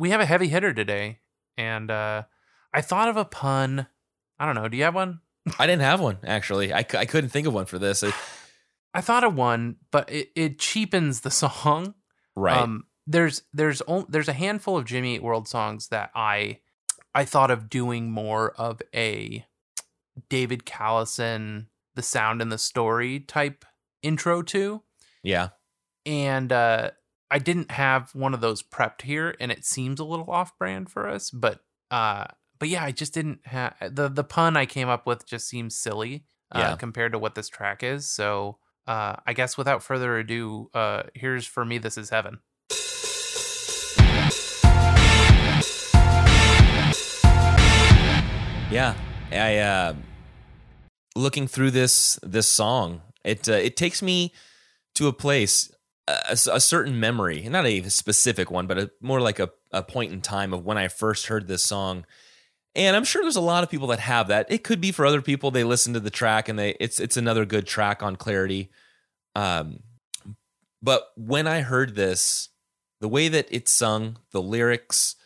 we have a heavy hitter today, and uh, I thought of a pun. I don't know. Do you have one? I didn't have one actually. I, c- I couldn't think of one for this. I- I thought of one, but it, it cheapens the song. right. Um, there's there's there's a handful of Jimmy Eat World songs that I I thought of doing more of a David Callison, the sound and the story type intro to, yeah. and uh, I didn't have one of those prepped here, and it seems a little off brand for us, but uh, but yeah, I just didn't have the the pun I came up with just seems silly uh, Yeah. compared to what this track is. So uh, I guess without further ado, uh, here's for me. This is heaven. Yeah, I uh, looking through this this song, it uh, it takes me to a place, a, a certain memory, not a specific one, but a, more like a, a point in time of when I first heard this song. And I'm sure there's a lot of people that have that. It could be for other people. They listen to the track and they it's it's another good track on Clarity. Um, but when I heard this, the way that it's sung, the lyrics,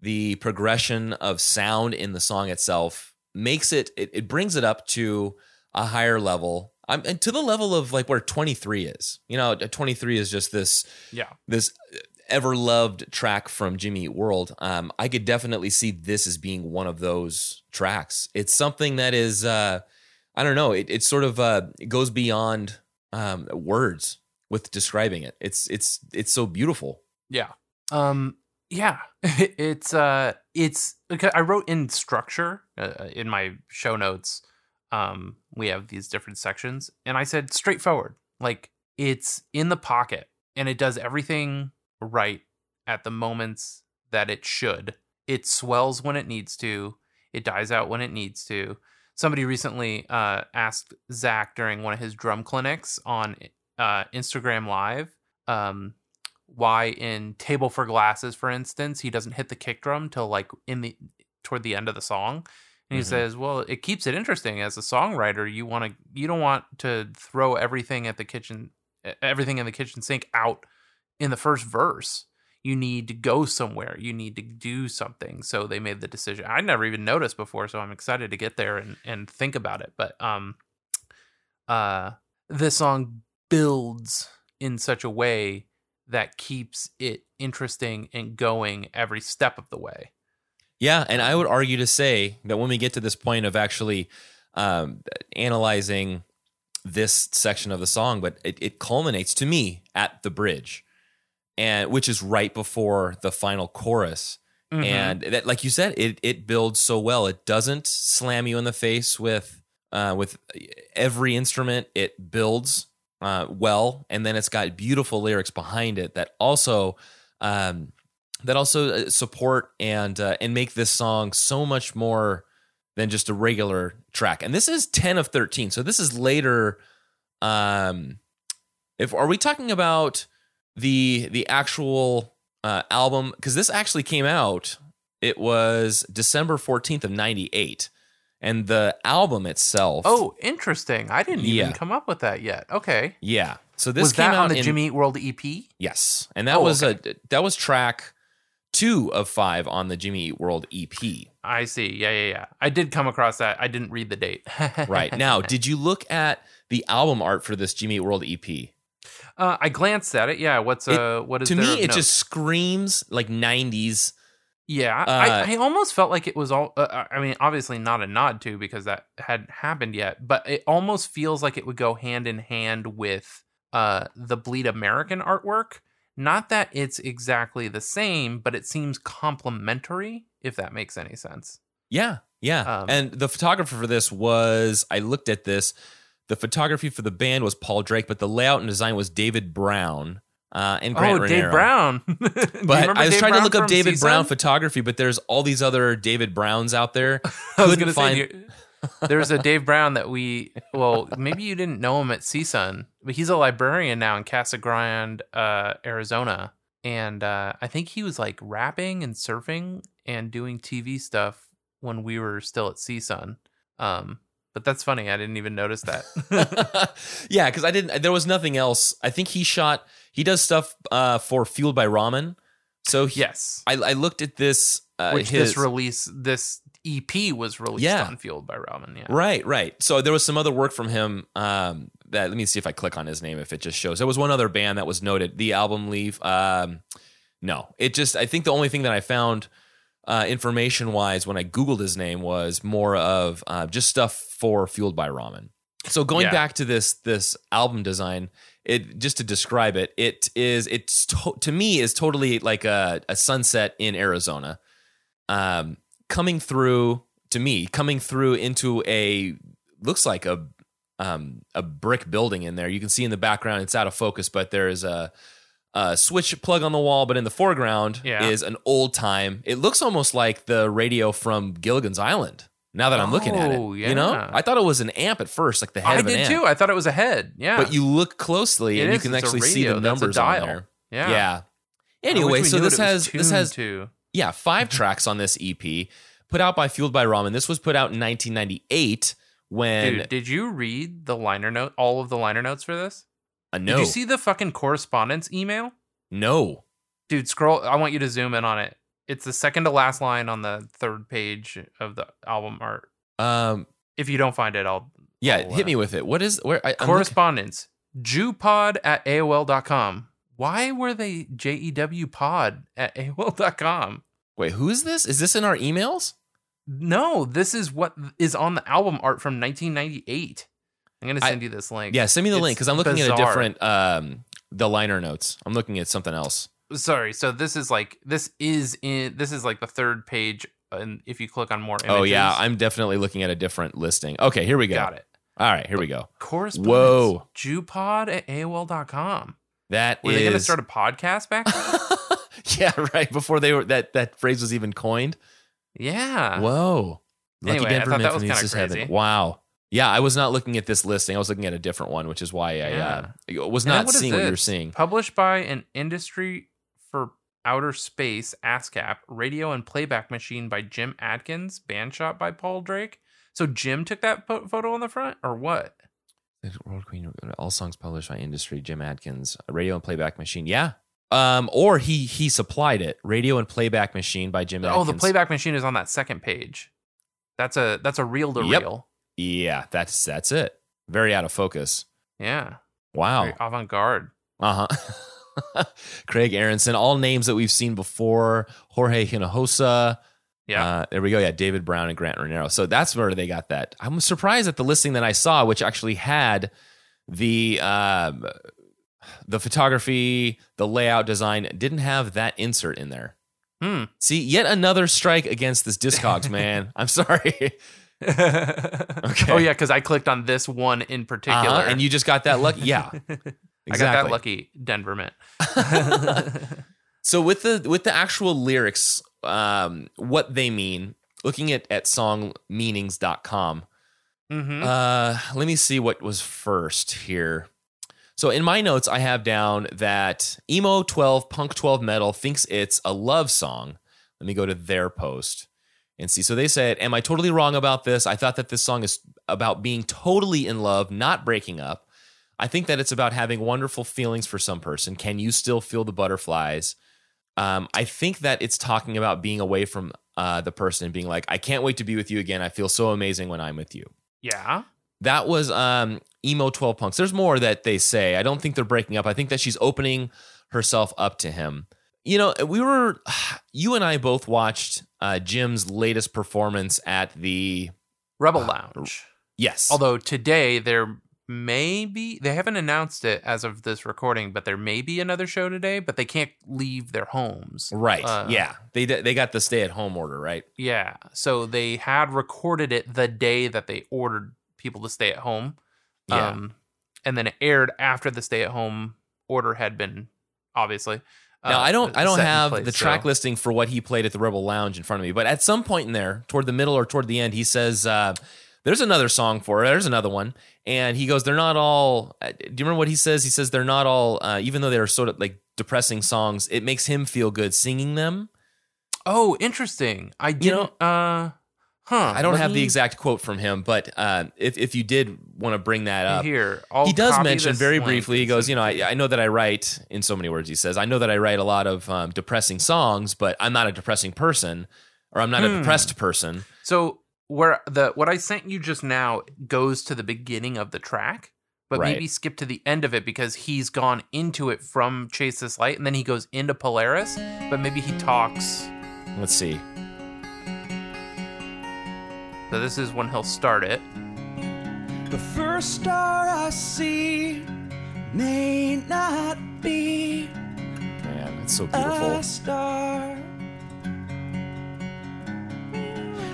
the progression of sound in the song itself makes it it, it brings it up to a higher level I'm, and to the level of like where 23 is you know 23 is just this Yeah. this ever loved track from jimmy Eat world. Um, i could definitely see this as being one of those tracks. It's something that is uh, i don't know it, it sort of uh, it goes beyond um, words with describing it. It's it's it's so beautiful. Yeah. Um yeah, it's uh it's because I wrote in structure uh, in my show notes um we have these different sections and I said straightforward. Like it's in the pocket and it does everything right at the moments that it should. It swells when it needs to. It dies out when it needs to. Somebody recently uh, asked Zach during one of his drum clinics on uh, Instagram Live um, why in Table for Glasses, for instance, he doesn't hit the kick drum till like in the toward the end of the song. And he Mhm. says, "Well, it keeps it interesting as a songwriter. You want to you don't want to throw everything at the kitchen everything in the kitchen sink out in the first verse. You need to go somewhere. You need to do something." So they made the decision. I never even noticed before, so I'm excited to get there and and think about it. But um uh this song builds in such a way that keeps it interesting and going every step of the way. Yeah, and I would argue to say that when we get to this point of actually um, analyzing this section of the song, but it, it culminates to me at the bridge, and which is right before the final chorus. Mm-hmm. And that, like you said, it it builds so well. It doesn't slam you in the face with uh, with every instrument. It builds uh, well, and then it's got beautiful lyrics behind it that also um, that also uh, support and uh, and make this song so much more than just a regular track. And this is ten of thirteen, so this is later. Um, if are we talking about the the actual uh, album? Because this actually came out. It was December fourteenth of ninety eight, and the album itself. oh, interesting. I didn't even Yeah. come up with that yet. Okay. yeah. So this was came that out on the in, Jimmy Eat World EP? Yes, and that Oh, was a that was track two of five on the Jimmy Eat World EP. I see. Yeah, yeah, yeah. I did come across that. I didn't read the date. Right now, did you look at the album art for this Jimmy Eat World EP? uh, I glanced at it. Yeah. What's uh? what is to me, it just screams like '90s. Yeah, Uh, I, I almost felt like it was all. Uh, I mean, obviously not a nod to because that hadn't happened yet, but it almost feels like it would go hand in hand with uh, the Bleed American artwork. Not that it's exactly the same, but it seems complementary. If that makes any sense. Yeah, yeah. Um, and the photographer for this was I looked at this. The photography for the band was Paul Drake, but the layout and design was David Brown uh, and Grant oh, Dave Brown. But I was trying to look up David Brown photography, but there's all these other David Browns out there. I was couldn't gonna find- say there's a Dave Brown that we well maybe you didn't know him at CSUN, but he's a librarian now in Casa Grande, uh, Arizona, and uh, I think he was like rapping and surfing and doing TV stuff when we were still at CSUN. Um, but that's funny. I didn't even notice that. yeah, because I didn't. There was nothing else. I think he shot. He does stuff uh, for Fueled by Ramen. So he- Yes. I, I looked at this. Uh, Which his, this release, this EP was released Yeah. on Fueled by Ramen. Yeah. Right, right. So there was some other work from him. Um, that let me see if I click on his name if it just shows. There was one other band that was noted. The album Leave. Um, no, it just. I think the only thing that I found uh, information wise when I googled his name was more of uh, just stuff for Fueled by Ramen. So going Yeah. back to this this album design, it just to describe it, it is it's to, to me is totally like a, a sunset in Arizona, um, coming through to me coming through into a looks like a um, a brick building in there. You can see in the background it's out of focus, but there is a, a switch plug on the wall. But in the foreground Yeah. is an old time. It looks almost like the radio from Gilligan's Island. Now that I'm looking at it, Oh, you know. I thought it was an amp at first, like the head I did amp. too. I thought it was a head. Yeah. But you look closely It and you can It's actually see the numbers on dial. there. yeah. Yeah. Anyway, so this what it was has this has to. Yeah five tracks on this EP, put out by Fueled by Ramen. This was put out in 1998 when Dude, did you read the liner note? All of the liner notes for this? uh, no Did you see the fucking correspondence email? no Dude, scroll. I want you to zoom in on it. It's the second to last line on the third page of the album art. um If you don't find it, I'll. yeah I'll, hit uh, me with it. What is where I, correspondence. Jewpod at AOL.com. Why were they JEW pod at AOL.com? Wait, who is this? Is this in our emails? No, this is what is on the album art from 1998. I'm gonna I- send you this link. Yeah, send me the It's link because I'm looking at a different um the liner notes. I'm looking at something else. Sorry. So this is like this is in this is like the third page, and if you click on more images, Oh yeah, I'm definitely looking at a different listing. Okay, here we go. got it. All right, here we go. Correspondence. Whoa. Jewpod at AOL.com. That Were they going to start a podcast back then? yeah, right before they were that that phrase was even coined. yeah. Whoa. Lucky Anyway, I Denver thought that was is heaven. crazy. Wow. Yeah, I was not looking at this listing. I was looking at a different one, which is why I uh, was not what seeing what you were this? seeing. Published by an industry for outer space ASCAP radio and playback machine by Jim Adkins, band shot by Paul Drake. So Jim took that po- photo on the front, or what? World Queen, all songs published by industry. Jim Adkins, radio and playback machine. Yeah. Um, or he he supplied it. Radio and playback machine by Jim. Oh, Adkins. the playback machine is on that second page. That's a that's a reel to reel. Yeah, that's that's it. Very out of focus. Yeah, Wow. avant garde. Uh huh. Craig Aaronson, all names that we've seen before. Jorge Hinojosa. Yeah, Uh, there we go. Yeah, David Brown and Grant Renero. So that's where they got that. I'm surprised at the listing that I saw, which actually had the um, the photography, the layout design, didn't have that insert in there. hmm. See, yet another strike against this Discogs, man. I'm sorry. okay. Oh yeah, because I clicked on this one in particular, Uh-huh, and you just got that lucky. Yeah, I got that lucky Denver mint. So with the with the actual lyrics, um, what they mean, looking at at songmeanings.com, hmm uh, let me see what was first here. So in my notes, I have down that emo 12, punk 12 metal thinks it's a love song. Let me go to their post and see. So they said, Am I totally wrong about this? I thought that this song is about being totally in love, not breaking up. I think that it's about having wonderful feelings for some person. Can you still feel the butterflies? Um, I think that it's talking about being away from uh, the person and being like, I can't wait to be with you again. I feel so amazing when I'm with you. yeah. That was um, emo 12 punks. There's more that they say. I don't think they're breaking up. I think that she's opening herself up to him. You know, we were, you and I both watched uh, Jim's latest performance at the, Rebel Uh, Lounge. yes. Although today there may be, they haven't announced it as of this recording, but there may be another show today. But they can't leave their homes. right. uh, yeah. They, they got the stay at home order, right? Yeah. So they had recorded it the day that they ordered people to stay at home. Yeah. Um, and then it aired after the stay at home order had been obviously. Now uh, I don't I don't have place, the so- track listing for what he played at the Rebel Lounge in front of me, but at some point in there, toward the middle or toward the end, he says, uh, "There's another song for it. There's another one," and he goes, "They're not all." uh, Do you remember what he says? He says they're not all, uh, even though they're sort of like depressing songs. It makes him feel good singing them. Oh, interesting. I didn't. know- uh, Huh. I don't have the exact quote from him, but uh, if if you did want to bring that up, Here, I'll he does mention very link briefly. He goes, you know, I, I know that I write in so many words. He says, I know that I write a lot of um, depressing songs, but I'm not a depressing person, or I'm not a Hmm. depressed person. So where the what I sent you just now goes to the beginning of the track, but Right. maybe skip to the end of it because he's gone into it from Chase This Light and then he goes into Polaris, but maybe he talks. Let's see. So this is when he'll start it. The first star I see may not be Man, it's so beautiful. a star.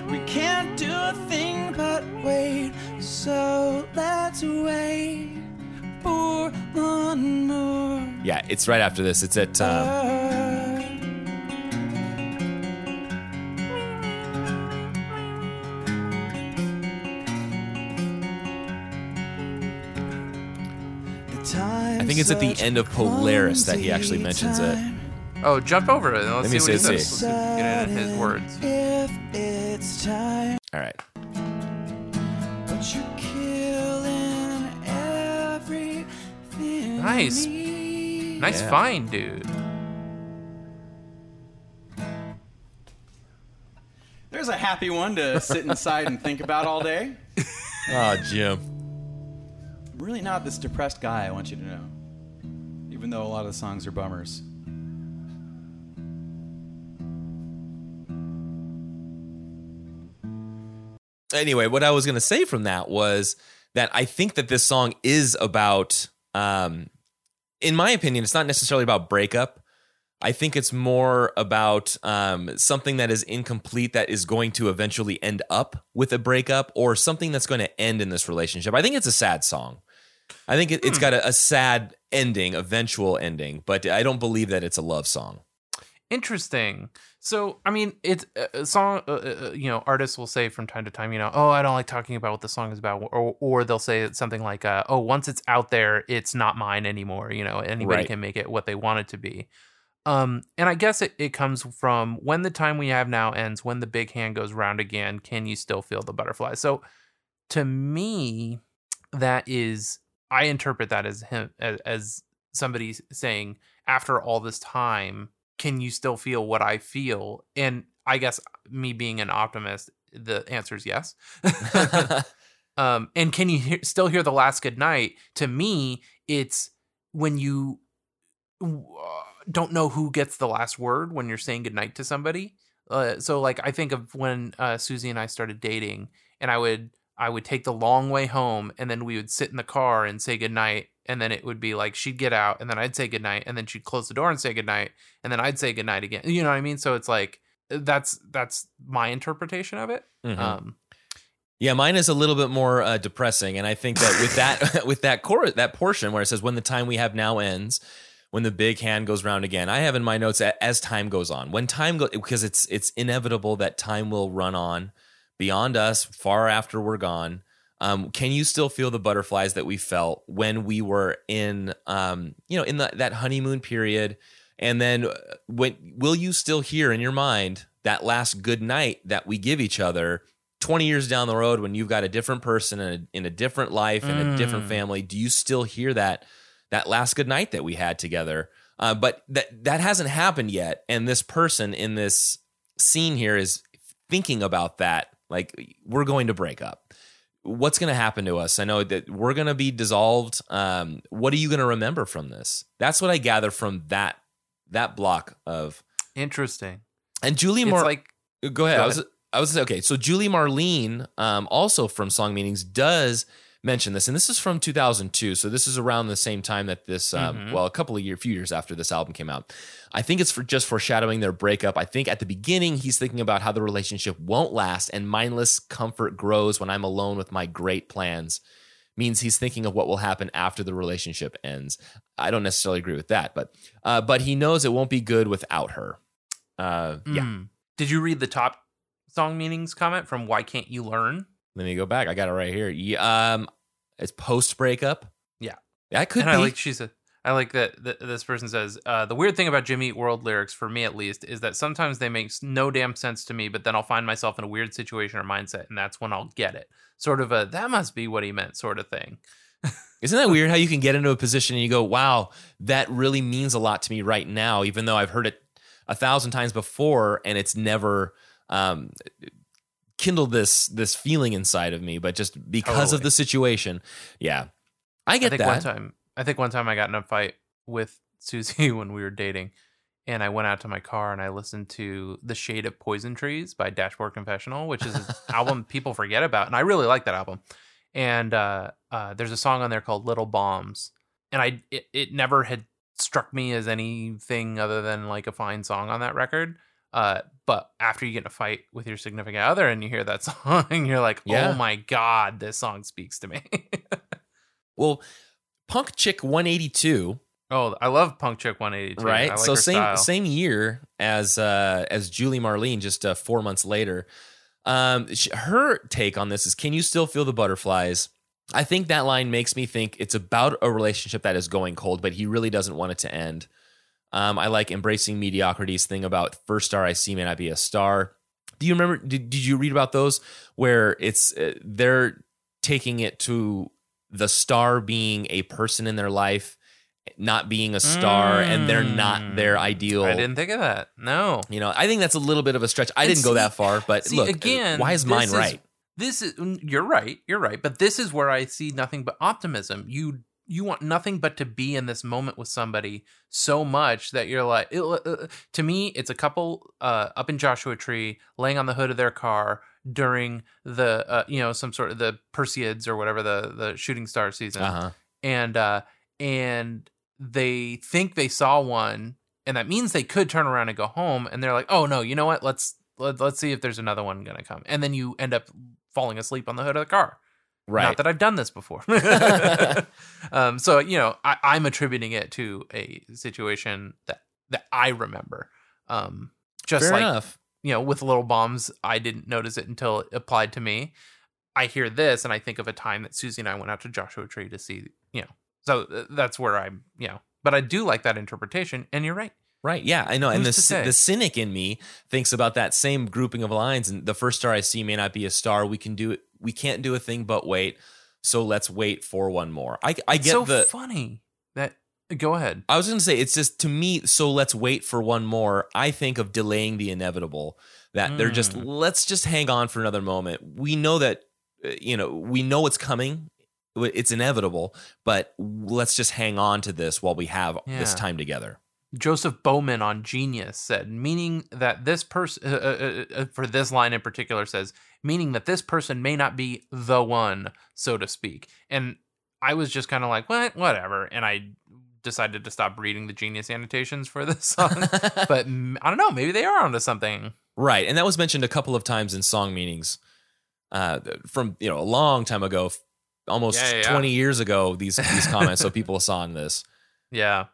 We can't do a thing but wait, so let's wait for one more. Yeah, it's right after this. It's at um, I think it's at the end of Polaris that he actually mentions it. Oh, jump over it and let's Let me see what see, he let's says. see. Let's get in his words. If it's time, all right. but you're killing everything. Nice. me. Nice Yeah. find, dude. There's a happy one to sit inside and think about all day. Oh, Jim. I'm really not this depressed guy, I want you to know. Even though a lot of the songs are bummers. anyway, what I was going to say from that was that I think that this song is about, um, in my opinion, it's not necessarily about breakup. I think it's more about um, something that is incomplete that is going to eventually end up with a breakup or something that's going to end in this relationship. I think it's a sad song. I think it, it's got a, a sad ending, eventual ending, but I don't believe that it's a love song. Interesting. So, I mean, it's a song. Uh, uh, you know, artists will say from time to time, you know, oh, I don't like talking about what the song is about, or or they'll say something like, uh, oh, once it's out there, it's not mine anymore. You know, anybody Right. can make it what they want it to be. Um, and I guess it, it comes from when the time we have now ends, when the big hand goes round again, can you still feel the butterfly? So, to me, that is, I interpret that as him as, as somebody saying, after all this time, can you still feel what I feel? And I guess me being an optimist, the answer is yes. um, and can you hear, still hear the last good night? To me, it's when you uh, don't know who gets the last word when you're saying goodnight to somebody. Uh, so like I think of when uh, Susie and I started dating, and I would I would take the long way home, and then we would sit in the car and say goodnight, and then it would be like she'd get out, and then I'd say goodnight, and then she'd close the door and say goodnight, and then I'd say goodnight again. You know what I mean? So it's like that's that's my interpretation of it. Mhm. Um, Yeah, mine is a little bit more uh, depressing, and I think that with that with that core that portion where it says when the time we have now ends, when the big hand goes round again, I have in my notes as time goes on. When time goes, because it's it's inevitable that time will run on beyond us, far after we're gone. Um, can you still feel the butterflies that we felt when we were in, um, you know, in the, that honeymoon period? And then, uh, when will you still hear in your mind that last good night that we give each other 20 years down the road when you've got a different person in a, in a different life and a different Mm. family do you still hear that that last good night that we had together uh, but that that hasn't happened yet and this person in this scene here is thinking about that like we're going to break up what's going to happen to us i know that we're going to be dissolved um, what are you going to remember from this that's what i gather from that that block of interesting. and julie Mar- like Go ahead. Go I was I was okay. So Julie Marlene, um, also from Song Meanings, does mention this, and this is from 2002. So this is around the same time that this, um, Mhm. well, a couple of year, few years after this album came out. I think it's for just foreshadowing their breakup. I think at the beginning he's thinking about how the relationship won't last, and mindless comfort grows when I'm alone with my great plans. Means he's thinking of what will happen after the relationship ends. I don't necessarily agree with that, but uh, but he knows it won't be good without her. Uh, yeah. mm. Did you read the top song meanings comment from Why Can't You Learn? Let me go back. I got it right here. Yeah, um, it's post breakup. Yeah. that could and be. I like she said I like that th- this person says uh, the weird thing about Jimmy Eat World lyrics, for me at least, is that sometimes they make no damn sense to me, but then I'll find myself in a weird situation or mindset, and that's when I'll get it. Sort of a that must be what he meant, sort of thing. Isn't that weird how you can get into a position and you go, wow, that really means a lot to me right now, even though I've heard it a thousand times before and it's never um, kindled this this feeling inside of me, but just because of the situation. Yeah. I I get think that. one time, I think one time I got in a fight with Susie when we were dating, and I went out to my car and I listened to "The Shade of Poison Trees" by Dashboard Confessional, which is an album people forget about, and I really like that album. And uh, uh, there's a song on there called "Little Bombs," and I it, it never had struck me as anything other than like a fine song on that record. Uh, but after you get in a fight with your significant other and you hear that song, you're like, Yeah. "Oh my god, this song speaks to me." Well, Punk Chick 182, Oh, I love Punk Chick 182. right? Like so same style. same year as uh as Julie Marlene just uh, 4 months later. Um sh- her take on this is can you still feel the butterflies? I think that line makes me think it's about a relationship that is going cold, but he really doesn't want it to end. Um, I like embracing mediocrity's thing about first star I see may not be a star. Do you remember? Did, did you read about those where it's uh, they're taking it to the star being a person in their life, not being a star, and they're not their Mm. ideal. I didn't think of that. No. You know, I think that's a little bit of a stretch. I And didn't go that far, but See, look, again, why is mine is- right? This is mm, you're right. You're right. But this is where I see nothing but optimism. You you want nothing but to be in this moment with somebody so much that you're like it, uh, to me it's a couple uh, up in Joshua Tree laying on the hood of their car during the uh, you know some sort of the Perseids or whatever the the shooting star season. Uh huh. and uh and they think they saw one and that means they could turn around and go home and they're like oh no you know what? Let's let, let's see if there's another one gonna come. And then you end up falling asleep on the hood of the car Right. not that i've done this before um so you know I, i'm attributing it to a situation that that i remember um just Fair like enough. you know, with little bombs, I didn't notice it until it applied to me. I hear this and I think of a time that Susie and I went out to Joshua Tree to see, you know. So uh, that's where I'm, you know. But I do like that interpretation, and you're right. Right. Yeah, I know. And the Who's cy- say? the cynic in me thinks about that same grouping of lines. And the first star I see may not be a star. We can do it. We can't do a thing but wait. So let's wait for one more. I I get so the. funny that. Go ahead. I was going to say it's just to me. So let's wait for one more. I think of delaying the inevitable. That they're just Mm. let's just hang on for another moment. We know that uh, you know we know it's coming. It's inevitable, but let's just hang on to this while we have this time together. Joseph Bowman on Genius said, meaning that this person, uh, uh, uh, for this line in particular, says, meaning that this person may not be the one, so to speak. And I was just kind of like, what, whatever. And I decided to stop reading the Genius annotations for this song. but I don't know, maybe they are onto something. Right, and that was mentioned a couple of times in song meanings, uh, from you know a long time ago, almost Yeah, yeah, yeah. twenty years ago. These these comments, so people saw in this. Yeah.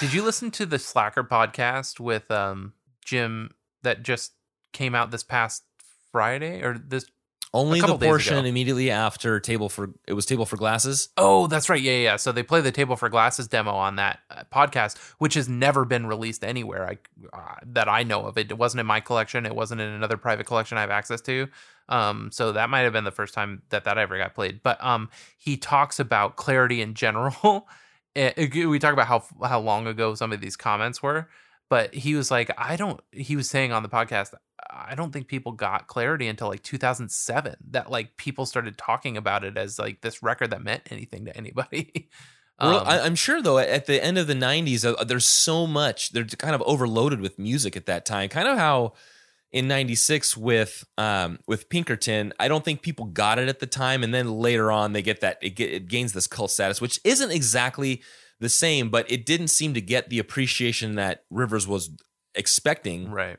Did you listen to the Slacker podcast with um Jim that just came out this past Friday or this Only the portion immediately after table for it was table for glasses. Oh, that's right. Yeah, yeah. yeah. So they play the Table for Glasses demo on that uh, podcast, which has never been released anywhere I, uh, that I know of. It wasn't in my collection. It wasn't in another private collection I have access to. Um, so that might have been the first time that that ever got played. But um, he talks about clarity in general. Eh, we talk about how how long ago some of these comments were, but he was like, I don't. He was saying on the podcast, I don't think people got clarity until like 2007. That like people started talking about it as like this record that meant anything to anybody. Well, Um, I, I'm sure though at the end of the '90s, uh, there's so much. They're kind of overloaded with music at that time. Kind of how in '96 with um, with Pinkerton, I don't think people got it at the time, and then later on they get that it, get, it gains this cult status, which isn't exactly the same, but it didn't seem to get the appreciation that Rivers was expecting right.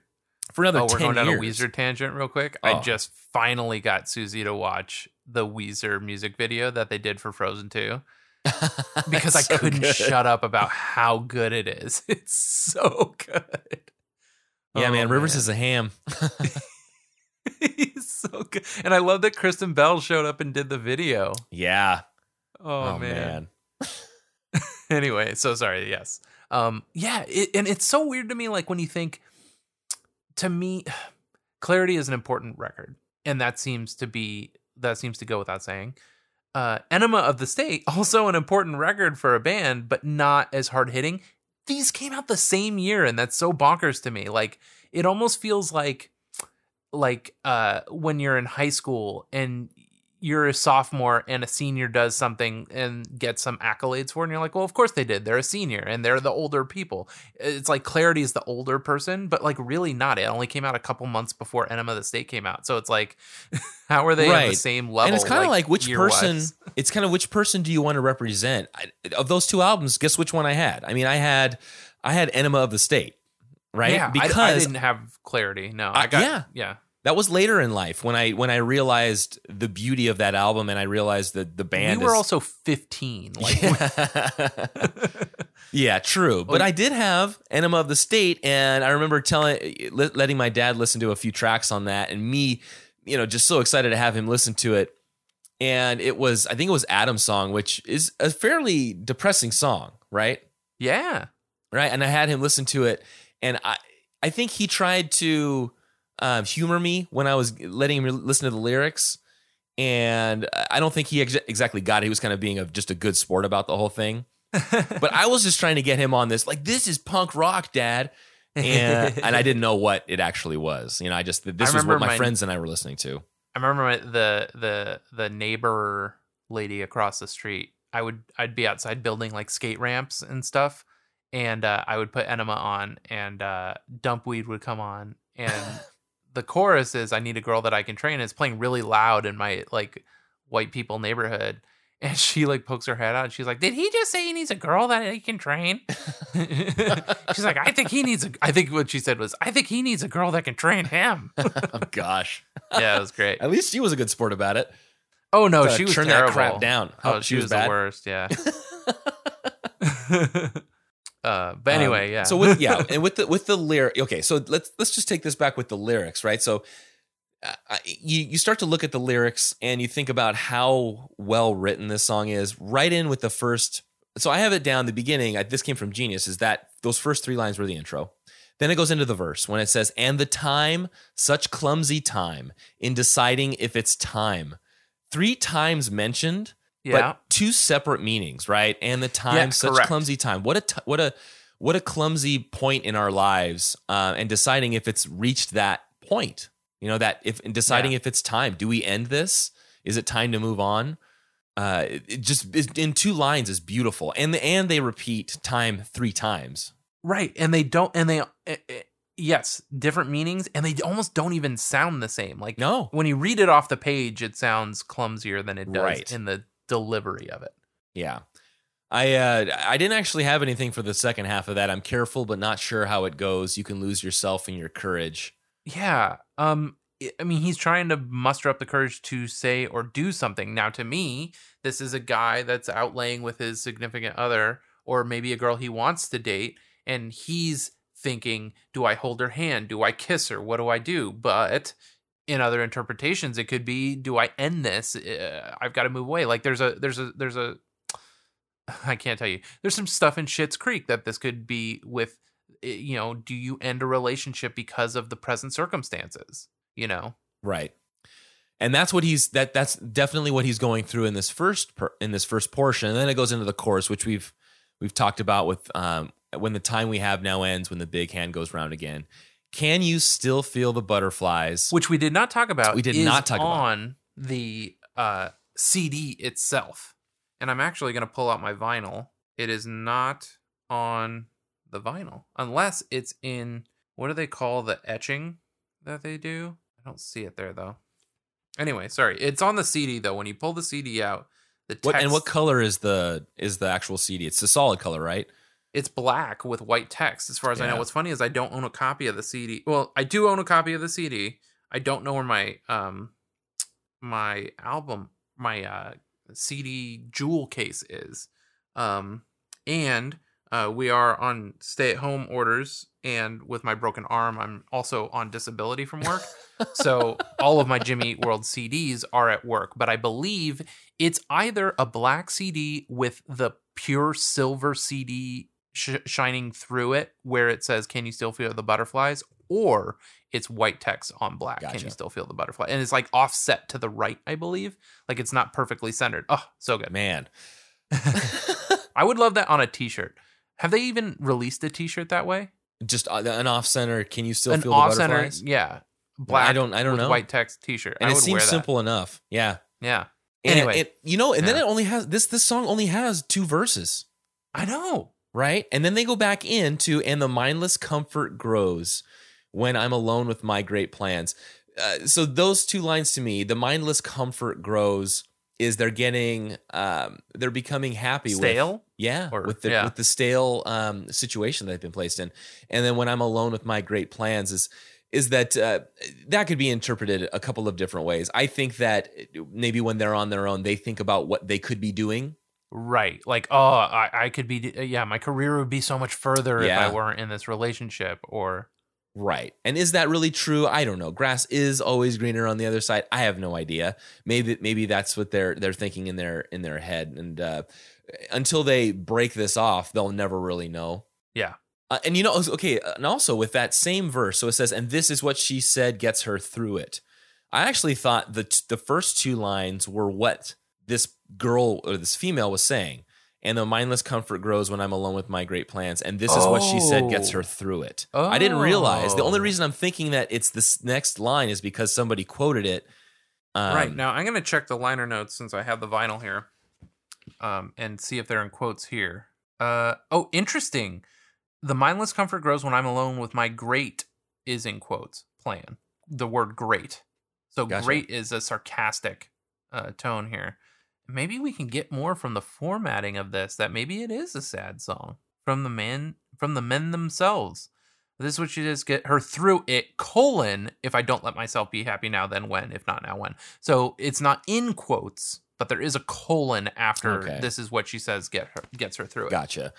for another Oh, we're 10 going down years. a Weezer tangent real quick. Oh. I just finally got Susie to watch the Weezer music video that they did for Frozen 2 because I So couldn't good. shut up about how good it is. It's so good. Yeah, Oh, man, Rivers is a ham. He's so good. And I love that Kristen Bell showed up and did the video. yeah. Oh, man. anyway, so sorry. Yes. Um. Yeah. It, and it's so weird to me. Like when you think, to me, clarity is an important record, and that seems to be that seems to go without saying. Uh, Enema of the State also an important record for a band, but not as hard hitting. These came out the same year, and that's so bonkers to me. Like it almost feels like like uh when you're in high school and you're a sophomore and a senior does something and gets some accolades for it and you're like well of course they did. They're a senior and they're the older people. It's like clarity is the older person but like really not. It only came out a couple months before enema of the state came out so it's like how are they on the same level and it's kind of like, which year-wise? person it's kind of which person do you want to represent? I, of those two albums guess which one i had? I mean i had i had enema of the state right? Yeah, because I, didn't have clarity no i got yeah. yeah that was later in life when i when i realized the beauty of that album and i realized that the band we were is, also 15 like yeah, true. But I did have Enema of the State, and I remember telling, letting my dad listen to a few tracks on that, and me, you know, just so excited to have him listen to it. And it was, I think it was Adam's song, which is a fairly depressing song, right? yeah Right. And I had him listen to it, and I, I think he tried to um, humor me when I was letting him listen to the lyrics. And I don't think he ex- exactly got it. He was kind of being a, just a good sport about the whole thing but I was just trying to get him on this. Like, this is punk rock, Dad. And and I didn't know what it actually was. You know, I just this was remember what my, my- friends and I were listening to. I remember my, the the the neighbor lady across the street. I would I'd be outside building like skate ramps and stuff, and uh, I would put enema on, and uh, dumpweed would come on, and the chorus is "I need a girl that I can train." It's playing really loud in my like white people neighborhood. And she like pokes her head out and she's like, Did he just say he needs a girl that he can train? she's like, I think he needs a I think what she said was, I think he needs a girl that can train him. oh gosh. yeah, it was great. At least she was a good sport about it. Oh no, she was turn terrible. that crap down. Oh, she, was, bad. the worst. Yeah. Uh, but anyway, Um, yeah. So with yeah, and with the with the lyric. Okay, so let's let's just take this back with the lyrics, right? So. Uh, you you start to look at the lyrics and you think about how well written this song is. Right in with the first. So I have it down. The beginning. I, this came from Genius. Is that those first three lines were the intro. Then it goes into the verse when it says, "And the time, such clumsy time in deciding if it's time." Three times mentioned, yeah. but two separate meanings, right? And the time, Yeah, such correct. clumsy time. What a t- what a what a clumsy point in our lives, uh, and deciding if it's reached that point. You know that if in deciding Yeah. if it's time. Do we end this? Is it time to move on? Uh, it, just it, in two lines is beautiful, and the, and they repeat time three times. right. And they don't. And they. eh, eh, yes, different meanings, and they almost don't even sound the same. Like No, when you read it off the page, it sounds clumsier than it does Right. in the delivery of it. Yeah. I uh, I didn't actually have anything for the second half of that. I'm careful but not sure how it goes. You can lose yourself in your courage. Yeah. Um I- I mean he's trying to muster up the courage to say or do something. Now to me, this is a guy that's outlaying with his significant other or maybe a girl he wants to date and he's thinking, do I hold her hand? Do I kiss her? What do I do? But in other interpretations it could be do I end this? Uh, I've got to move away. Like there's a there's a there's a I can't tell you. There's some stuff in Schitt's Creek that this could be with eh, you know, do you end a relationship because of the present circumstances? You know, Right. And that's what he's that that's definitely what he's going through in this first per, in this first portion. And then it goes into the chorus which we've we've talked about with um when the time we have now ends when the big hand goes round again. Can you still feel the butterflies? which we did not talk about. We did not talk about. on the uh, CD itself. And I'm actually going to pull out my vinyl. It is not on the vinyl unless it's in what do they call the etching that they do? I don't see it there though. Anyway, sorry. It's on the CD though. When you pull the CD out, the text what and what color is the is the actual CD? It's a solid color, right? It's black with white text as far as i know. What's funny is i don't own a copy of the cd well i do own a copy of the cd i don't know where my um my album my uh cd jewel case is. Um and uh we are on stay at home orders and with my broken arm i'm also on disability from work. So all of my jimmy Eat world cds are at work but i believe it's either a black cd with the pure silver CD sh- shining through it where it says "Can you still feel the butterflies?" or it's white text on black. Can you still feel the butterfly? And it's like offset to the right, I believe. Like it's not perfectly centered. Oh, so good. Man. I would love that on a T-shirt. Have they even released a T-shirt that way? Just uh, an off center. Can you still An feel the butterflies? yeah, black. I don't- I don't know. White text T-shirt. And I it would seems wear that. simple enough. Yeah. Yeah, And Anyway. it, you know, and then it only has this. This song only has two verses, I know. Right? And then they go back into and the mindless comfort grows when I'm alone with my great plans. Uh, so those two lines to me, the mindless comfort grows is they're getting um they're becoming happy with Stale. Yeah, Or- with the yeah. with the stale um, situation that they've been placed in, and then when I'm alone with my great plans is is that uh, that could be interpreted a couple of different ways. I think that maybe when they're on their own, they think about what they could be doing. Right. Like, oh, I, I could be, yeah, my career would be so much further if I weren't in this relationship. Or, Right. And is that really true? I don't know. Grass is always greener on the other side. I have no idea. Maybe maybe that's what they're they're thinking in their in their head. And uh, until they break this off, they'll never really know. yeah. Uh, and you know, okay, and also with that same verse, so it says, "And this is what she said gets her through it." I actually thought the the first two lines were what this girl or this female was saying, and the mindless comfort grows when I'm alone with my great plans, and this is what she said gets Oh. her through it. I didn't realize the only Oh. reason I'm thinking that it's this next line is because somebody quoted it. Um, right. Now, I'm going to check the liner notes since I have the vinyl here um, and see if they're in quotes here. Uh, oh, interesting. The mindless comfort grows when I'm alone with my great is in quotes plan. The word great. So Gotcha. great is a sarcastic uh, tone here. Maybe we can get more from the formatting of this. That maybe it is a sad song from the man from the men themselves. This is what she does get her through it. Colon. If I don't let myself be happy now, then when? If not now, when? So it's not in quotes, but there is a colon after. Okay. This is what she says get her gets her through it. Gotcha.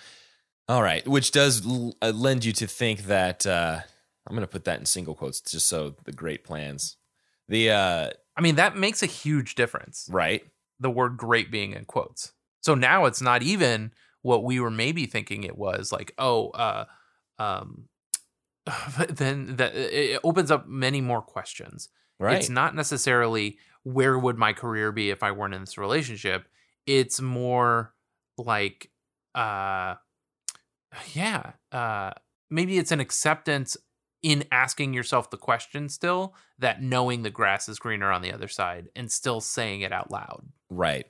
All right, which does l- uh, lend you to think that uh, I'm going to put that in single quotes just so the great plans. The uh, I mean, that makes a huge difference. right, the word great being in quotes. So now it's not even what we were maybe thinking it was like, oh, uh, um, then that it opens up many more questions. right, It's not necessarily where would my career be if I weren't in this relationship. It's more like, uh, yeah, uh, maybe it's an acceptance in asking yourself the question still that knowing the grass is greener on the other side and still saying it out loud. right,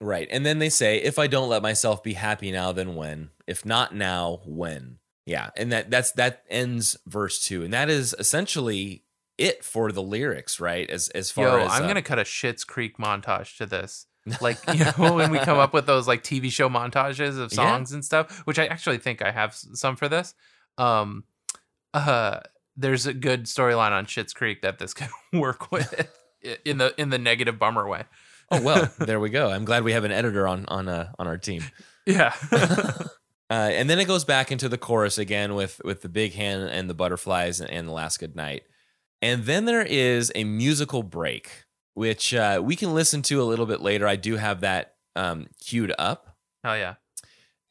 right. And then they say, "If I don't let myself be happy now, then when? If not now, when?" Yeah, and that that's that ends verse two, and that is essentially it for the lyrics, right? As as far Yo, as I'm uh, gonna cut a Schitt's Creek montage to this. Like you know, when we come up with those like TV show montages of Yeah. songs and stuff, which I actually think I have some for this. Um, uh, there's a good storyline on Schitt's Creek that this could work with in the in the negative bummer way. oh well, there we go. I'm glad we have an editor on on uh, on our team. Yeah, Uh, and then it goes back into the chorus again with with the big hand and the butterflies and, and the last good night. And then there is a musical break, which uh, we can listen to a little bit later. I do have that um, queued up. Oh yeah.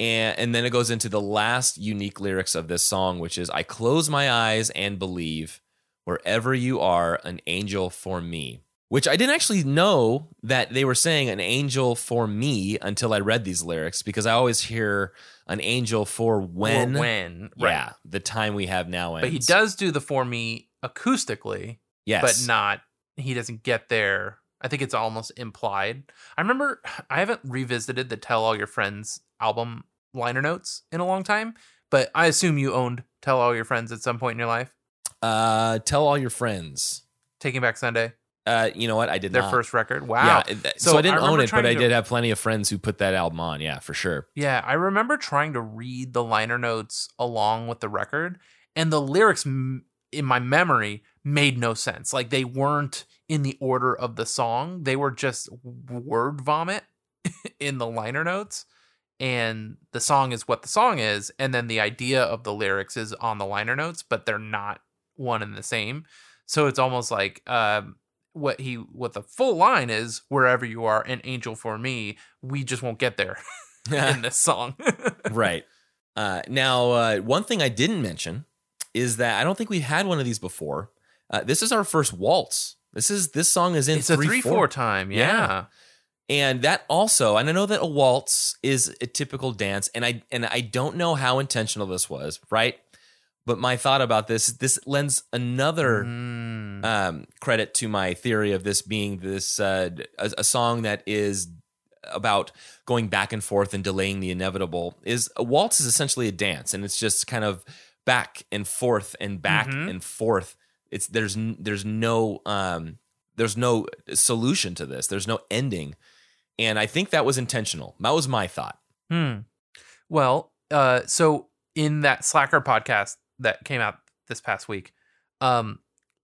And, and then it goes into the last unique lyrics of this song, which is I close my eyes and believe wherever you are, an angel for me. Which I didn't actually know that they were saying an angel for me until I read these lyrics because I always hear an angel for when, Or when, right? yeah, the time we have now ends. But he does do the for me acoustically, yes, but not. He doesn't get there. I think it's almost implied. I remember I haven't revisited the "Tell All Your Friends" album liner notes in a long time, but I assume you owned "Tell All Your Friends" at some point in your life. Uh, tell all your friends. Taking Back Sunday, Uh, you know what? I did their not. first record. Wow. Yeah, it- so, So I didn't I own it, but I to- did have plenty of friends who put that album on. Yeah, for sure. Yeah, I remember trying to read the liner notes along with the record, and the lyrics m- in my memory made no sense. Like they weren't in the order of the song, they were just word vomit in the liner notes. And the song is what the song is, and then the idea of the lyrics is on the liner notes, but they're not one and the same. So it's almost like um, what he what the full line is: "Wherever you are, an angel for me." We just won't get there. in this song. right. Uh, now, uh, one thing I didn't mention is that I don't think we've had one of these before. Uh, this is our first waltz. This is this song is in it's a three four time. Yeah. And that also, and I know that a waltz is a typical dance, and I and I don't know how intentional this was, right? But my thought about this, this lends another Mm. um, credit to my theory of this being this uh, a, a song that is about going back and forth and delaying the inevitable. Is a waltz is essentially a dance, and it's just kind of back and forth and back Mhm. and forth. It's there's there's no um, there's no solution to this. There's no ending, and I think that was intentional. That was my thought. Hmm. Well, uh, so in that Slacker podcast that came out this past week, um,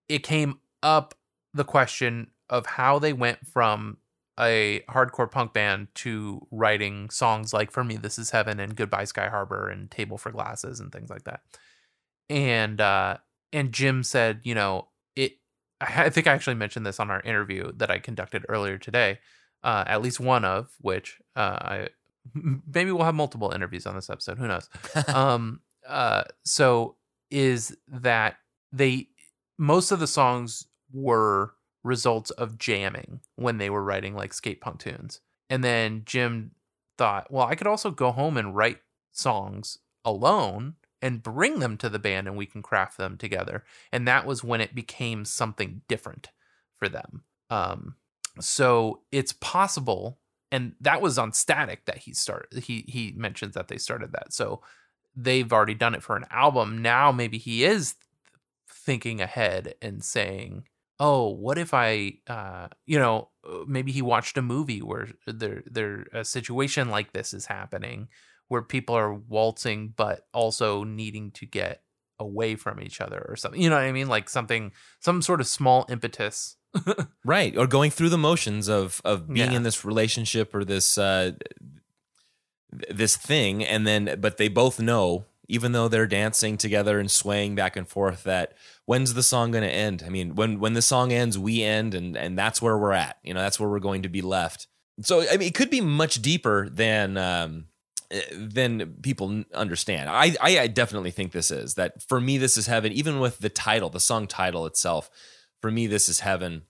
it came up the question of how they went from a hardcore punk band to writing songs like "For Me This Is Heaven" and "Goodbye Sky Harbor" and "Table for Glasses" and things like that. And uh, and Jim said, you know, it. I I think I actually mentioned this on our interview that I conducted earlier today. Uh, at least one of which uh, I maybe we'll have multiple interviews on this episode. Who knows? um, uh, so is that they most of the songs were results of jamming when they were writing like skate punk tunes, and then Jim thought, well, I could also go home and write songs alone and bring them to the band, and we can craft them together. And that was when it became something different for them. Um, so it's possible and that was on static that he started he he mentions that they started that. So they've already done it for an album. Now maybe he is thinking ahead and saying oh what if i uh you know maybe he watched a movie where there there a situation like this is happening where people are waltzing but also needing to get away from each other or something you know what i mean? Like something some sort of small impetus. Right or going through the motions of of being Yeah. in this relationship or this uh this thing and then but they both know even though they're dancing together and swaying back and forth that when's the song going to end? I mean when when the song ends we end and and that's where we're at. You know that's where we're going to be left. So i mean it could be much deeper than um than people understand I, I i definitely think this is that for me this is heaven even with the title the song title itself for me this is heaven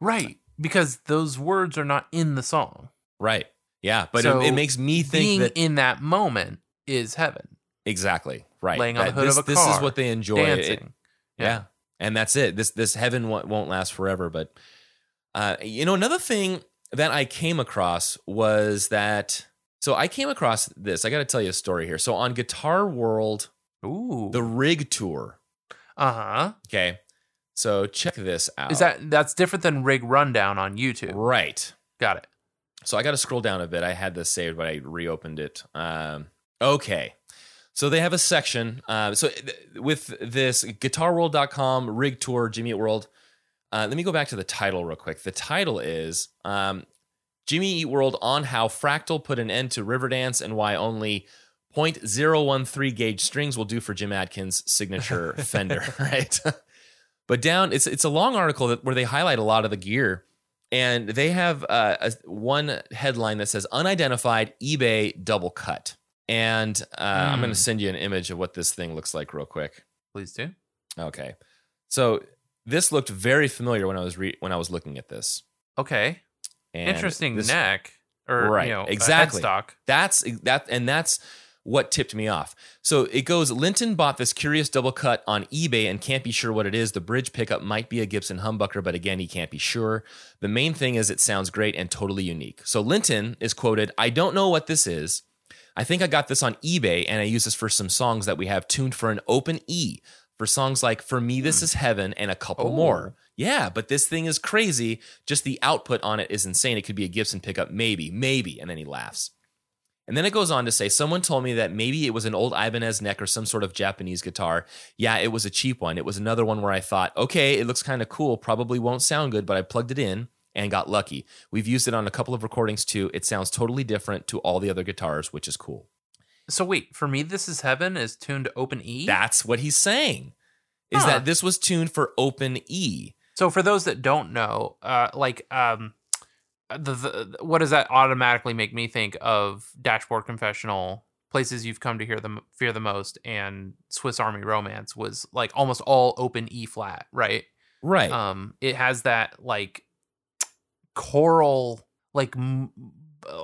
right because those words are not in the song Right. Yeah, but So it, it makes me think being that in that moment is heaven exactly right. laying on That the hood this, of a this is what they enjoy. It- dancing yeah. and that's it. This this heaven won't, won't last forever. But uh, you know, another thing that I came across was that. So I came across this. I got to tell you a story here. So on Guitar World, ooh the Rig Tour. uh-huh Okay, so check this out. is that that's different than rig rundown on youtube right? got it So I got to scroll down a bit. I had this saved, but I reopened it. Um, okay. So they have a section. Uh, so th- with this guitarworld.com rig tour, Jimmy Eat World. Uh, let me go back to the title real quick. The title is um, Jimmy Eat World on how Fractal put an end to Riverdance and why only 0.013 gauge strings will do for Jim Adkins' signature Fender, right? but down, it's it's a long article that, where they highlight a lot of the gear and they have uh, a, one headline that says unidentified eBay double cut. And uh, I'm going Hmm. to send you an image of what this thing looks like real quick. please do Okay, so this looked very familiar when I was re- when I was looking at this. okay And interesting this- neck or Right, you know exactly. headstock That's that, and that's what tipped me off. So it goes. Linton bought this curious double cut on eBay and can't be sure what it is. The bridge pickup might be a Gibson humbucker, but again, he can't be sure. The main thing is it sounds great and totally unique. So Linton is quoted, "I don't know what this is. I think I got this on eBay and I use this for some songs that we have tuned for an open E." For songs like For Me, This hmm. Is Heaven, and a couple Oh. more. Yeah, but this thing is crazy. Just the output on it is insane. It could be a Gibson pickup, maybe, maybe. And then he laughs. And then it goes on to say, someone told me that maybe it was an old Ibanez neck or some sort of Japanese guitar. Yeah, it was a cheap one. It was another one where I thought, okay, it looks kind of cool. Probably won't sound good, but I plugged it in and got lucky. We've used it on a couple of recordings too. It sounds totally different to all the other guitars, which is cool. so wait for me this is heaven is tuned to open e That's what he's saying. Is Huh. that this was tuned for open E. So for those that don't know, uh, like um, the, the what does that automatically make me think of Dashboard Confessional, places you've come to hear the fear the most, and Swiss Army Romance was like almost all open E flat, right? Right. Um, it has that like choral, like m-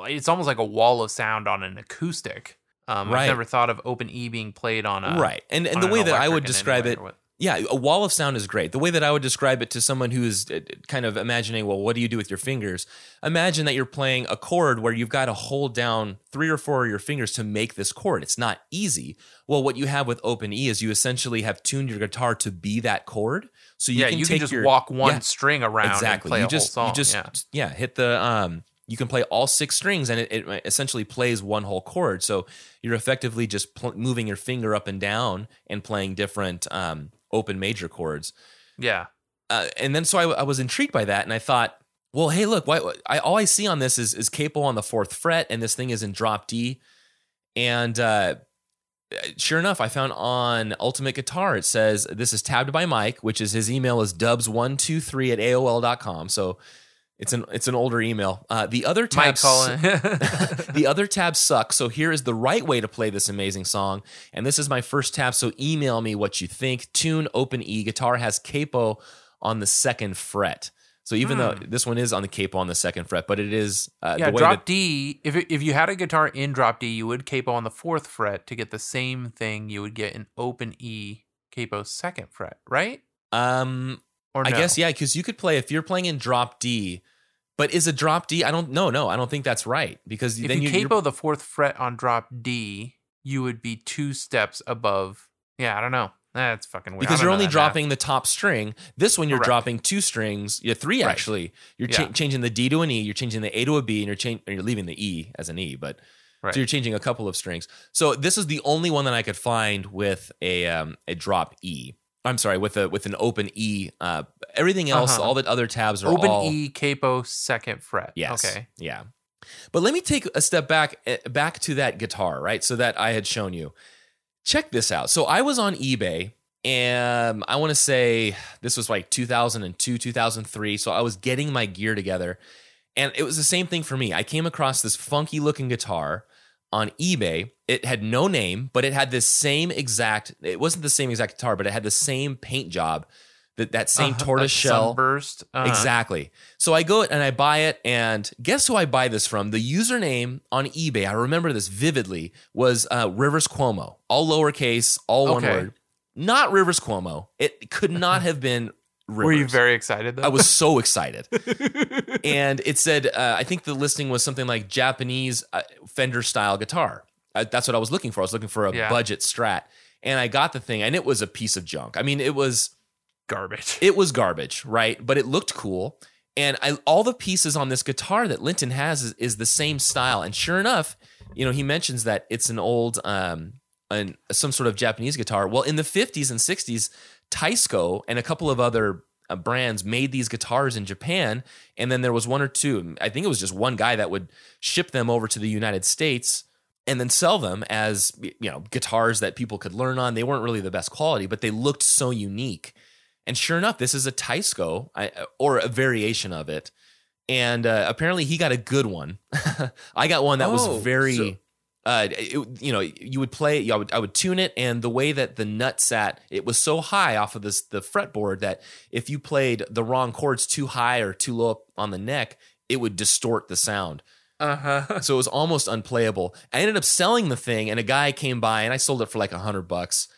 it's almost like a wall of sound on an acoustic. Um, Right. I've never thought of open E being played on a right. And and the an way that I would describe it Yeah, a wall of sound is great. The way that I would describe it to someone who is uh, kind of imagining, well, what do you do with your fingers? Imagine that you're playing a chord where you've got to hold down three or four of your fingers to make this chord. It's not easy. Well, what you have with open E is you essentially have tuned your guitar to be that chord. So you yeah, can you can just your, walk one Yeah, string around exactly. and play you a just you just yeah. yeah. hit the um you can play all six strings and it, it essentially plays one whole chord. So you're effectively just pl- moving your finger up and down and playing different um open major chords. yeah. Uh, and then so I, I was intrigued by that and I thought, well, hey, look, why, I, all I see on this is is capo on the fourth fret and this thing is in drop D. And uh, sure enough, I found on Ultimate Guitar, it says this is tabbed by Mike, which is his email is dubs123 at AOL.com. So it's an it's an older email. Uh, the other tabs the other tabs suck. So here is the right way to play this amazing song. And this is my first tab. So email me what you think. Tune open E guitar has capo on the second fret. So even though this one is on the capo on the second fret, but it is uh, yeah, the way drop that D. If it, if you had a guitar in drop D, you would capo on the fourth fret to get the same thing you would get in open E capo second fret, right? um Or I guess yeah, because you could play if you're playing in drop D, but is a drop D? I don't no no I don't think that's right because If then you you, capo the fourth fret on drop D, you would be two steps above. Yeah, I don't know. That's fucking weird. Because you're only dropping the top string. This one you're Correct. dropping two strings, yeah, three Right. actually. You're cha- changing the D to an E, you're changing the A to a B, and you're changing you're leaving the E as an E, but Right. so you're changing a couple of strings. So this is the only one that I could find with a um, a drop E. I'm sorry, with a with an open E. Uh, everything else, Uh-huh. all the other tabs are open all E capo second fret. Yes. Okay. Yeah. But let me take a step back eh, back to that guitar, right? So that I had shown you. Check this out. So I was on eBay and I want to say this was like 2002, 2003. So I was getting my gear together and it was the same thing for me. I came across this funky looking guitar on eBay. It had no name, but it had this same exact it wasn't the same exact guitar, but it had the same paint job. That, that same Uh-huh, tortoise shell sunburst. Uh-huh. Exactly. So I go and I buy it, and guess who I buy this from? The username on eBay, I remember this vividly, was uh, Rivers Cuomo, all lowercase, all one word. Not Rivers Cuomo. It could not have been Rivers. Were you very excited though? I was so excited. and it said, uh, I think the listing was something like Japanese uh, Fender style guitar. That's what I was looking for. I was looking for a Yeah. budget strat. And I got the thing, and it was a piece of junk. I mean, it was garbage. it was garbage, right? But it looked cool. And I, all the pieces on this guitar that Linton has is, is the same style. And sure enough, you know, he mentions that it's an old, um, an, some sort of Japanese guitar. Well, in the 50s and 60s, Teisco and a couple of other uh, brands made these guitars in Japan. And then there was one or two, I think it was just one guy that would ship them over to the United States and then sell them as, you know, guitars that people could learn on. They weren't really the best quality, but they looked so unique. And sure enough, this is a Teisco I, or a variation of it. And uh, apparently he got a good one. I got one that Oh, was very, so- uh, it, you know, you would play, I would, I would tune it, and the way that the nut sat, it was so high off of this the fretboard that if you played the wrong chords too high or too low up on the neck, it would distort the sound. Uh huh. So it was almost unplayable. I ended up selling the thing, and a guy came by, and I sold it for like a hundred bucks.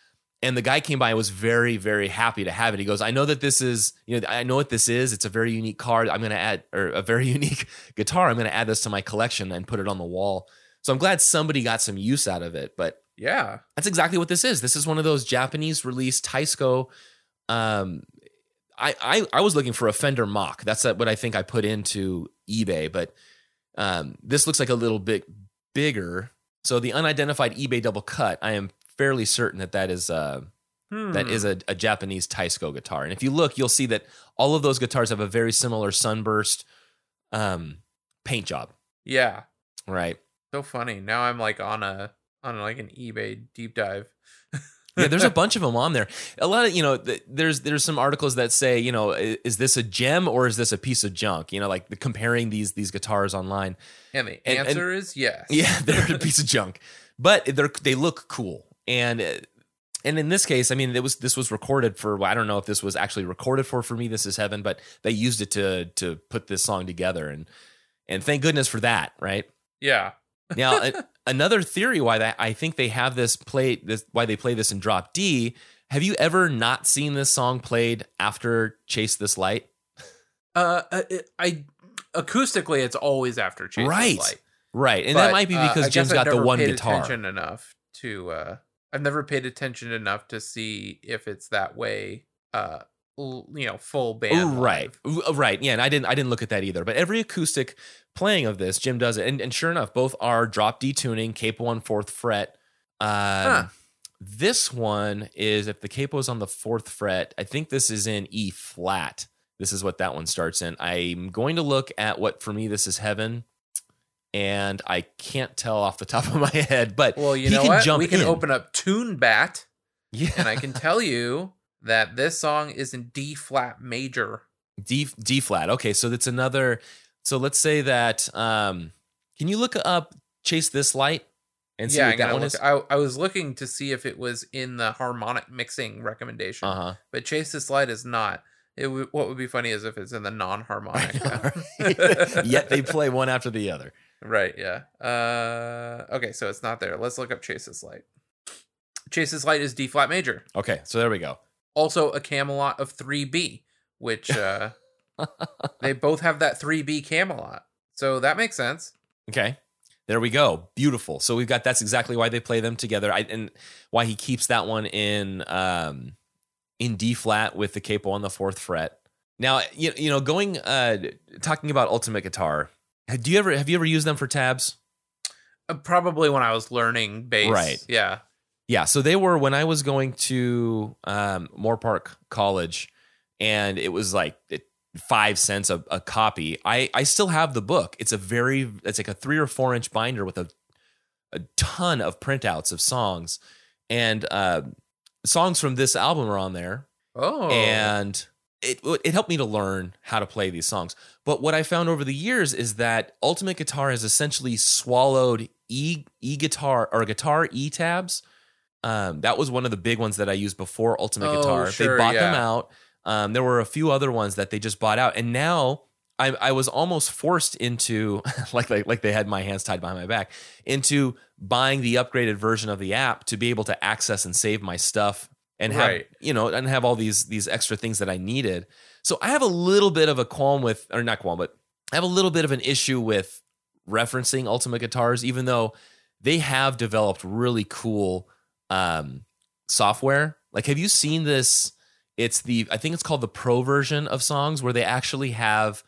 And the guy came by and was very, very happy to have it. He goes, "I know that this is, you know, I know what this is. It's a very unique card. I'm going to add, or a very unique guitar. I'm going to add this to my collection and put it on the wall." So I'm glad somebody got some use out of it. But Yeah. that's exactly what this is. This is one of those Japanese released Teisco. Um, I, I I was looking for a Fender Mach. That's what I think I put into eBay, but um, this looks like a little bit bigger. So the unidentified eBay double cut, I am fairly certain that that is uh, Hmm. is a, a Japanese Teisco guitar. And if you look, you'll see that all of those guitars have a very similar sunburst um, paint job. Yeah. Right. So funny. Now I'm like on a on like an eBay deep dive. Yeah, there's a bunch of them on there. A lot of you know, there's there's some articles that say you know, is this a gem or is this a piece of junk? You know, like the, comparing these these guitars online. And the And- and- answer is yes. Yeah, they're a piece of junk, but they're they look cool. And uh, and in this case, I mean, it was this was recorded for. well, I don't know if this was actually recorded for for me. This is heaven, but they used it to to put this song together, and and thank goodness for that, right? Yeah. Now, another theory why that I think they have this play this why they play this in drop D. Have you ever not seen this song played after Chase This Light? Uh, uh, it- I acoustically, it's always after Chase Right. Light. Right, and But, that might be uh, because I Jim's got the one paid guitar. Attention enough to. Uh, I've never paid attention enough to see if it's that way. Uh, you know, full band. Ooh, right, live. Right. Yeah, and I didn't I didn't look at that either. But every acoustic playing of this, Jim does it, and, and sure enough, both are drop D tuning, capo on fourth fret. Um, Huh. This one is if the capo is on the fourth fret. I think this is in E flat. This is what that one starts in. I'm going to look at what for me this is heaven, and I can't tell off the top of my head. But Well, you know what? we can in. open up Tunebat, yeah, and I can tell you that this song is in D flat major. D D flat. Okay, so that's another. So let's say that. Um, can you look up "Chase This Light" and see yeah, what that one look. is? I, I was looking to see if it was in the harmonic mixing recommendation, Uh huh. but Chase This Light is not. It w- what would be funny is if it's in the non-harmonic. Yet they play one after the other. Right, yeah. Uh okay, so it's not there. Let's look up Chase's Light. Chase's Light is D flat major. Okay, so there we go. Also a Camelot of 3B, which uh they both have that 3B Camelot. So that makes sense. Okay, there we go. Beautiful. So we've got that's exactly why they play them together. I and why he keeps that one in um in D flat with the capo on the fourth fret. Now you you know going uh talking about Ultimate Guitar. Do you ever have you ever used them for tabs? Uh, probably when I was learning bass. Right. Yeah. Yeah, so they were when I was going to um, Moorpark College, and it was like five cents a, a copy. I I still have the book. It's a very it's like a three or four inch binder with a a ton of printouts of songs, and uh, songs from this album are on there Oh. and it it helped me to learn how to play these songs. But what I found over the years is that Ultimate Guitar has essentially swallowed e e guitar or guitar e tabs. Um, that was one of the big ones that I used before Ultimate Oh, Guitar. sure, they bought them out. Um, there were a few other ones that they just bought out, and now I, I was almost forced into like, like like they had my hands tied behind my back into buying the upgraded version of the app to be able to access and save my stuff and have Right. you know and have all these these extra things that I needed. So I have a little bit of a qualm with or not qualm, but I have a little bit of an issue with referencing Ultimate Guitars, even though they have developed really cool um, software. Like, have you seen this? It's the I think it's called the Pro version of songs where they actually have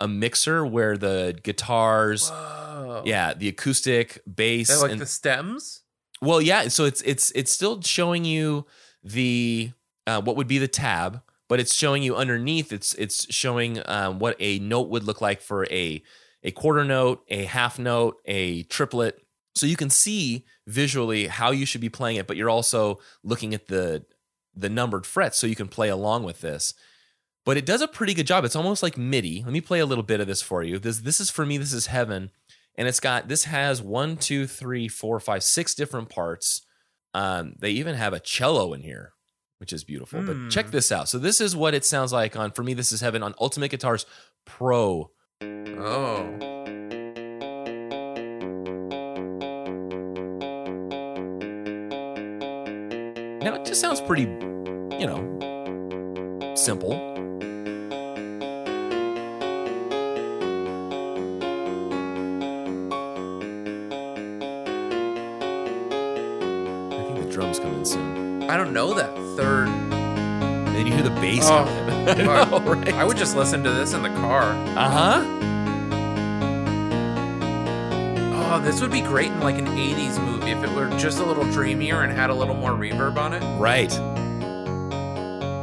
a mixer where the guitars, Whoa. yeah, the acoustic, bass, They have, like and the stems? well, yeah. So it's it's it's still showing you the uh, what would be the tab, but it's showing you underneath. It's it's showing um, what a note would look like for a a quarter note, a half note, a triplet. So you can see visually how you should be playing it, but you're also looking at the the numbered frets so you can play along with this. But it does a pretty good job. It's almost like MIDI. Let me play a little bit of this for you. This this is for me. This is heaven and it's got this has one, two, three, four, five, six different parts. Um, they even have a cello in here, which is beautiful. But Hmm. check this out. So this is what it sounds like on for me. This is heaven on Ultimate Guitars Pro. Oh. It just sounds pretty, you know, simple. I think the drums come in soon. I don't know that third. Then you hear the bass. Oh, come. I know, right? I would just listen to this in the car. Uh huh. This would be great in like an 80s movie if it were just a little dreamier and had a little more reverb on it. Right.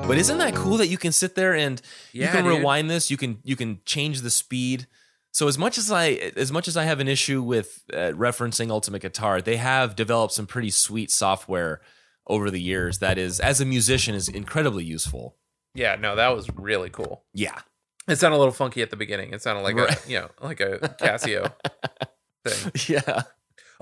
But isn't that cool that you can sit there and you can dude. rewind this, you can you can change the speed. So as much as I as much as I have an issue with uh, referencing Ultimate Guitar, they have developed some pretty sweet software over the years that is, as a musician, is incredibly useful. Yeah, no, that was really cool. Yeah. It sounded a little funky at the beginning. It sounded like Right. a you know like a Casio thing. Yeah.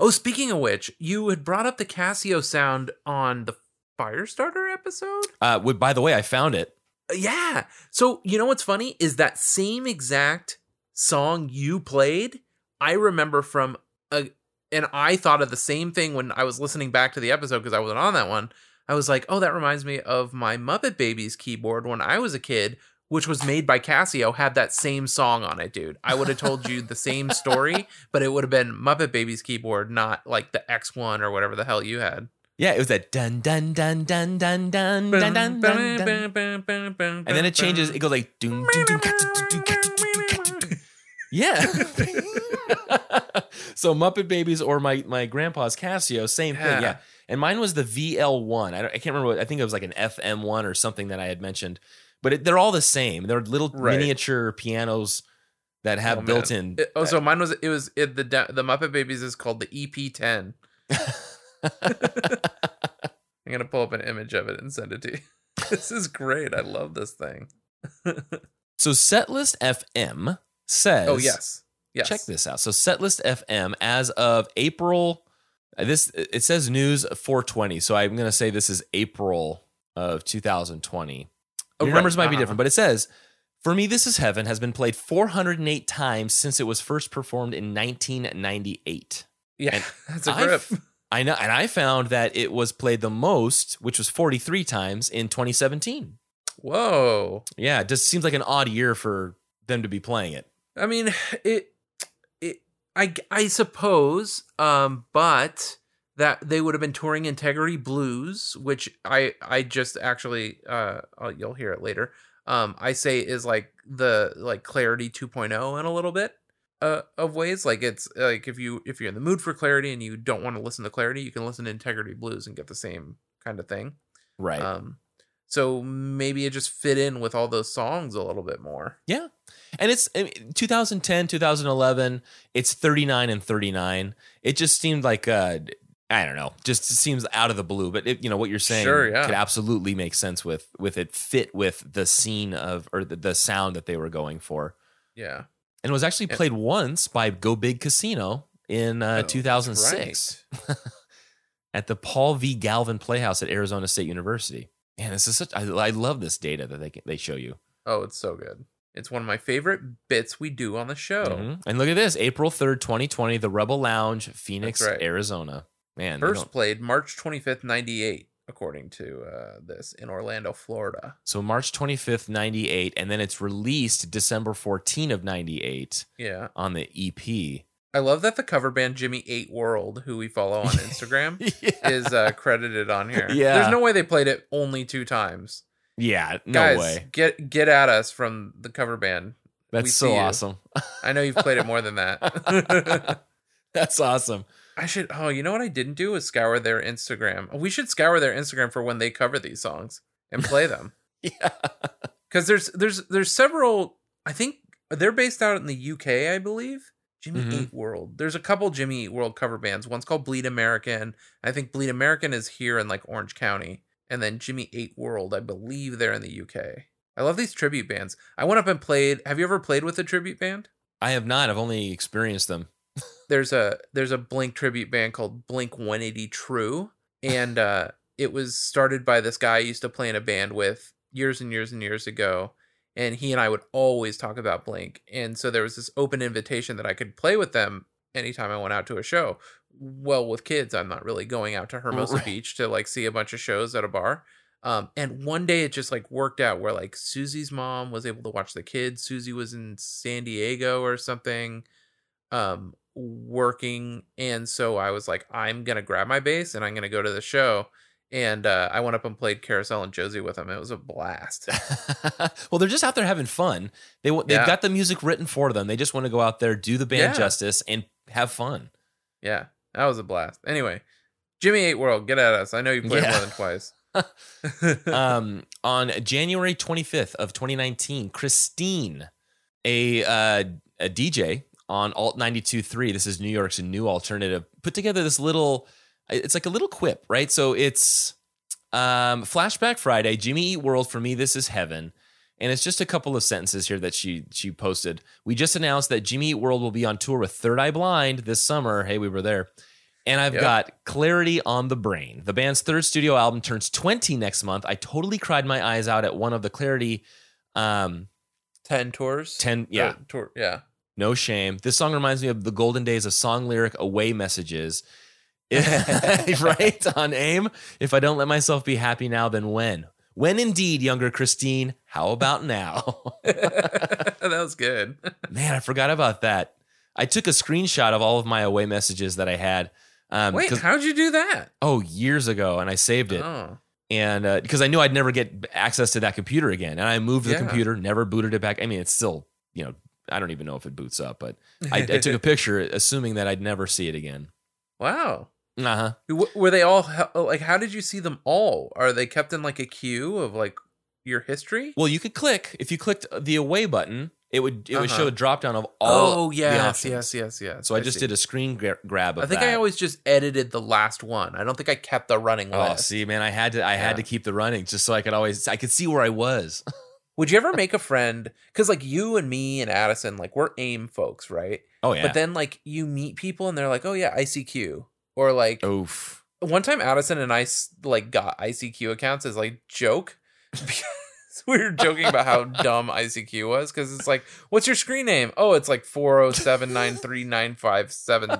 Oh, speaking of which, you had brought up the Casio sound on the Firestarter episode. Uh, w- by the way, I found it. Uh, Yeah. So you know what's funny is that same exact song you played. I remember from a, and I thought of the same thing when I was listening back to the episode because I wasn't on that one. I was like, oh, that reminds me of my Muppet Babies keyboard when I was a kid, which was made by Casio, had that same song on it, dude. I would have told you the same story, but it would have been Muppet Babies keyboard, not like the X1 or whatever the hell you had. Yeah, it was that dun dun dun dun dun dun dun dun dun dun. And then it changes. It goes like doom doom doom. Yeah. so Muppet Babies or my my grandpa's Casio, same Yeah. thing. Yeah. And mine was the VL1. I, don't, I can't remember. What, I think it was like an FM1 or something that I had mentioned. But it, they're all the same. They're little Right. miniature pianos that have Oh, built-in. It- oh, so mine was it was it, the the Muppet Babies is called the EP10. I'm gonna pull up an image of it and send it to you. This is great. I love this thing. so Setlist FM says. Oh yes, yes. Check this out. So Setlist FM as of April uh, this it says news 420. So I'm going to say this is April of 2020. Oh, Your right. numbers might be Uh-huh. different, but it says For Me This Is Heaven has been played 408 times since it was first performed in 1998. Yeah, And that's a grip. I know and I found that it was played the most, which was 43 times in 2017. Whoa. Yeah, it just seems like an odd year for them to be playing it. I mean, it, it, I, I suppose, um, but that they would have been touring Integrity Blues, which I, I just actually, uh, you'll hear it later. Um, I say is like the like Clarity 2.0 in a little bit, uh, of ways. Like it's like if you if you're in the mood for Clarity and you don't want to listen to Clarity, you can listen to Integrity Blues and get the same kind of thing. Right. Um, so maybe it just fit in with all those songs a little bit more. Yeah. And it's I mean, 2010, 2011, it's 39 and 39. It just seemed like uh I don't know, just seems out of the blue, but it, you know what you're saying Sure, yeah. could absolutely make sense with with it fit with the scene of or the, the sound that they were going for. Yeah. And it was actually played once by Go Big Casino in Oh, uh, that's 2006 at the Paul V. Galvin Playhouse at Arizona State University. Man, this is such I, I love this data that they they show you. Oh, it's so good. It's one of my favorite bits we do on the show. Mhm. And look at this April 3rd, 2020, the Rebel Lounge, Phoenix, right. Arizona. Man, First played March 25th, 98, according to uh, this, in Orlando, Florida. so March 25th, 98, and then it's released December 14 of 98 Yeah. on the EP. I love that the cover band Jimmy 8 World, who we follow on Instagram, yeah. is uh, credited on here. Yeah. There's no way they played it only two times. yeah, no Guys, way. get get at us from the cover band. That's see so awesome. I know you've played it more than that. That's awesome. I should. Oh, you know what I didn't do is scour their Instagram. We should scour their Instagram for when they cover these songs and play them. Yeah. because there's there's there's several. I think they're based out in the UK, I believe. Jimmy Mhm. Eat World. There's a couple Jimmy Eat World cover bands. One's called Bleed American. I think Bleed American is here in like Orange County, and then Jimmy Eat World, I believe they're in the UK. I love these tribute bands. I went up and played. Have you ever played with a tribute band? I have not. I've only experienced them. There's a there's a Blink tribute band called Blink 180 True, and uh, it was started by this guy I used to play in a band with years and years and years ago, and he and I would always talk about Blink, and so there was this open invitation that I could play with them anytime I went out to a show. Well, with kids, I'm not really going out to Hermosa Right. Beach to like see a bunch of shows at a bar. Um, and one day it just like worked out where like Susie's mom was able to watch the kids. Susie was in San Diego or something, um, working. And so I was like, I'm going to grab my bass and I'm going to go to the show. And uh, I went up and played Carousel and Josie with them. It was a blast. well, they're just out there having fun. they, they've Yeah. got the music written for them. They just want to go out there, do the band Yeah. justice, and have fun. yeah, that was a blast. Anyway, Jimmy Eight World, get at us. I know you played Yeah. more than twice. um, on January 25th of 2019, Christine, a uh, a DJ on Alt 92.3, this is New York's new alternative, put together this little. It's like a little quip, right? So it's Um, Flashback Friday, Jimmy Eat World for me. This is heaven, and it's just a couple of sentences here that she she posted. We just announced that Jimmy Eat World will be on tour with Third Eye Blind this summer. Hey, we were there. And I've Yep. got Clarity on the Brain. The band's third studio album turns 20 next month. I totally cried my eyes out at one of the Clarity um, Ten tours. 10 yeah, tour. Yeah. No shame. This song reminds me of the golden days of song lyric away messages. right on aim. If I don't let myself be happy now, then when? When indeed, younger Christine. How about now? that was good. Man, I forgot about that. I took a screenshot of all of my away messages that I had. Um, Wait, how'd you do that? oh, years ago, and I saved it. Oh. and uh, because I knew I'd never get access to that computer again, and I moved the Yeah. computer, never booted it back. I mean, it's still, you know, I don't even know if it boots up, but I, I took a picture, assuming that I'd never see it again. Wow. Uh huh. W- Were they all like? How did you see them all? Are they kept in like a queue of like your history? Well, you could click if you clicked the away button, it would it would Uh-huh. show a drop down of all. oh the yes, yes, yes, yes. So I just see. did a screen gra- grab of I think that. I always just edited the last one. I don't think I kept the running Oh, list. see, man, I had to I Yeah. had to keep the running just so I could always I could see where I was. Would you ever make a friend? Because like you and me and Addison, like we're AIM folks, right? Oh yeah. But then like you meet people and they're like, oh yeah, ICQ, or like Oof. one time Addison and I like got ICQ accounts as like joke because we were joking about how dumb ICQ was because it's like, what's your screen name? Oh, it's like four zero seven nine three nine five seven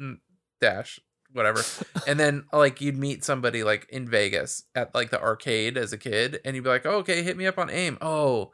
mm, dash whatever. And then like you'd meet somebody like in Vegas at like the arcade as a kid, and you'd be like, oh, okay, hit me up on AIM. Oh,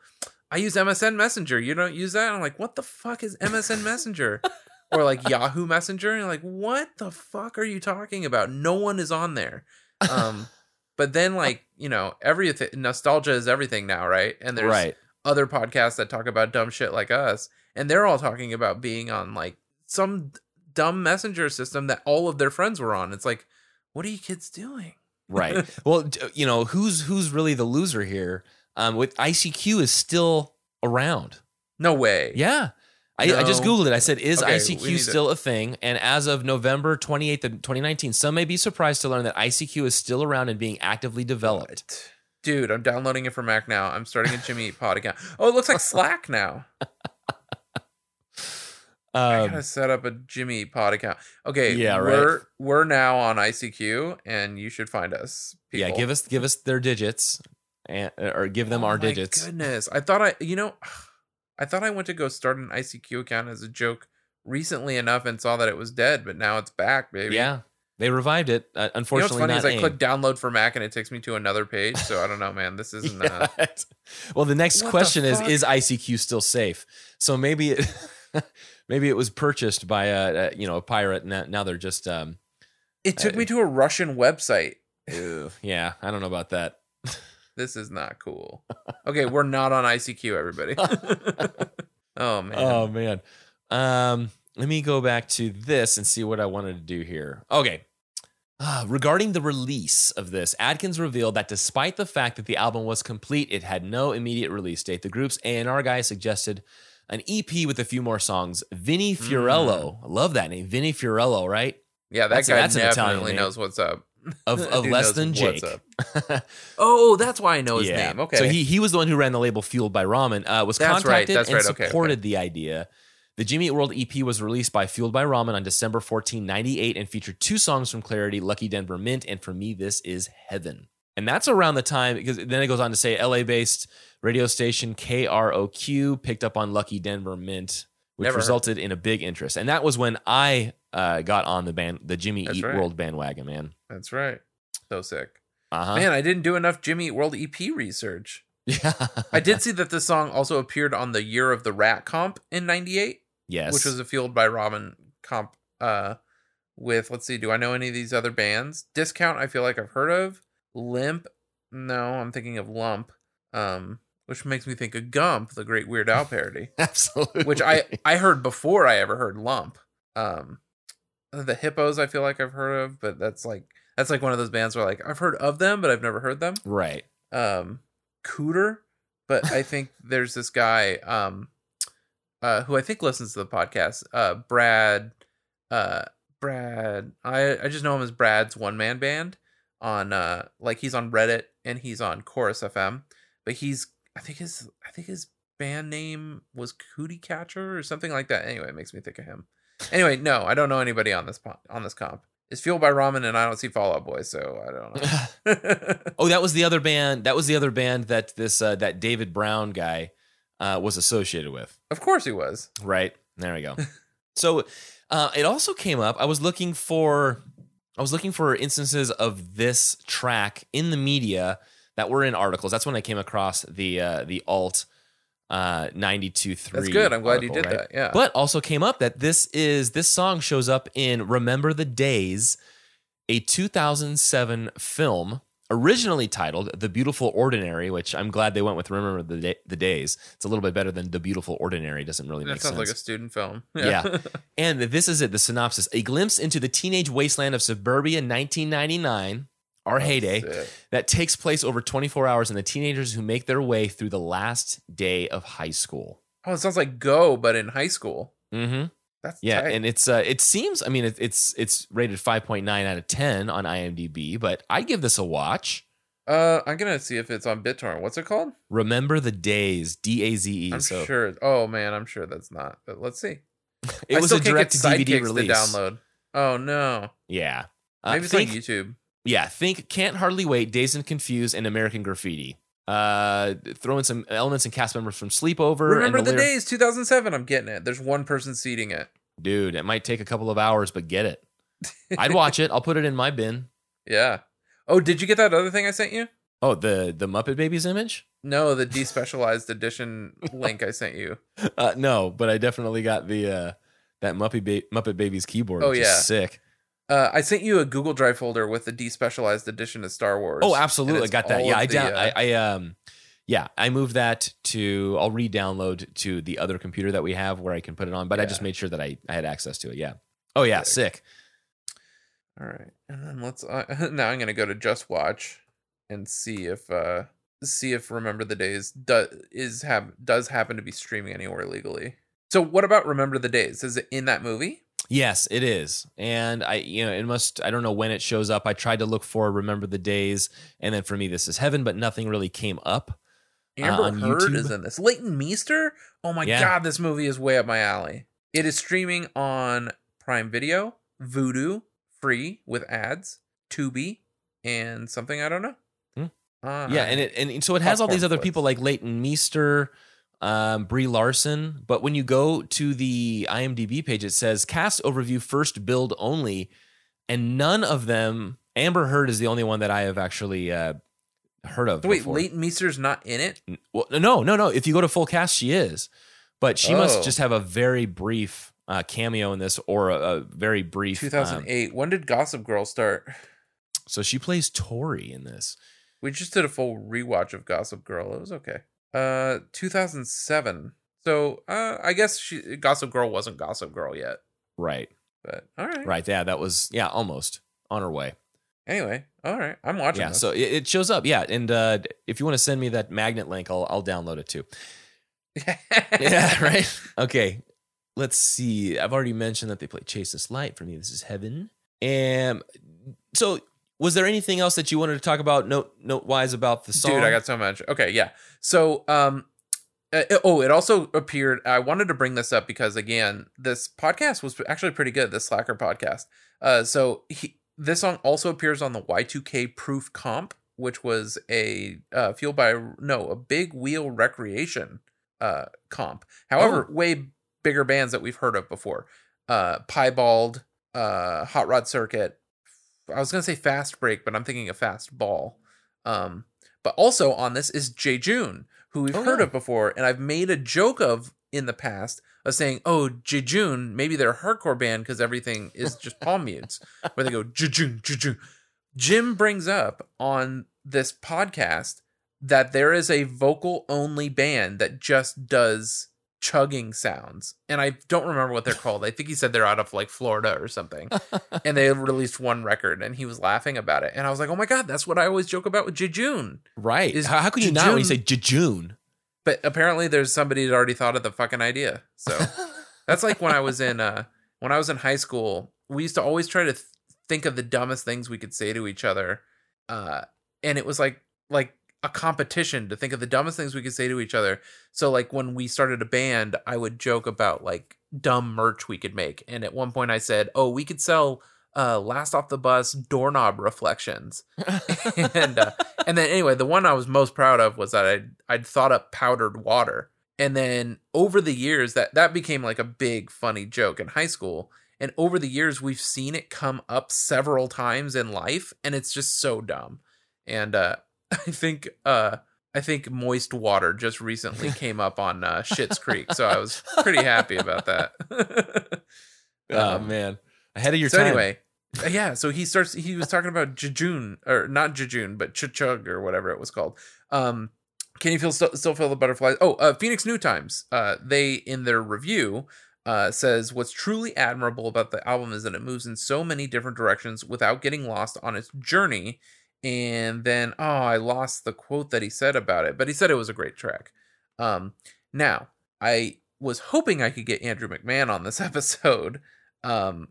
I use MSN Messenger. You don't use that? I'm like, what the fuck is MSN Messenger? or like Yahoo Messenger, and you're like, what the fuck are you talking about? No one is on there. Um, but then like you know, everything nostalgia is everything now, right? And there's right. other podcasts that talk about dumb shit like us, and they're all talking about being on like some dumb messenger system that all of their friends were on. It's like, what are you kids doing? Right. well, you know who's who's really the loser here? Um, with ICQ is still around. No way. Yeah. I, I just googled it. I said, "Is Okay, ICQ need to- still a thing?" And as of November twenty eighth of twenty nineteen, some may be surprised to learn that ICQ is still around and being actively developed. What? Dude, I'm downloading it for Mac now. I'm starting a Jimmy Eat Pod account. Oh, it looks like Slack now. I Um, gotta set up a Jimmy Pod account. Okay, Yeah, right. We're we're now on ICQ, and you should find us. yeah, give us give us their digits, and, or give them Oh our my digits. Goodness, I thought I, you know, I thought I went to go start an ICQ account as a joke recently enough and saw that it was dead, but now it's back, baby. Yeah, they revived it. Uh, You know what's funny is I AIM. click download for Mac and it takes me to another page. So I don't know, man. This isn't. Uh, well, the next What the question is. Is ICQ still safe? So maybe it, maybe it was purchased by a, a you know a pirate. and now they're just um, it took me to a Russian website. ew, yeah. I don't know about that. This is not cool. Okay, we're not on ICQ, everybody. oh man. Oh man. Um, let me go back to this and see what I wanted to do here. Okay. Ah, regarding the release of this, Adkins revealed that despite the fact that the album was complete, it had no immediate release date. The group's A&R guy suggested an EP with a few more songs. Vinnie Fiorello, I love that name, Vinnie Fiorello, right? yeah, that that's- guy that's definitely knows what's up. Of of less than Jake. Oh, that's why I know his yeah. name. Okay. So he he was the one who ran the label Fueled by Ramen. Uh, was That's contacted and right, okay, supported the idea. The Jimmy Eat World EP was released by Fueled by Ramen on December 14, 98 and featured two songs from Clarity, Lucky Denver Mint, and For Me This Is Heaven. And that's around the time because then it goes on to say LA-based radio station KROQ picked up on Lucky Denver Mint, which Never heard. resulted in a big interest. And that was when I uh, got on the band the Jimmy That's Eat right. World bandwagon, man. That's right. So sick. Uh-huh. Man, I didn't do enough Jimmy Eat World EP research. Yeah. I did see that this song also appeared on the Year of the Rat comp in 98, yes. which was a Fueled by Ramen comp uh with let's see, do I know any of these other bands? Discount I feel like I've heard of. Limp, no, I'm thinking of Lump. Um which makes me think of Gump, the great Weird Al parody, Absolutely. which I I heard before I ever heard Lump. Um the Hippos I feel like I've heard of, but that's like that's like one of those bands where like I've heard of them, but I've never heard them right. um cooter but i think there's this guy um uh who i think listens to the podcast uh brad uh brad i i just know him as brad's one man band on uh like he's on Reddit and he's on Chorus FM, but he's I think his I think his band name was Cootie Catcher or something like that. Anyway, it makes me think of him. Anyway, no, I don't know anybody on this on this comp. It's fueled by ramen, and I don't see Fall Out Boy, so I don't know. oh, that was the other band. That was the other band that this uh, that David Brown guy uh, was associated with. of course, he was. Right. There we go. so uh, it also came up. I was looking for I was looking for instances of this track in the media that were in articles. That's when I came across the uh, the alt uh 92 3 That's good. I'm glad you did right? that. Yeah. But also came up that this is this song shows up in Remember the Daze, a 2007 film originally titled The Beautiful Ordinary, which I'm glad they went with Remember the, Day, the Days. It's a little bit better than The Beautiful Ordinary. Doesn't really that make sounds sense. like a student film. Yeah. and this is it, the synopsis. A glimpse into the teenage wasteland of suburbia 1999, our heyday, that takes place over 24 hours and the teenagers who make their way through the last day of high school. Oh, it sounds like Go, but in high school. Mm-hmm. That's Yeah, tight. and it's uh, it seems. I mean, it, it's it's rated 5.9 out of 10 on IMDb, but I'd give this a watch. uh, I'm gonna see if it's on BitTorrent. What's it called? Remember the Daze, D A Z E. I'm So sure. Oh man, I'm sure that's not. But let's see. it I was still a direct DVD release. To download. Oh no. Yeah, uh, Maybe it's think, on YouTube. Yeah, think Can't Hardly Wait, Dazed and Confused, and American Graffiti. Uh, throw in some elements and cast members from Sleepover. Remember and the, lyric- days 2007. I'm getting it. There's one person seeding it. Dude, it might take a couple of hours, but get it. I'd watch it. I'll put it in my bin. Yeah. Oh, did you get that other thing I sent you? Oh, the the Muppet Babies image? No, the despecialized edition link I sent you. Uh, no, but I definitely got the uh, that Muppet ba- Muppet Babies keyboard. Oh, which yeah. is sick. Uh, I sent you a Google Drive folder with the despecialized edition of Star Wars. Oh, absolutely, got that. Yeah, I the, down. uh, I, I um, yeah, I moved that to. I'll re-download to the other computer that we have where I can put it on. But I just made sure that I, I had access to it. Yeah. Oh yeah, Sick. sick. All right, and then let's. Uh, now I'm gonna go to JustWatch and see if uh see if Remember the Daze does is have does happen to be streaming anywhere legally. So what about Remember the Daze? Is it in that movie? Yes, it is. And I, you know, it must, I don't know when it shows up. I tried to look for Remember the Daze. And then for me, this is heaven, but nothing really came up. Amber on Heard YouTube? is in this. Leighton Meester. Oh my Yeah. god, this movie is way up my alley. It is streaming on Prime Video, Vudu, free with ads, Tubi, and something I don't know. Hmm. Uh, yeah. And it, and so it has all these other people like Leighton Meester, um, Brie Larson. But when you go to the IMDb page, it says cast overview first build only. And none of them, Amber Heard is the only one that I have actually uh, heard of. Wait, before. Leighton Meester's not in it. Well, no, no, no. If you go to full cast, she is, but she must Oh. just have a very brief uh, cameo in this, or a, a very brief. um, 2008. when did Gossip Girl start? so she plays Tori in this. We just did a full rewatch of Gossip Girl. It was okay. Uh, 2007. So uh, I guess she Gossip Girl wasn't Gossip Girl yet, Right, but all right. right. Yeah, that was yeah, almost on her way. Anyway, all right. I'm watching. Yeah, this. so it, it shows up. Yeah, and uh, if you want to send me that magnet link, I'll I'll download it too. yeah, right. Okay, let's see. I've already mentioned that they play Chase This Light. For me, this is heaven. And so, was there anything else that you wanted to talk about, note note wise, about the song? Dude, I got so much. Okay, yeah. So, um, uh, oh, it also appeared. I wanted to bring this up because again, this podcast was actually pretty good. This Slacker podcast. Uh, so he, this song also appears on the Y2K Proof comp, which was a uh, fueled by no a big wheel recreation uh comp. However, way bigger bands that we've heard of before. Uh, Piebald, uh, Hot Rod Circuit. I was gonna say Fast Break, but I'm thinking of Fastball. Um, but also on this is Jejune, who we've Oh, heard yeah. of before, and I've made a joke of in the past of saying, "Oh, Jejune, maybe they're a hardcore band because everything is just palm mutes, where they go Jay June, Jay June." Jim brings up on this podcast that there is a vocal only band that just does chugging sounds, and I don't remember what they're called. I think he said they're out of like Florida or something and they released one record and he was laughing about it and i was like oh my god that's what i always joke about with jejune right. Is How, how could you not when you say Jejune? but apparently there's somebody that already thought of the fucking idea so that's like when i was in uh when i was in high school we used to always try to th- think of the dumbest things we could say to each other uh, and it was like like a competition to think of the dumbest things we could say to each other. So like when we started a band, I would joke about like dumb merch we could make, and at one point I said, "Oh, we could sell." Uh, last off the bus doorknob reflections, and uh, and then anyway, the one I was most proud of was that I'd I'd thought up powdered water, and then over the years that that became like a big funny joke in high school, and over the years we've seen it come up several times in life, and it's just so dumb, and uh, I think uh. I think moist water just recently came up on uh, Schitt's Creek, so I was pretty happy about that. oh Um, man, ahead of your so time. anyway, uh, yeah. So he starts. He was talking about jejune or not jejune, but chuchug or whatever it was called. Um, can you feel still, still feel the butterflies? Oh, uh, Phoenix New Times. Uh, they in their review uh, says what's truly admirable about the album is that it moves in so many different directions without getting lost on its journey. And then, oh, I lost the quote that he said about it, but he said it was a great track. Um, now, I was hoping I could get Andrew McMahon on this episode, um,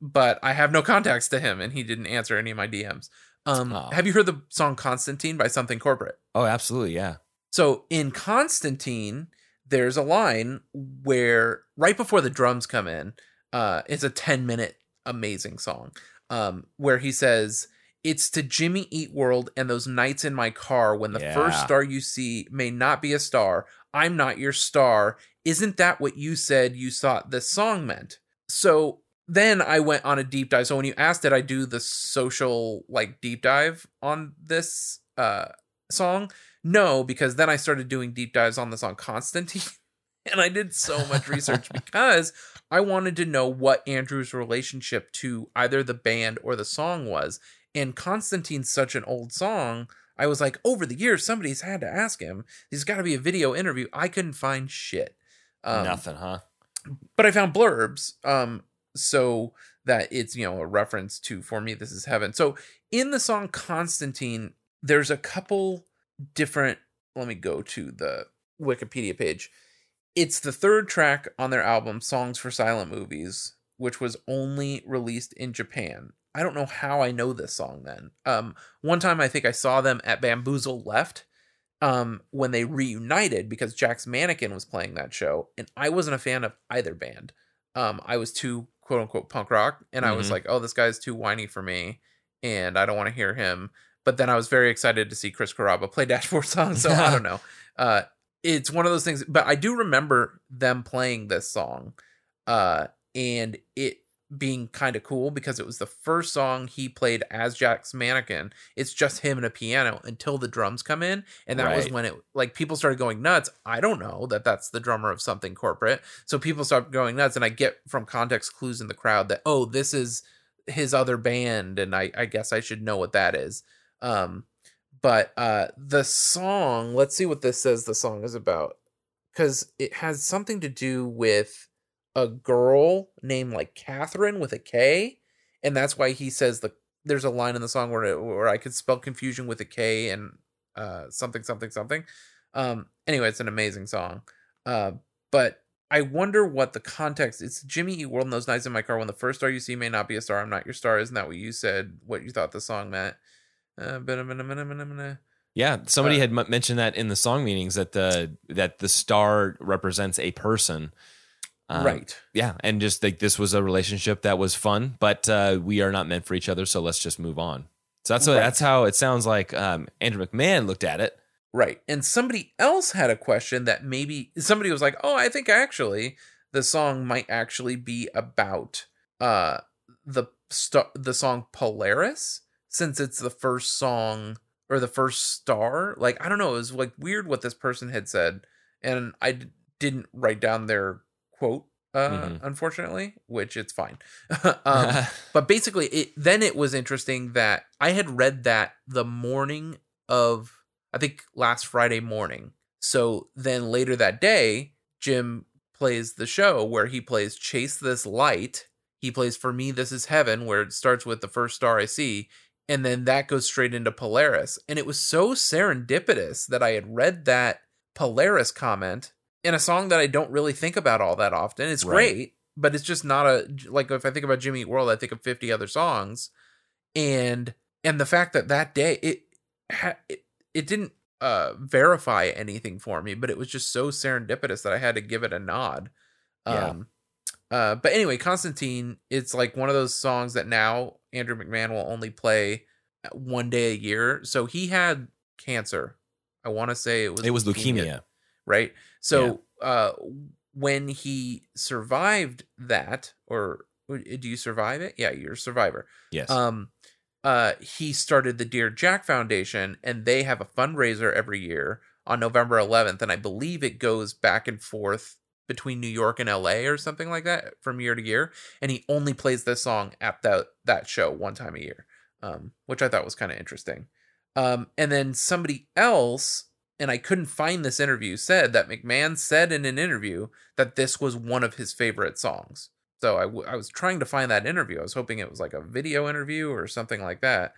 but I have no contacts to him, and he didn't answer any of my DMs. Um, Oh. Have you heard the song Constantine by Something Corporate? Oh, absolutely, yeah. So in Constantine, there's a line where right before the drums come in, uh, it's a 10 minute amazing song um, where he says, It's to Jimmy Eat World and those nights in my car when the first star you see may not be a star. I'm not your star. Isn't that what you said you thought this song meant? So then I went on a deep dive. So when you asked, did I do the social like deep dive on this uh, song? No, because then I started doing deep dives on the song Constantine. And I did so much research because I wanted to know what Andrew's relationship to either the band or the song was. And Constantine's such an old song. I was like, over the years, somebody's had to ask him. There's got to be a video interview. I couldn't find shit. Um, Nothing, huh? but I found blurbs, um, so that it's you know a reference to "For Me This Is Heaven." So in the song Constantine, there's a couple different. Let me go to the Wikipedia page. It's the third track on their album "Songs for Silent Movies," which was only released in Japan. I don't know how I know this song. Then, um, one time I think I saw them at Bamboozle Left, um, when they reunited because Jack's Mannequin was playing that show, and I wasn't a fan of either band. Um, I was too quote unquote punk rock, and I was Mhm. like, oh, this guy's too whiny for me, and I don't want to hear him. But then I was very excited to see Chris Carrabba play Dashboard Song, so I don't know. Uh, it's one of those things, but I do remember them playing this song, uh, and it being kind of cool because it was the first song he played as Jack's Mannequin. It's just him and a piano until the drums come in, and that was when it like people started going nuts. I don't know that that's the drummer of something corporate, so people start going nuts, and I get from context clues in the crowd that oh, this is his other band, and I I guess I should know what that is. Um, but uh, the song, let's see what this says. The song is about because it has something to do with a girl named like Catherine with a K, and that's why he says the. There's a line in the song where it, where I could spell confusion with a K and uh, something something something. Um, anyway, it's an amazing song. Uh, but I wonder what the context. It's Jimmy Eat World and those nights in my car when the first star you see may not be a star. I'm not your star. Isn't that what you said? What you thought the song meant? Uh. Yeah, somebody Uh, had mentioned that in the song meanings that the that the star represents a person. Um, right. Yeah, and just like this was a relationship that was fun, but uh, we are not meant for each other, so let's just move on. So that's what, Right. that's how it sounds like um, Andrew McMahon looked at it. Right. And somebody else had a question that maybe somebody was like, "Oh, I think actually the song might actually be about uh the st- the song Polaris since it's the first song or the first star." Like, I don't know, it was like weird what this person had said and I d- didn't write down their quote uh Mhm. unfortunately, which it's fine. um but basically it then it was interesting that i had read that the morning of i think last friday morning so then later that day jim plays the show where he plays chase this light he plays for me this is heaven where it starts with the first star i see and then that goes straight into polaris and it was so serendipitous that i had read that polaris comment in a song that i don't really think about all that often it's Right. great but it's just not a like if I think about Jimmy Eat World, I think of 50 other songs. And and the fact that that day it it, it didn't uh verify anything for me but it was just so serendipitous that i had to give it a nod Yeah. um uh but anyway constantine it's like one of those songs that now andrew mcmahon will only play one day a year so he had cancer i want to say it was It was leukemia. Right? So uh when he survived that or do you survive it? Yeah you're a survivor. Yes. um uh he started the dear jack foundation and they have a fundraiser every year on november 11th and i believe it goes back and forth between new york and la or something like that from year to year and he only plays this song at that that show one time a year um which i thought was kind of interesting. Um and then somebody else and i couldn't find this interview said that mcmahon said in an interview that this was one of his favorite songs so I, w- I was trying to find that interview. I was hoping it was like a video interview or something like that.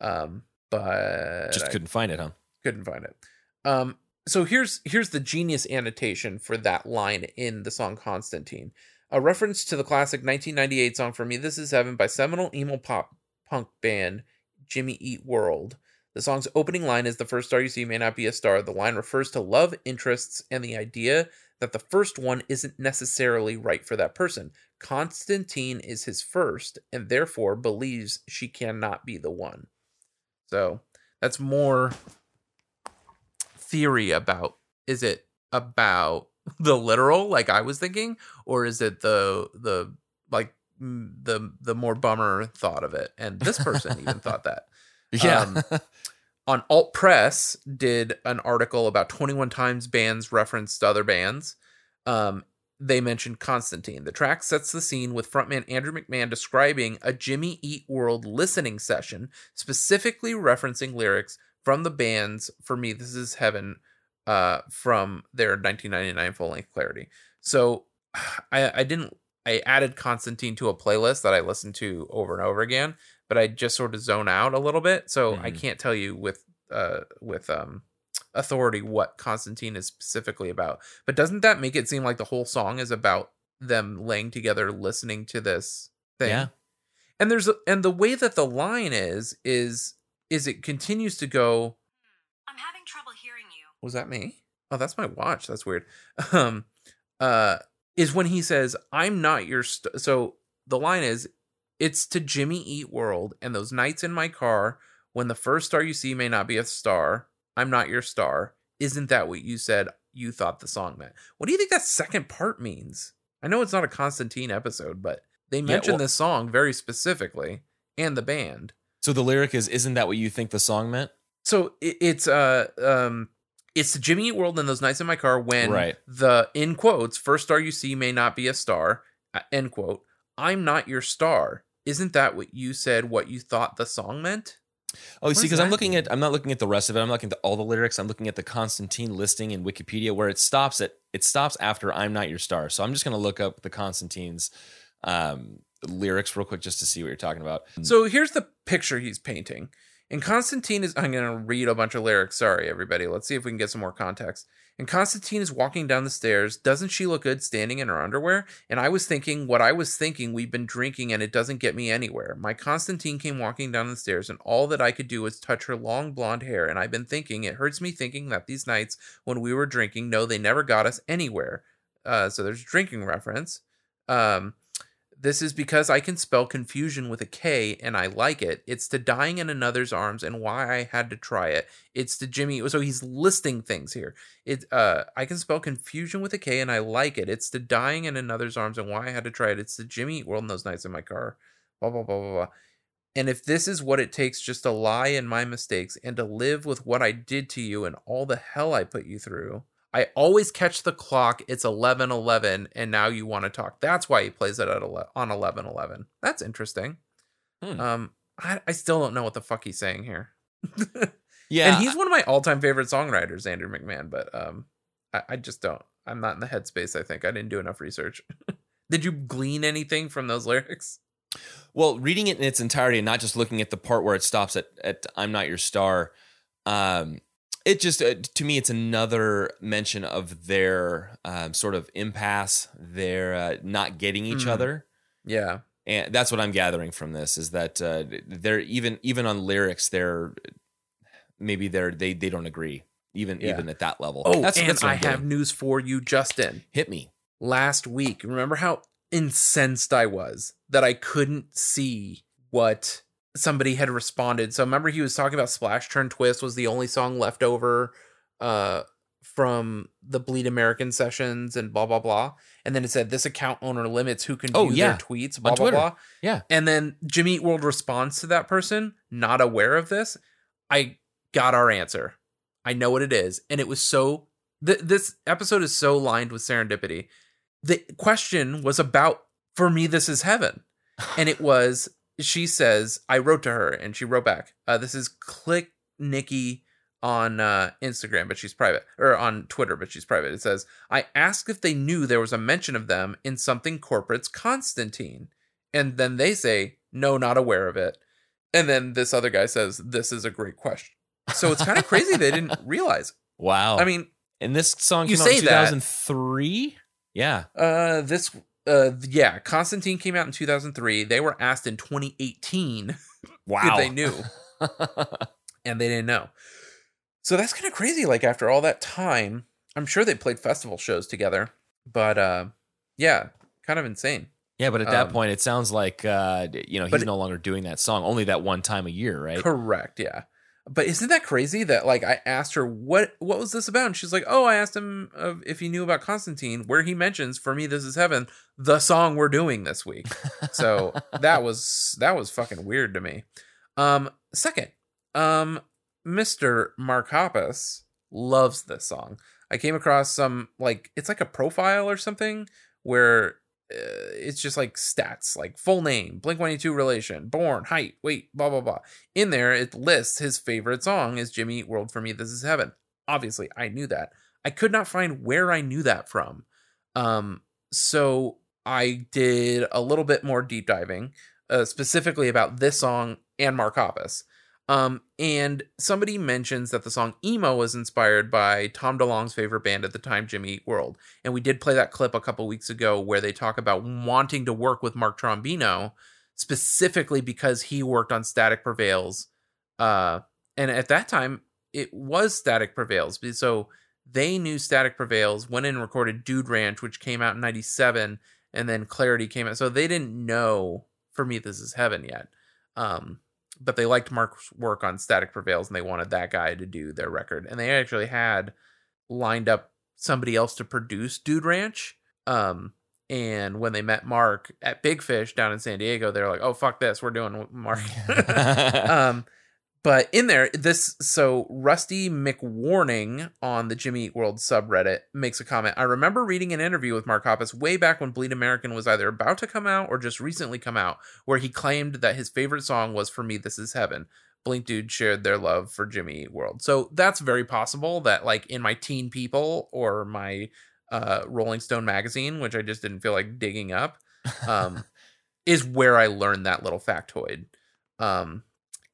Um, but Just couldn't find it, huh? couldn't find it. Um, so here's here's the genius annotation for that line in the song Constantine. A reference to the classic 1998 song For Me This Is Heaven by seminal emo pop punk band Jimmy Eat World. The song's opening line is the first star you see may not be a star. The line refers to love interests and the idea that the first one isn't necessarily right for that person. Constantine is his first and therefore believes she cannot be the one. So that's more theory about is it about the literal like I was thinking or is it the the like the the more bummer thought of it and this person even thought that Yeah. Um, on alt press did an article about 21 times bands referenced other bands um they mentioned Constantine. The track sets the scene with frontman Andrew McMahon describing a Jimmy Eat World listening session, specifically referencing lyrics from the band's For Me This Is Heaven uh, from their 1999 full length Clarity. So I, I didn't, I added Constantine to a playlist that I listened to over and over again, but I just sort of zone out a little bit. So I Mhm. can't tell you with, uh, with, um, authority what Constantine is specifically about. But doesn't that make it seem like the whole song is about them laying together listening to this thing? Yeah. And there's a, and the way that the line is is is it continues to go, I'm having trouble hearing you. was that me? Oh, that's my watch. That's weird. Um uh is when he says, "I'm not your st-. so the line is it's to Jimmy Eat World and those nights in my car when the first star you see may not be a star. I'm not your star. Isn't that what you said you thought the song meant? What do you think that second part means? I know it's not a Constantine episode, but they mention well- this song very specifically and the band. So the lyric is, "Isn't that what you think the song meant?" So it, it's uh um it's the Jimmy Eat World and those nights in my car when Right. the in quotes first star you see may not be a star uh, end quote I'm not your star. Isn't that what you said? What you thought the song meant? Oh, What see, because I'm looking mean? at, I'm not looking at the rest of it. I'm looking at all the lyrics. I'm looking at the Constantine listing in Wikipedia where it stops at, it stops after "I'm not your star." So I'm just going to look up the Constantine's um, lyrics real quick just to see what you're talking about. So here's the picture he's painting. And Constantine is, I'm going to read a bunch of lyrics. Sorry, everybody. Let's see if we can get some more context. And Constantine is walking down the stairs. Doesn't she look good standing in her underwear? And I was thinking what I was thinking. We've been drinking and it doesn't get me anywhere. My Constantine came walking down the stairs and all that I could do was touch her long blonde hair. And I've been thinking, it hurts me thinking that these nights when we were drinking, no, they never got us anywhere. Uh, so there's drinking reference. Um, this is because I can spell confusion with a K and I like it. It's to dying in another's arms and why I had to try it. It's to Jimmy. So he's listing things here. It uh I can spell confusion with a K and I like it. It's to dying in another's arms and why I had to try it. It's the Jimmy Eat World and those nights in my car. Blah blah blah blah blah. And if this is what it takes just to lie in my mistakes and to live with what I did to you and all the hell I put you through, I always catch the clock. It's 11 11, and now you want to talk. That's why he plays it at on 11 11. That's interesting. Hmm. Um, I, I still don't know what the fuck he's saying here. Yeah, and he's one of my all time favorite songwriters, Andrew McMahon, but um, I, I just don't. I'm not in the headspace, I think. I didn't do enough research. Did you glean anything from those lyrics? Well, reading it in its entirety and not just looking at the part where it stops at, at I'm not your star, um, it just, uh, to me, it's another mention of their um, sort of impasse, their uh, not getting each Mhm. other. Yeah. and that's what I'm gathering from this is that uh, they're even even on lyrics they're maybe they're they they don't agree even Yeah. even at that level. Oh, that's, and that's I have news for you, Justin. hit me. Last week, remember how incensed I was that I couldn't see what somebody had responded. So remember he was talking about Splash Turn Twist was the only song left over uh from the Bleed American sessions and blah blah blah. And then it said this account owner limits who can Oh, view yeah. their tweets, blah On blah Twitter. blah. Yeah. And then Jimmy Eat World responds to that person, not aware of this. I got our answer. I know what it is. And it was so th- this episode is so lined with serendipity. The question was about for me this is heaven. And it was she says I wrote to her and she wrote back. Uh, this is click Nikki on uh, Instagram, but she's private, or on Twitter, but she's private. It says, I asked if they knew there was a mention of them in something corporate's Constantine. And then they say, no, not aware of it. And then this other guy says, this is a great question. So it's kind of crazy they didn't realize. Wow. I mean, and this song you came out in say that. 2003. Yeah. uh, this, uh, yeah, Constantine came out in 2003. They were asked in 2018 Wow. if they knew. and they didn't know. So that's kind of crazy. Like after all that time, I'm sure they played festival shows together, but uh, yeah, kind of insane. yeah, but at that Um, point, it sounds like uh, you know he's no longer doing that song. Only that one time a year, right? Correct. Yeah. But isn't that crazy that like I asked her what what was this about, and she's like, "Oh, I asked him uh, if he knew about Constantine, where he mentions for me this is heaven, the song we're doing this week." So that was that was fucking weird to me. Um, second, um, Mr. Mark Hoppus loves this song. I came across some like it's like a profile or something where it's just like stats, like full name, Blink One Eighty Two relation, born, height, weight, blah blah blah. In there, it lists his favorite song is Jimmy Eat World for me. This is heaven. Obviously, I knew that. I could not find where I knew that from. Um, so I did a little bit more deep diving, uh, specifically about this song and Mark Hoppus. Um, and somebody mentions that the song Emo was inspired by Tom DeLonge's favorite band at the time, Jimmy Eat World. And we did play that clip a couple weeks ago where they talk about wanting to work with Mark Trombino specifically because he worked on Static Prevails. Uh, and at that time, it was Static Prevails. So they knew Static Prevails, went and recorded Dude Ranch, which came out in 97, and then Clarity came out. So they didn't know For Me This Is Heaven yet. Um, but they liked Mark's work on Static Prevails and they wanted that guy to do their record. And they actually had lined up somebody else to produce Dude Ranch. Um, and when they met Mark at Big Fish down in San Diego, they're like, "Oh fuck this, we're doing Mark." um, but in there, this so Rusty McWarning on the Jimmy Eat World subreddit makes a comment. I remember reading an interview with Mark Hoppus way back when Bleed American was either about to come out or just recently come out, where he claimed that his favorite song was "For Me This Is Heaven." Blink Dude shared their love for Jimmy Eat World, so that's very possible that like in my Teen People or my uh, Rolling Stone magazine, which I just didn't feel like digging up, um, is where I learned that little factoid. Um,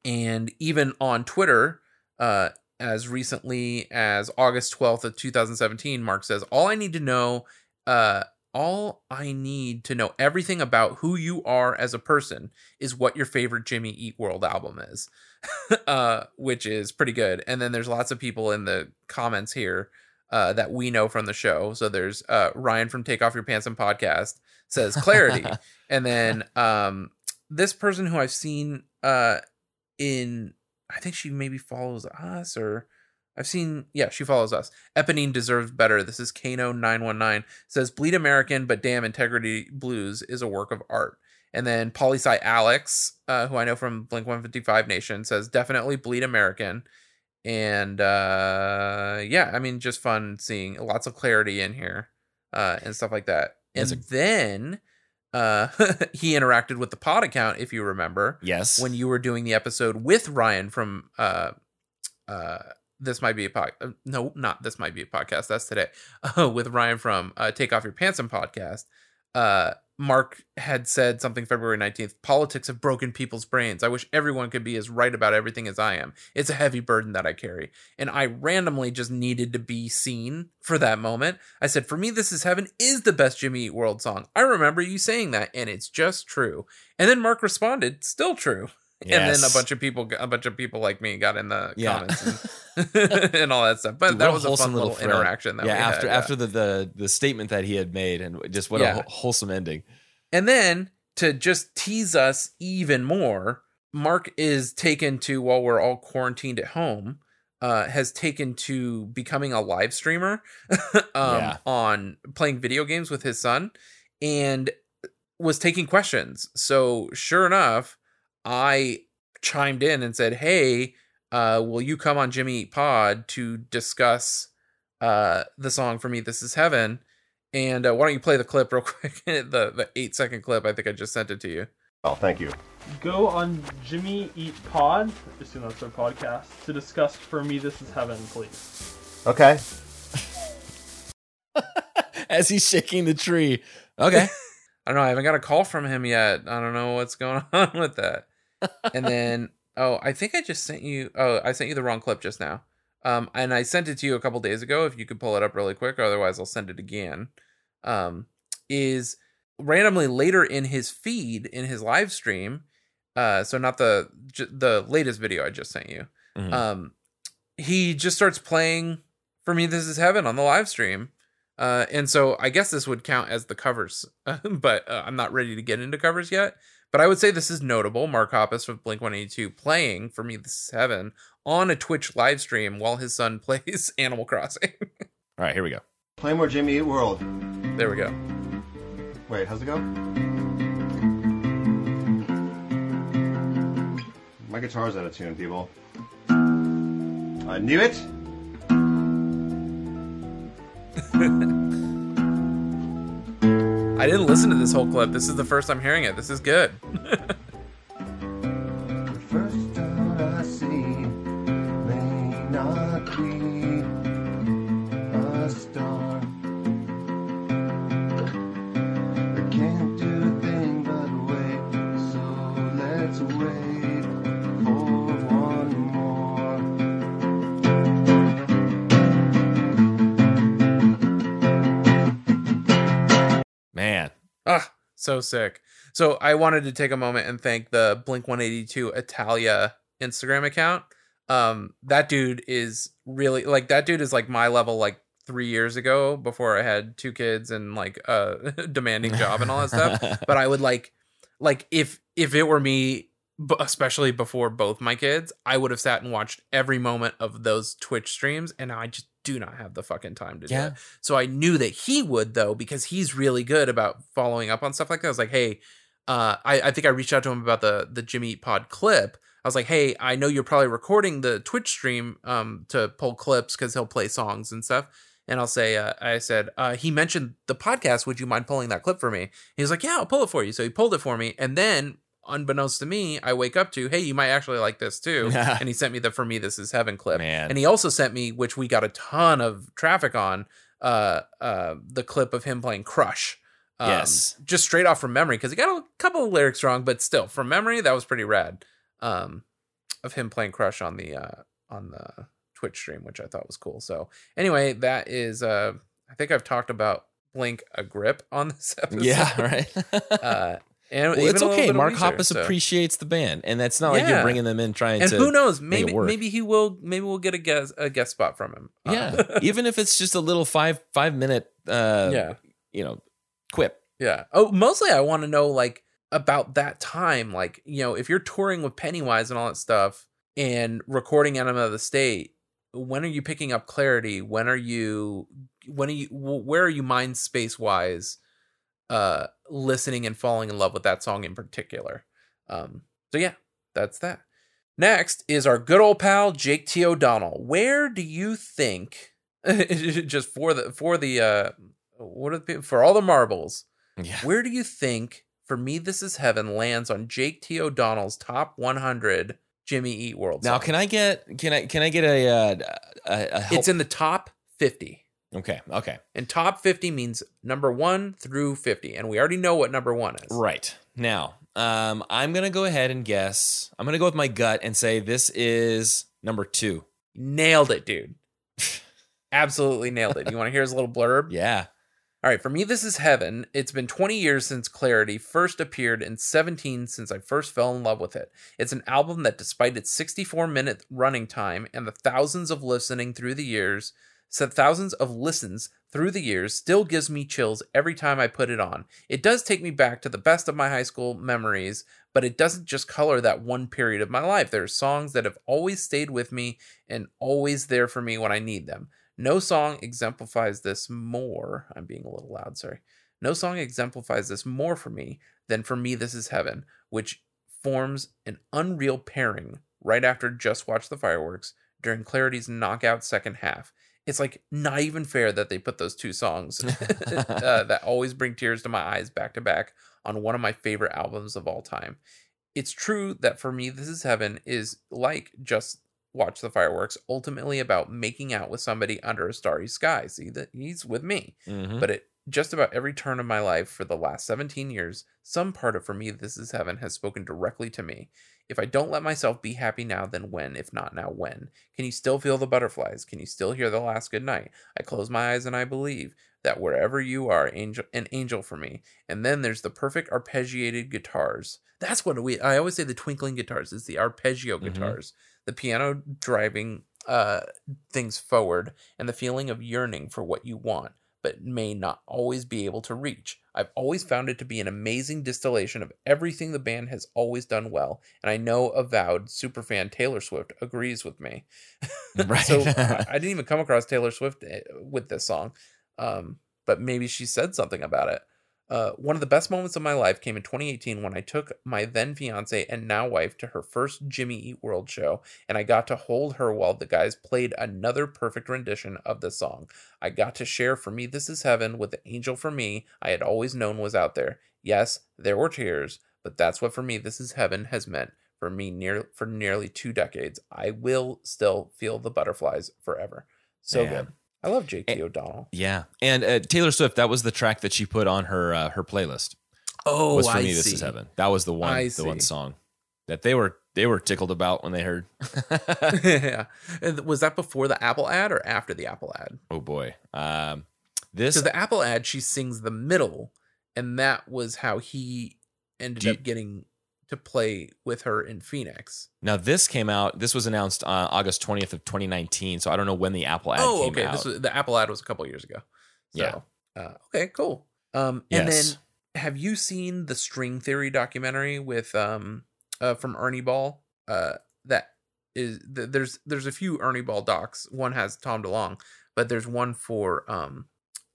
and even on Twitter, uh, as recently as August 12th of 2017, Mark says, All I need to know, uh, all I need to know everything about who you are as a person is what your favorite Jimmy Eat World album is, uh, which is pretty good. And then there's lots of people in the comments here uh, that we know from the show. So there's uh, Ryan from Take Off Your Pants and Podcast says clarity, and then um, this person who I've seen uh, in, I think she maybe follows us or. I've seen, yeah, she follows us. Eponine deserves better. This is Kano919. Says, Bleed American, but damn, Integrity Blues is a work of art. And then Polysci Alex, uh, who I know from Blink 155 Nation, says, definitely Bleed American and uh yeah i mean just fun seeing lots of clarity in here uh and stuff like that and That's then uh he interacted with the pod account if you remember yes. when you were doing the episode with ryan from uh uh this might be a pod uh, no not this might be a podcast that's today uh, with ryan from uh take off your pants and podcast uh Mark had said something February 19th politics have broken people's brains. I wish everyone could be as right about everything as I am. It's a heavy burden that I carry. And I randomly just needed to be seen for that moment. I said, For me, This Is Heaven is the best Jimmy Eat World song. I remember you saying that, and it's just true. And then Mark responded, Still true. And then a bunch of people, a bunch of people like me, got in the Yeah. comments and, and all that stuff. But Dude, that was a fun little, thread. interaction that yeah, we had. after yeah. after the, the the statement that he had made, and just what Yeah. a wholesome ending. And then to just tease us even more, Mark is taken to while we're all quarantined at home, uh, has taken to becoming a live streamer um, on playing video games with his son and was taking questions. So sure enough, I chimed in and said, Hey, uh, will you come on Jimmy Eat Pod to discuss uh, the song for me, This Is Heaven? And uh, why don't you play the clip real quick? the the eight second clip. I think I just sent it to you. Oh, thank you. Go on Jimmy Eat Pod, assume that's their podcast, to discuss For Me This Is Heaven, please. Okay. As he's shaking the tree. Okay. I don't know. I haven't got a call from him yet. I don't know what's going on with that. And then, oh, I think I just sent you. Oh, I sent you the wrong clip just now. Um, and I sent it to you a couple days ago. If you could pull it up really quick, otherwise I'll send it again. Um, is randomly later in his feed in his live stream. Uh, so not the j- the latest video I just sent you. Mhm. Um, he just starts playing for me. This is heaven on the live stream. Uh, and so I guess this would count as the covers, but uh, I'm not ready to get into covers yet. But I would say this is notable. Mark Hoppus of Blink 182 playing for me. This is heaven on a Twitch live stream while his son plays Animal Crossing. All right, here we go. Play more Jimmy Eat World. there we go. Wait, how's it go? My guitar's out of tune, people. I knew it. I didn't listen to this whole clip. This is the first I'm hearing it. This is good. so sick. So I wanted to take a moment and thank the Blink 182 Italia Instagram account. Um, that dude is really like that dude is like my level like three years ago before I had two kids and like a demanding job and all that stuff. But I would like like if if it were me especially before both my kids, I would have sat and watched every moment of those Twitch streams, and I just do not have the fucking time to do Yeah. it. So I knew that he would though, because he's really good about following up on stuff like that. I was like, hey, uh, I, I think I reached out to him about the the Jimmy Eat Pod clip. I was like, hey, I know you're probably recording the Twitch stream um to pull clips because he'll play songs and stuff. And I'll say, uh, I said, uh, he mentioned the podcast. Would you mind pulling that clip for me? He was like, yeah, I'll pull it for you. So he pulled it for me. And then, unbeknownst to me, I wake up to, hey, you might actually like this too. and he sent me the For Me, This Is Heaven clip. Man. And he also sent me, which we got a ton of traffic on, uh, uh, the clip of him playing Crush. Um, Yes. Just straight off from memory, because he got a couple of lyrics wrong, but still, from memory, that was pretty rad. Um, of him playing Crush on the uh, on the Twitch stream, which I thought was cool. So anyway, that is uh, I think I've talked about Blink a grip on this episode. Yeah, right. Uh, and well, it's okay. Mark Weezer, Hoppus so- appreciates the band, and that's not like you're bringing them in trying And to. And who knows? Maybe maybe he will. Maybe we'll get a guest a guest spot from him. Uh, Yeah, even if it's just a little five five minute, uh, yeah. you know, quip. Yeah. Oh, mostly I want to know like about that time. Like, you know, if you're touring with Pennywise and all that stuff and recording Enema of the State, when are you picking up clarity? When are you when are you where are you mind space wise uh listening and falling in love with that song in particular? Um so yeah, that's that. Next is our good old pal Jake T. O'Donnell. Where do you think just for the for the uh what are the for all the marbles? Yeah. Where do you think For Me This Is Heaven lands on Jake T. O'Donnell's top 100 Jimmy Eat World Now, songs? can I get can I can I get a uh, a, a help? It's in the top 50. Okay. Okay. And top 50 means number 1 through 50, and we already know what number 1 is. Right. Now, um, I'm going to go ahead and guess. I'm going to go with my gut and say this is number two. Nailed it, dude. Absolutely nailed it. You want to hear his little blurb? Yeah. All right, for me, this is heaven. It's been 20 years since Clarity first appeared and 17 since I first fell in love with it. It's an album that, despite its 64 minute running time and the thousands of listening through the years, said thousands of listens through the years, still gives me chills every time I put it on. It does take me back to the best of my high school memories, but it doesn't just color that one period of my life. There are songs that have always stayed with me and always there for me when I need them. No song exemplifies this more. I'm being a little loud, sorry. No song exemplifies this more for me than For Me This Is Heaven, which forms an unreal pairing right after Just Watch the Fireworks during Clarity's knockout second half. It's like not even fair that they put those two songs uh, that always bring tears to my eyes back to back on one of my favorite albums of all time. It's true that for me, This Is Heaven is like Just Watch the Fireworks, ultimately about making out with somebody under a starry sky. See that he's with me. Mhm. But at just about every turn of my life for the last 17 years, some part of For Me This Is Heaven has spoken directly to me. If I don't let myself be happy now, then when? If not now, when? Can you still feel the butterflies? Can you still hear the last good night? I close my eyes and I believe that wherever you are, angel an angel for me. And then there's the perfect arpeggiated guitars. That's what we I always say the twinkling guitars is the arpeggio Mhm. guitars. The piano driving uh things forward and the feeling of yearning for what you want but may not always be able to reach. I've always found it to be an amazing distillation of everything the band has always done well, and I know avowed superfan Taylor Swift agrees with me. Right. so I, I didn't even come across Taylor Swift eh, with this song, um, but maybe she said something about it. Uh, one of the best moments of my life came in 2018 when I took my then fiance and now wife to her first Jimmy Eat World show, and I got to hold her while the guys played another perfect rendition of the song. I got to share For Me This Is Heaven with the angel for me I had always known was out there. Yes, there were tears, but that's what For Me This Is Heaven has meant for me near for nearly two decades. I will still feel the butterflies forever. So Man. good. I love J.K. And- O'Donnell. yeah. And uh, Taylor Swift, that was the track that she put on her uh, her playlist. Oh, was for I me, this is heaven. That was the one I the one song that they were they were tickled about when they heard. yeah. And Was that before the Apple ad or after the Apple ad? oh boy. Um, this So the Apple ad, she sings the middle, and that was how he ended you- up getting to play with her in Phoenix. now this came out. This was announced uh, August twentieth of twenty nineteen. So I don't know when the Apple ad oh, came okay. out. This was the Apple ad was a couple years ago. So, Yeah. Uh, okay, cool. Um, and Yes. then have you seen the String Theory documentary with um uh from Ernie Ball? Uh, that is th- there's there's a few Ernie Ball docs. One has Tom DeLonge, but there's one for um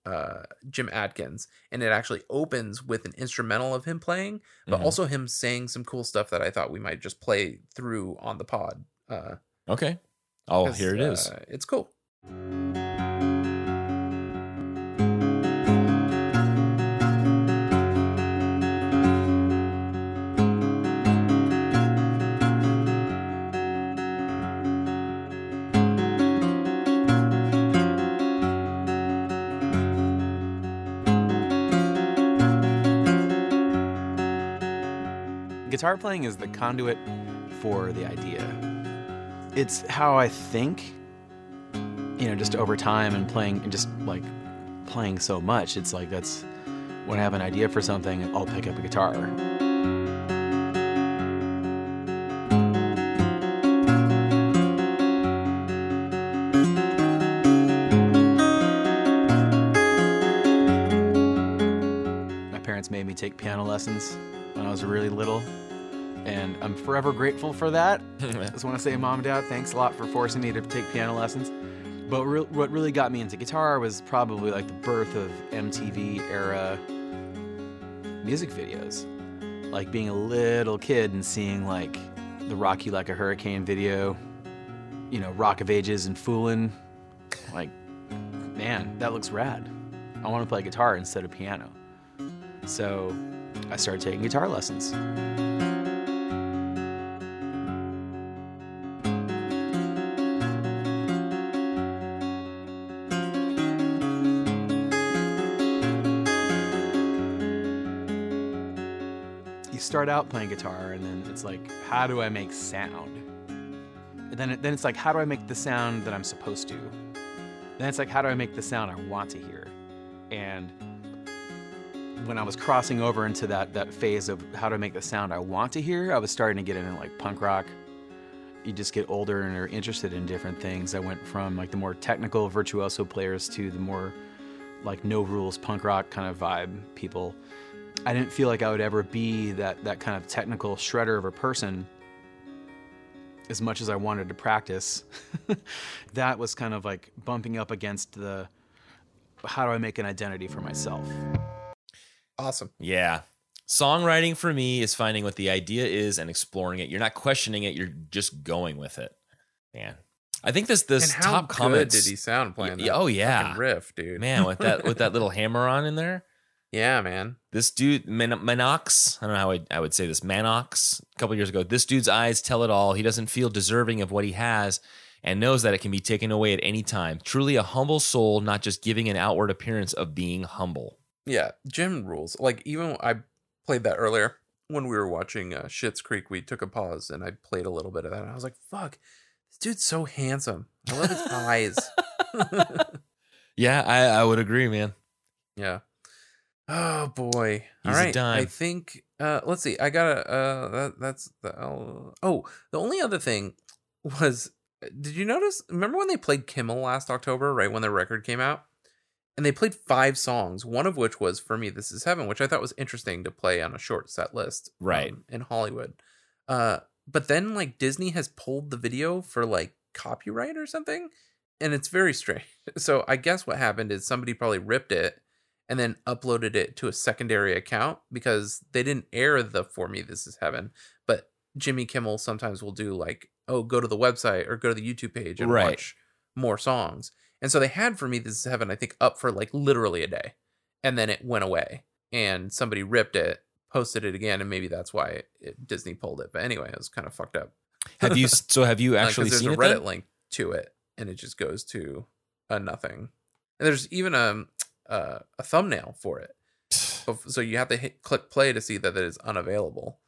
uh Jim Adkins, and it actually opens with an instrumental of him playing, but Mhm. also him saying some cool stuff that I thought we might just play through on the pod. Uh, okay. Oh, here it is. uh, it's cool. Guitar playing is the conduit for the idea. It's how I think, you know, just over time and playing and just like playing so much. It's like that's when I have an idea for something, I'll pick up a guitar. My parents made me take piano lessons when I was really little, and I'm forever grateful for that. I Just want to say, mom and dad, thanks a lot for forcing me to take piano lessons. But re- what really got me into guitar was probably like the birth of MTV era music videos. Like being a little kid and seeing like the Rock You Like a Hurricane video, you know, Rock of Ages and Foolin'. Like, man, that looks rad. I want to play guitar instead of piano. So I started taking guitar lessons. Start out playing guitar and then it's like how do I make sound? And then it, then it's like how do I make the sound that I'm supposed to? Then it's like how do I make the sound I want to hear? And when I was crossing over into that that phase of how to make the sound I want to hear, I was starting to get into like punk rock. You just get older and are interested in different things. I went from like the more technical virtuoso players to the more like no rules punk rock kind of vibe people. I didn't feel like I would ever be that that kind of technical shredder of a person as much as I wanted to practice. that was kind of like bumping up against the how do I make an identity for myself? Awesome. Yeah. Songwriting for me is finding what the idea is and exploring it. You're not questioning it, you're just going with it. Man. I think this this and how top good comments did he sound playing? Y- that oh, yeah. riff, dude. man with that with that little hammer on in there. Yeah, man. This dude Man- Manox, I don't know how I, I would say this. Manox, a couple years ago. This dude's eyes tell it all. He doesn't feel deserving of what he has and knows that it can be taken away at any time. Truly a humble soul, not just giving an outward appearance of being humble. Yeah, Jim rules. Like even I played that earlier when we were watching uh, Schitt's Creek. We took a pause and I played a little bit of that. And I was like, "Fuck, this dude's so handsome. I love his eyes." Yeah, I, I would agree, man. yeah. Oh boy. He's All a dime. I think. Uh, let's see. I got to Uh, that, that's the. Oh, oh, the only other thing was. Did you notice? Remember when they played Kimmel last October, right when the record came out? and they played five songs, one of which was "For Me, This Is Heaven," which I thought was interesting to play on a short set list, Right. um, in Hollywood. Uh, but then like Disney has pulled the video for like copyright or something, and it's very strange. So I guess what happened is somebody probably ripped it and then uploaded it to a secondary account because they didn't air the "For Me, This Is Heaven," but Jimmy Kimmel sometimes will do like, oh, go to the website or go to the YouTube page and Right. watch more songs. And so they had for me this is heaven, I think, up for like literally a day. And then it went away. And somebody ripped it, posted it again, and maybe that's why it, it, Disney pulled it. But anyway, it was kind of fucked up. Have you so have you Uh, actually there's seen a it? Reddit then? link to it, and it just goes to a nothing. And there's even a uh, a thumbnail for it. So you have to hit click play to see that it is unavailable.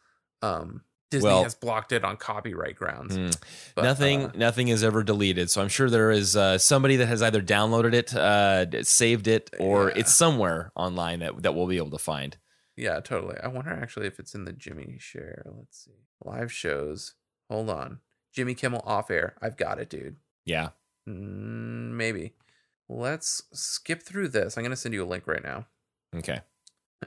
Um, Disney Well- has blocked it on copyright grounds. Hmm. But, nothing uh, nothing is ever deleted so i'm sure there is uh, somebody that has either downloaded it uh, saved it or Yeah. it's somewhere online that, that we'll be able to find Yeah, totally. I wonder actually if it's in the Jimmy share. Let's see. Live shows. Hold on. Jimmy Kimmel off air. I've got it, dude. yeah Mm, maybe. Let's skip through this. I'm going to send you a link right now. okay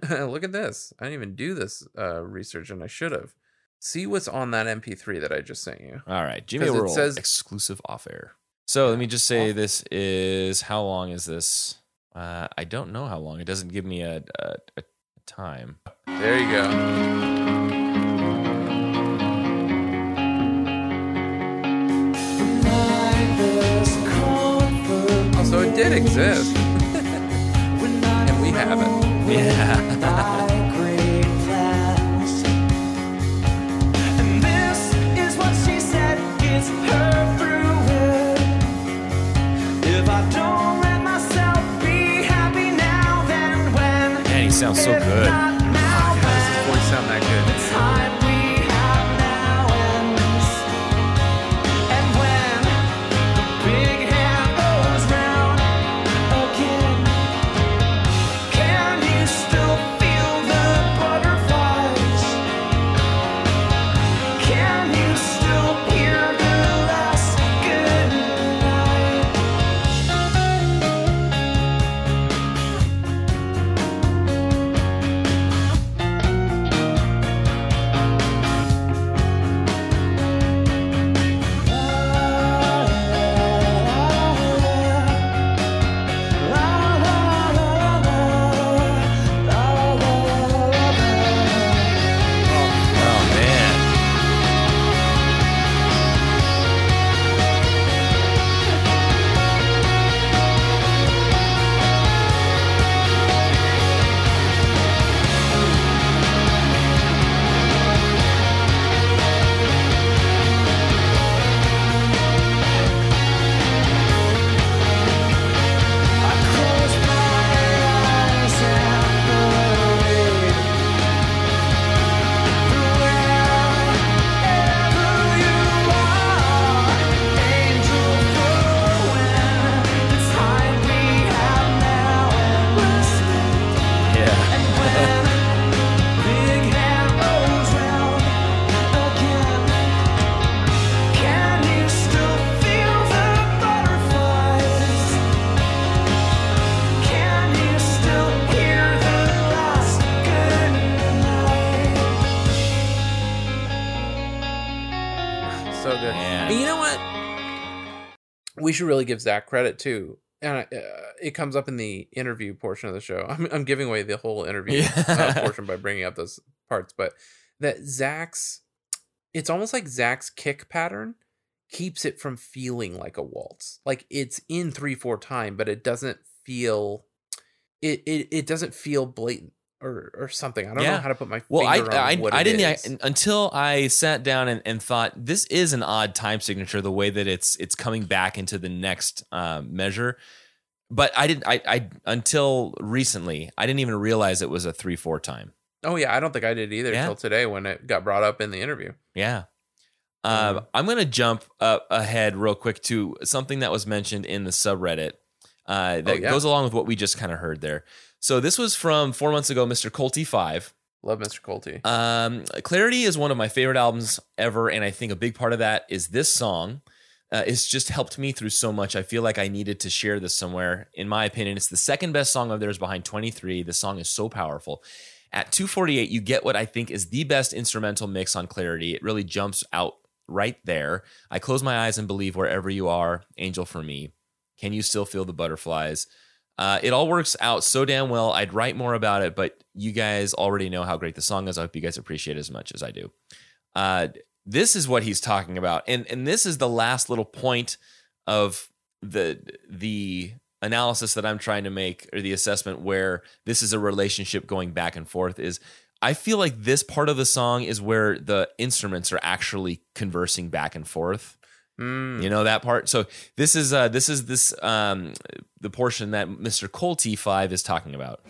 Look at this. I didn't even do this uh, research, and I should have. See what's on that MP3 that I just sent you. all right jimmy World says- exclusive off air so let me just say Off- this is how long is this uh, i don't know how long it doesn't give me a, a, a time There you go. It did exist. and we have it. yeah And this is we should really give Zach credit too. And uh, it comes up in the interview portion of the show. I'm, I'm giving away the whole interview Yeah. uh, portion by bringing up those parts, but that Zach's, it's almost like Zach's kick pattern keeps it from feeling like a waltz. Like it's in three four time, but it doesn't feel, it it, it doesn't feel blatant or or something. I don't know how to put my Well, I on I, I didn't. I- until I sat down and, and thought this is an odd time signature. The way that it's it's coming back into the next um, measure, but I didn't. I, I until recently I didn't even realize it was a three four time. Oh yeah, I don't think I did either Yeah. today when it got brought up in the interview. Yeah. Um, Mhm. I'm going to jump up ahead real quick to something that was mentioned in the subreddit uh, that Oh, yeah. goes along with what we just kind of heard there. So this was from four months ago, Mr. Colty5. Love Mr. Colty. Um, Clarity is one of my favorite albums ever, and I think a big part of that is this song. Uh, it's just helped me through so much. I feel like I needed to share this somewhere. In my opinion, it's the second best song of theirs behind 23. The song is so powerful. At 248, you get what I think is the best instrumental mix on Clarity. It really jumps out right there. I close my eyes and believe wherever you are, angel for me. Can you still feel the butterflies? Uh, it all works out so damn well. I'd write more about it, but you guys already know how great the song is. I hope you guys appreciate as much as I do. Uh, this is what he's talking about, and and this is the last little point of the the analysis that I'm trying to make or the assessment where this is a relationship going back and forth is I feel like this part of the song is where the instruments are actually conversing back and forth. Mm. You know that part. So this is uh this is this um the portion that Mr. Cole T5 is talking about.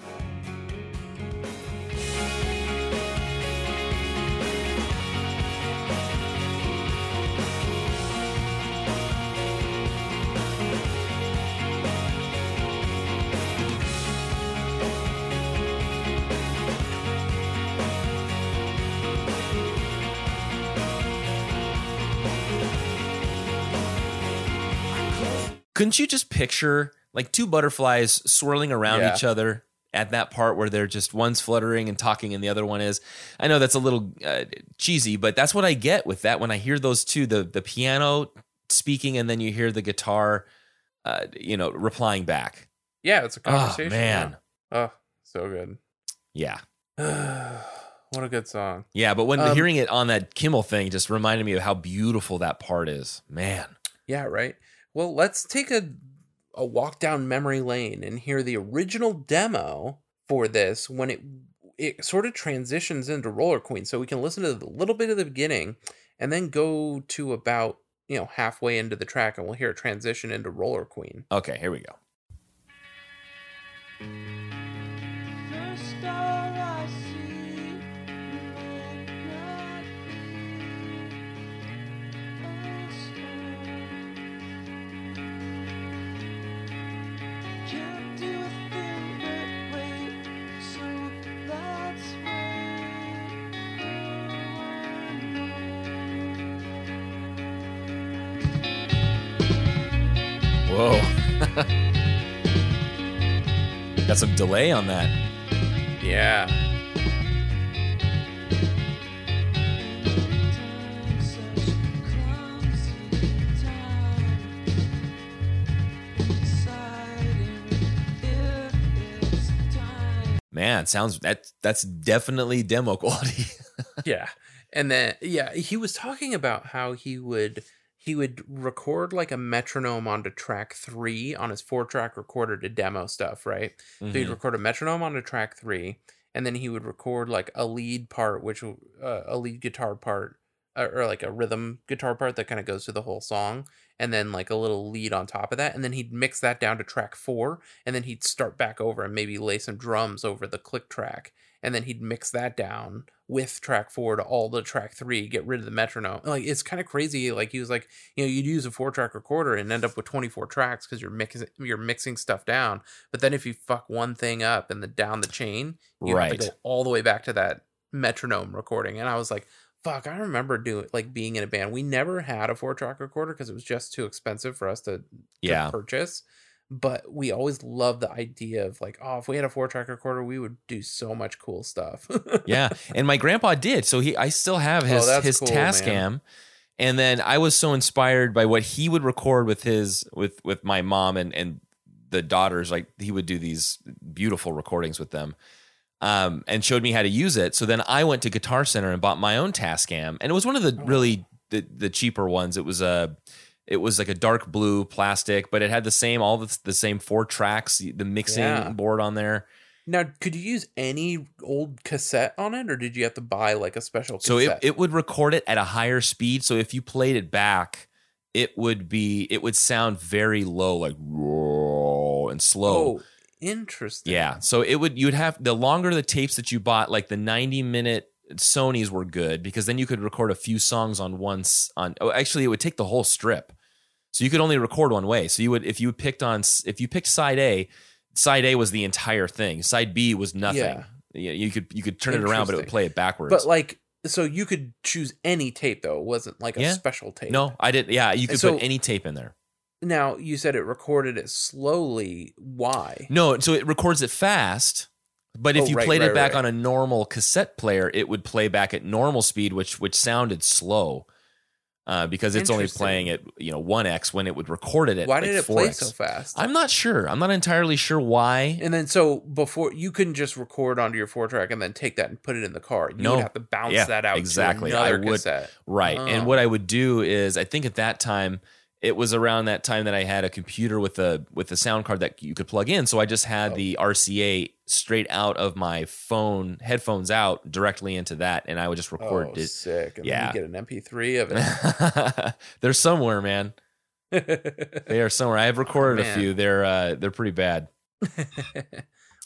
Couldn't you just picture like two butterflies swirling around Yeah. each other at that part where they're just one's fluttering and talking and the other one is? I know that's a little uh, cheesy, but that's what I get with that when I hear those two the the piano speaking and then you hear the guitar uh, you know replying back. Yeah, it's a Oh conversation. man. yeah. Oh, so good. Yeah. what a good song. Yeah, but when Um, hearing it on that Kimmel thing just reminded me of how beautiful that part is. Man. Yeah, right. Well, let's take a a walk down memory lane and hear the original demo for this when it it sort of transitions into Roller Queen. So we can listen to a little bit of the beginning and then go to about, you know, halfway into the track and we'll hear a transition into Roller Queen. Okay, here we go. First Got some delay on that. Yeah. time such clumsy time deciding if it's time. Man, sounds that that's definitely demo quality. yeah and then yeah he was talking about how he would he would record like a metronome onto track three on his four track recorder to demo stuff right so he'd Mhm. record a metronome onto track three and then he would record like a lead part which uh, a lead guitar part uh, or like a rhythm guitar part that kind of goes through the whole song and then like a little lead on top of that and then he'd mix that down to track four and then he'd start back over and maybe lay some drums over the click track and then he'd mix that down with track four to all the track three, get rid of the metronome. Like it's kind of crazy. Like he was like, you know, you'd use a four track recorder and end up with twenty four tracks because you're mixing you're mixing stuff down. But then if you fuck one thing up and then down the chain, you have Right. to go all the way back to that metronome recording. And I was like, fuck, I remember doing like being in a band. We never had a four track recorder because it was just too expensive for us to, to Yeah. purchase. But we always loved the idea of like, oh, if we had a four track recorder, we would do so much cool stuff. yeah, and my grandpa did. So he, I still have his Oh, his cool, Tascam, And then I was so inspired by what he would record with his with with my mom and and the daughters. Like he would do these beautiful recordings with them, um, and showed me how to use it. So then I went to Guitar Center and bought my own Tascam, and it was one of the really the the cheaper ones. It was a it was like a dark blue plastic, but it had the same all the, the same four tracks, the mixing Yeah. board on there. Now, could you use any old cassette on it, or did you have to buy like a special Cassette? So it, it would record it at a higher speed. So if you played it back, it would be it would sound very low, like and slow. oh, interesting. Yeah. So it would you'd have the longer the tapes that you bought, like the 90 minute Sony's were good because then you could record a few songs on once on oh actually it would take the whole strip. So you could only record one way. So you would if you picked on if you picked side A, side A was the entire thing. Side B was nothing. Yeah. Yeah, you could you could turn it around, but it would play it backwards. But like, so you could choose any tape though. It wasn't like a Yeah. special tape. no, I didn't. Yeah, you could So- put any tape in there. Now you said it recorded it slowly. Why? No, so it records it fast. But if Oh, you right, played it back right. on a normal cassette player, it would play back at normal speed, which which sounded slow, uh, because it's only playing at you know one x when it would record it at Why like did it 4x. play so fast? I'm not sure. I'm not entirely sure why. and then so before you couldn't just record onto your four track and then take that and put it in the car. You No. would have to bounce Yeah, that out exactly. I would- cassette. Right. Oh. And what I would do is I think at that time it was around that time that I had a computer with a with a sound card that you could plug in. So I just had Oh. the RCA straight out of my phone headphones out directly into that and I would just record oh, it. sick! And Yeah. get an MP3 of it. They're somewhere, man. They are somewhere. I have recorded a few. They're uh they're pretty bad.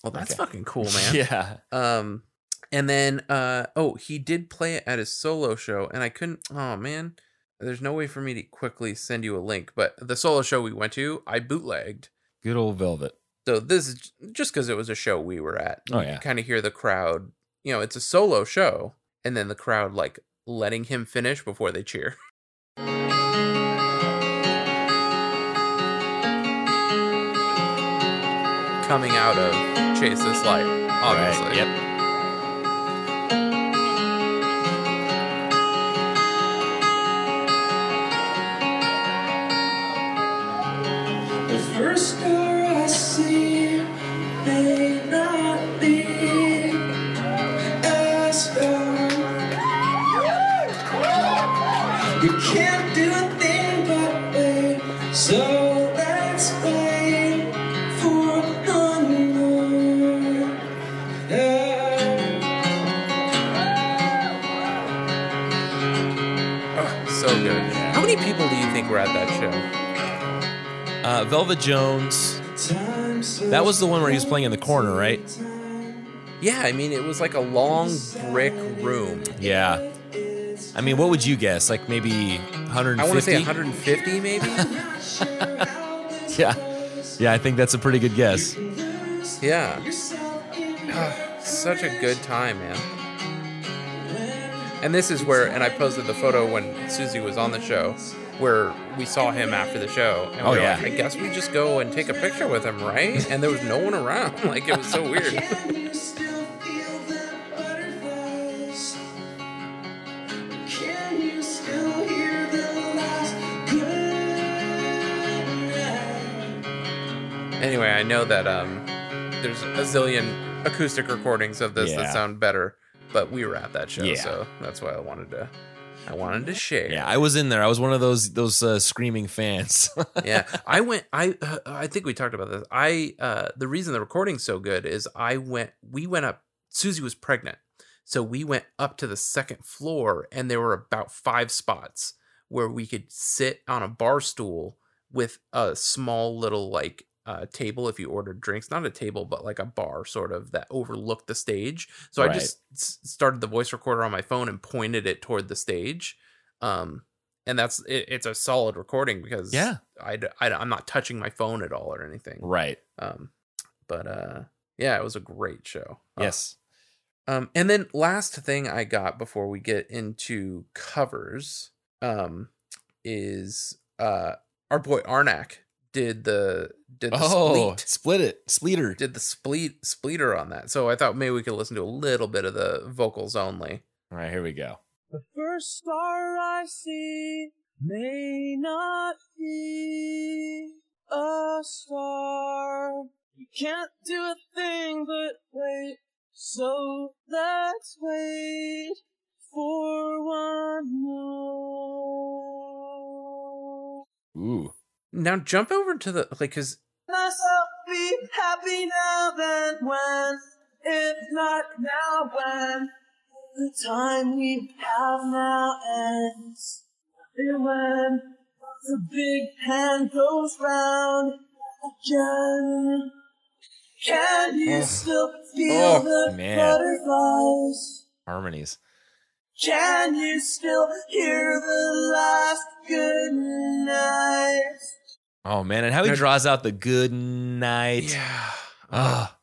well, that's Okay. fucking cool, man. Yeah. Um, and then uh oh, he did play it at his solo show, and I couldn't. Oh man, there's no way for me to quickly send you a link, but the solo show we went to, I bootlegged. Good old Velvet. So this is just because it was a show we were at. Oh, You yeah. kind of hear the crowd. You know, it's a solo show, and then the crowd like letting him finish before they cheer. Coming out of Chase This Light, obviously. Right. Yep. How many people do you think were at that show? Uh Velvet Jones. That was the one where he was playing in the corner, right? Yeah, I mean, it was like a long brick room. Yeah. I mean, what would you guess? Like maybe 150? I want to say 150, maybe. Yeah. Yeah, I think that's a pretty good guess. yeah. Ah, Such a good time, man. And this is where, and I posted the photo when Susie was on the show, where we saw him after the show. And Oh, we were yeah. like, I guess we just go and take a picture with him, right? And there was no one around. Like, it was so weird. Can you still feel the butterflies? Can you still hear the last good Anyway, I know that um, there's a zillion acoustic recordings of this Yeah. that sound better, but we were at that show, Yeah. so that's why I wanted to, I wanted to share. Yeah, I was in there. I was one of those those uh, screaming fans. yeah, I went. I uh, I think we talked about this. I uh, the reason the recording's so good is I went. We went up. Susie was pregnant, so we went up to the second floor, and there were about five spots where we could sit on a bar stool with a small little like uh, table if you ordered drinks. Not a table, but like a bar sort of that overlooked the stage. So I just s- started the voice recorder on my phone and pointed it toward the stage. Um, and that's it, it's a solid recording because Yeah. I, I i'm not touching my phone at all or anything right. um but uh yeah it was a great show Uh, Yes. um and then last thing i got before we get into covers um is uh our boy arnak did the did the Oh, spleet split it. Spleeter. did the spleet spleeter on that so i thought maybe we could listen to a little bit of the vocals only All right, here we go. The first star I see may not be a star. You can't do a thing but wait. So let's wait for one more. Ooh. Now jump over to the like because myself be happy now than when, if not now when, the time we have now ends. And when the big hand goes round again, can you still feel Oh, the man. butterflies? Harmonies. Can you still hear the last good night? Oh man, and how he draws out the good night. yeah, Ah,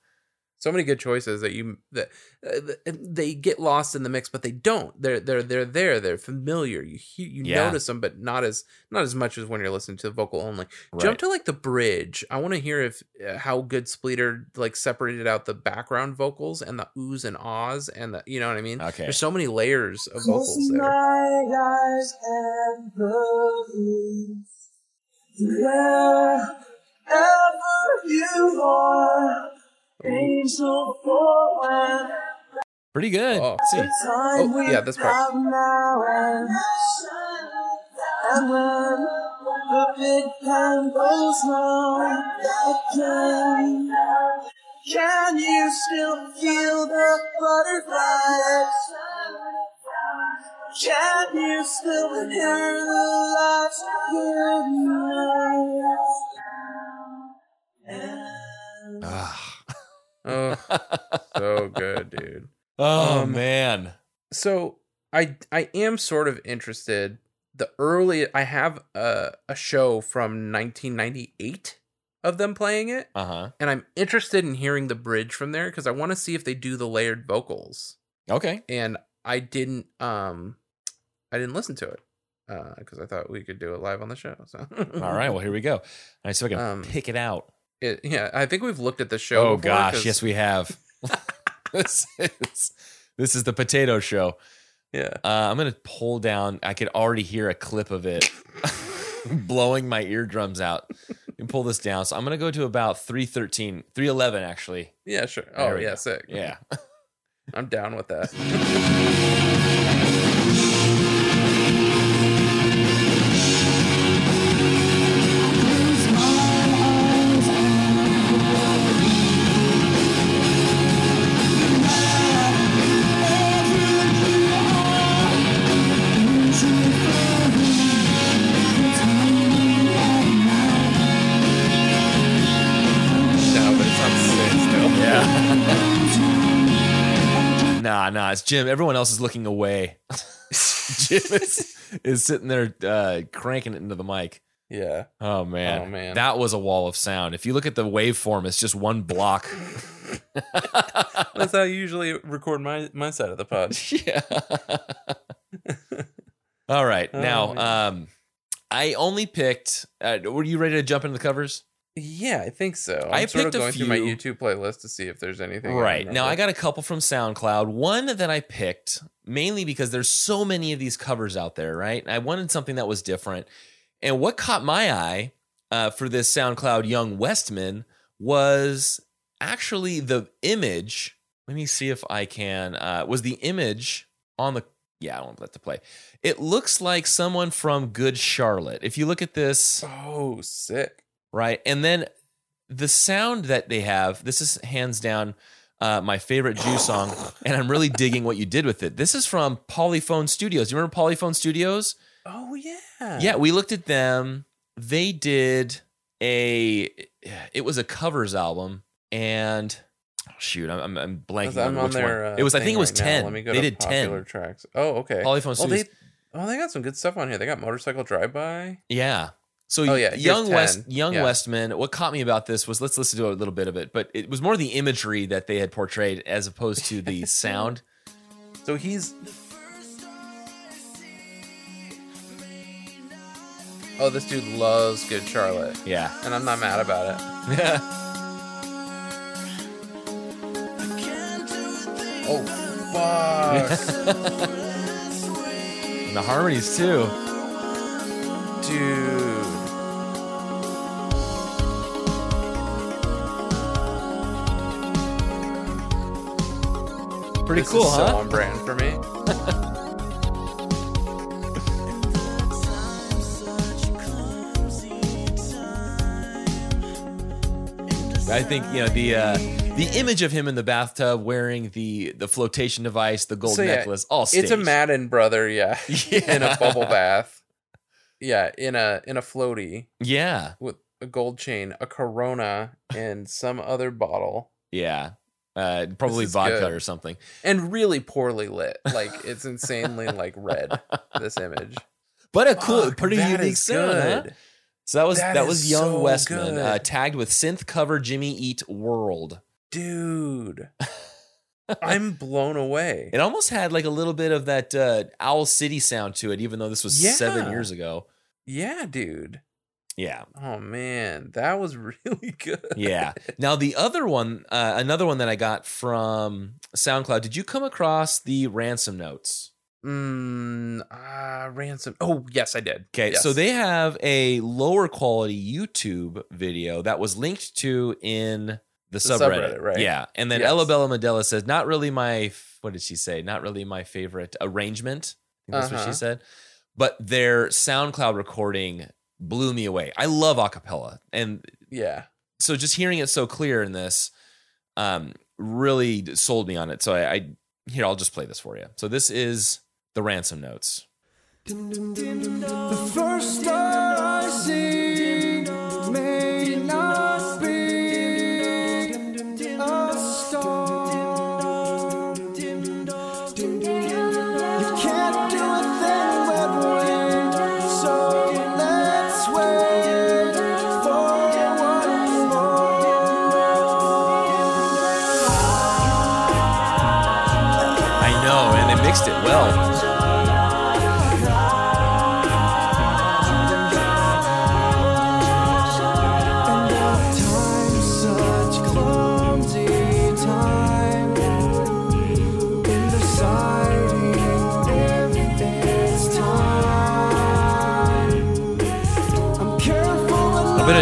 so many good choices that you that uh, they get lost in the mix, but they don't. They're they're they're there. They're familiar. You you Yeah. notice them, but not as not as much as when you're listening to the vocal only. right. Jump to like the bridge. I want to hear if uh, how good Spleeter like separated out the background vocals and the oohs and ahs and the you know what I mean. Okay. There's so many layers of vocals Close there. Wherever you are, angel for when Pretty good. Oh, see. Oh, yeah, this part. have now ends. And when the big pan goes round again, can you still feel the butterflies? Can you still hear the last good night? Ah. Oh, so good, dude. oh Um, man. so I I am sort of interested. The early I have a a show from 1998 of them playing it, Uh huh. and I'm interested in hearing the bridge from there because I want to see if they do the layered vocals. Okay. And I didn't um I didn't listen to it because I thought we could do it live on the show. So All right. Well, here we go. All right, so I can Um, pick it out. It, yeah, I think we've looked at the show. Oh gosh, 'cause- yes, we have. this is this is the potato show. yeah. Uh, I'm gonna pull down. I could already hear a clip of it blowing my eardrums out. And pull this down. So I'm gonna go to about 313, 311 actually. Yeah, sure. There Oh, yeah, go. sick. Yeah. I'm down with that. Jim. Everyone else is looking away. Jim is, is sitting there uh, cranking it into the mic. Yeah. Oh man. Oh, man. That was a wall of sound. If you look at the waveform, it's just one block. That's how I usually record my my side of the pod. yeah. All right. Oh, now, man. um, I only picked. Uh, were you ready to jump into the covers? Yeah, I think so. I I'm sort of going through my YouTube playlist to see if there's anything. Right. Now, I got a couple from SoundCloud. One that I picked mainly because there's so many of these covers out there, right? I wanted something that was different. And what caught my eye uh, for this SoundCloud Young Westman was actually the image. Let me see if I can. Uh, was the image on the. Yeah, I want that to play. It looks like someone from Good Charlotte. If you look at this, Oh, sick. Right? And then the sound that they have, this is hands down uh, my favorite Jew song, and I'm really digging what you did with it. This is from Polyphone Studios. You remember Polyphone Studios? Oh yeah. Yeah, we looked at them. They did a, it was a covers album, and oh, shoot, I'm, I'm, blanking I'm on, on which their. one. Uh, it was, I think it was right now. ten. Let me go they did popular ten. tracks. Oh, okay. Polyphone Oh, Studios. they. Oh, they got some good stuff on here. They got motorcycle drive by. Yeah. So Oh, yeah, young West, young Yeah. Westman. What caught me about this was let's listen to a little bit of it, but it was more the imagery that they had portrayed as opposed to the sound. So he's. Oh, this dude loves Good Charlotte, Yeah. and I'm not mad about it. Yeah. oh fuck! And the harmonies too. Dude. Pretty This cool, is huh? So on brand for me. I think you know the uh, the image of him in the bathtub wearing the the flotation device, the gold So, yeah, necklace, all It's a. Madden brother, yeah. in a bubble bath. Yeah, in a in a floaty Yeah, with a gold chain, a Corona, and some other bottle, yeah. Uh, probably vodka good. or something. and really poorly lit. Like it's insanely like red. This image, But a cool, Fuck, pretty unique sound. Huh? So that was That that, was young so Westman uh, tagged with synth cover Jimmy Eat World. dude. I'm blown away. It almost had like a little bit of that uh, Owl City sound to it, even though this was seven years ago. Yeah, dude. Yeah, Oh man, that was really good. yeah. now the other one, uh, another one that I got from SoundCloud. Did you come across the ransom notes? Mm, uh, ransom. Oh, yes, I did. Okay, Yes. so they have a lower quality YouTube video that was linked to in the, subreddit, subreddit, right? Yeah, and then Yes. Ella Bella Medella says, "Not really my what did she say? Not really my favorite arrangement." I think that's what Uh-huh. she said. But their SoundCloud recording blew me away. I love acapella, and yeah. so just hearing it so clear in this um, really sold me on it. So I, I here I'll just play this for you. So this is the ransom notes. The first star I see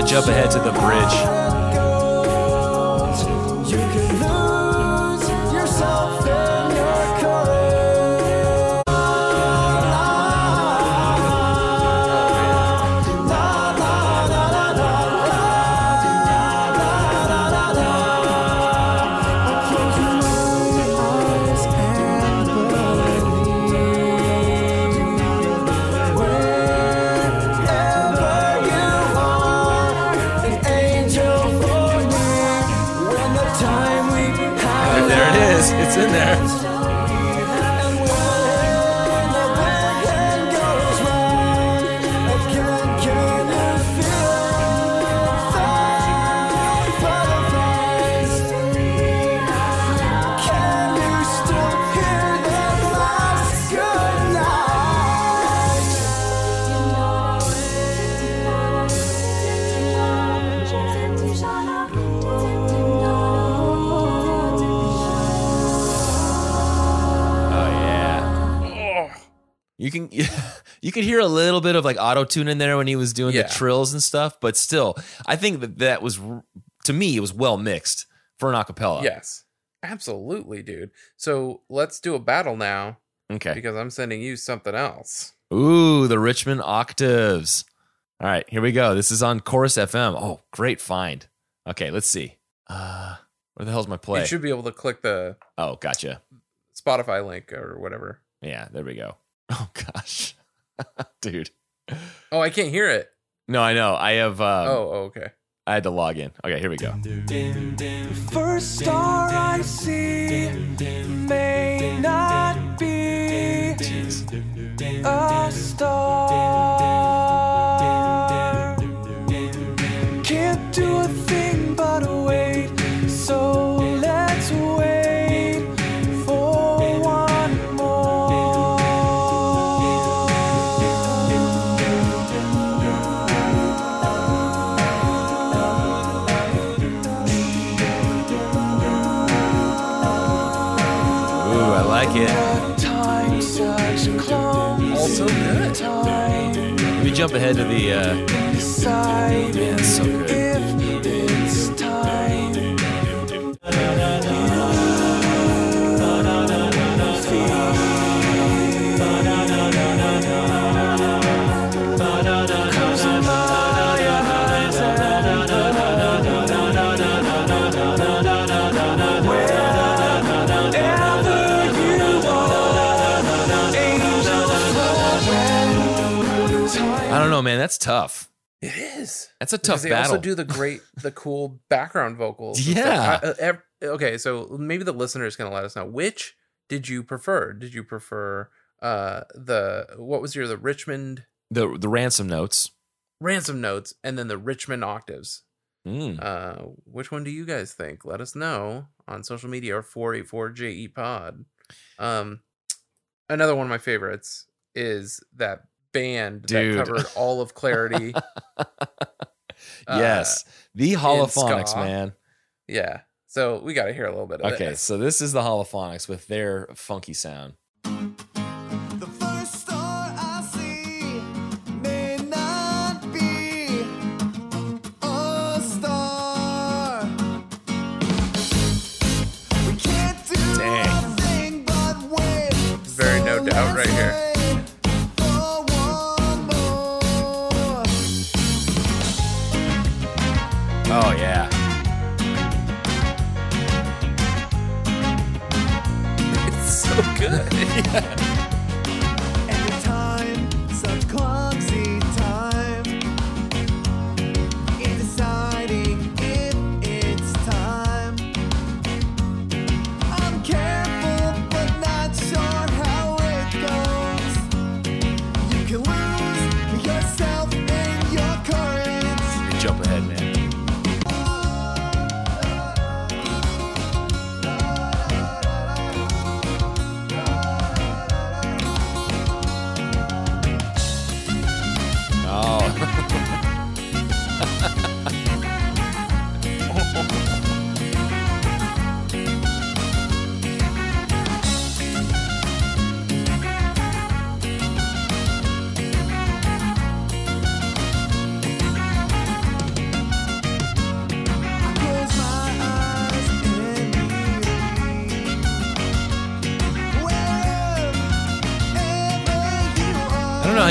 jump ahead to the bridge. You could hear a little bit of like auto tune in there when he was doing Yeah. the trills and stuff, but still, I think that that was to me it was well mixed for an acapella. Yes. Absolutely, dude. So let's do a battle now Okay. because I'm sending you something else. Ooh, the Richmond Octaves. All right, here we go. This is on Chorus FM. Oh, great find. Okay, let's see. Uh, where the hell's my play? You should be able to click the oh, gotcha. Spotify link or whatever. Yeah, there we go. Oh gosh, dude. Oh, I can't hear it. No, I know. I have. Um, oh, oh, okay. I had to log in. Okay, here we go. First star I see may not be a star. Also good. Let me jump ahead to the. Uh, man, so good. That's tough. It is. That's a tough they battle. also do the great, the cool background vocals. Yeah. I- uh, ev- okay, so maybe the listeners can let us know which did you prefer? Did you prefer uh the what was your the Richmond the the ransom notes. ransom notes and then the Richmond octaves? Mm. Uh, which one do you guys think? Let us know on social media or 484JE E Pod. Um, another one of my favorites is that band Dude. that covered all of Clarity. Uh, yes, the holophonics, man. yeah. So we got to hear a little bit of Okay, this. so this is the holophonics with their funky sound.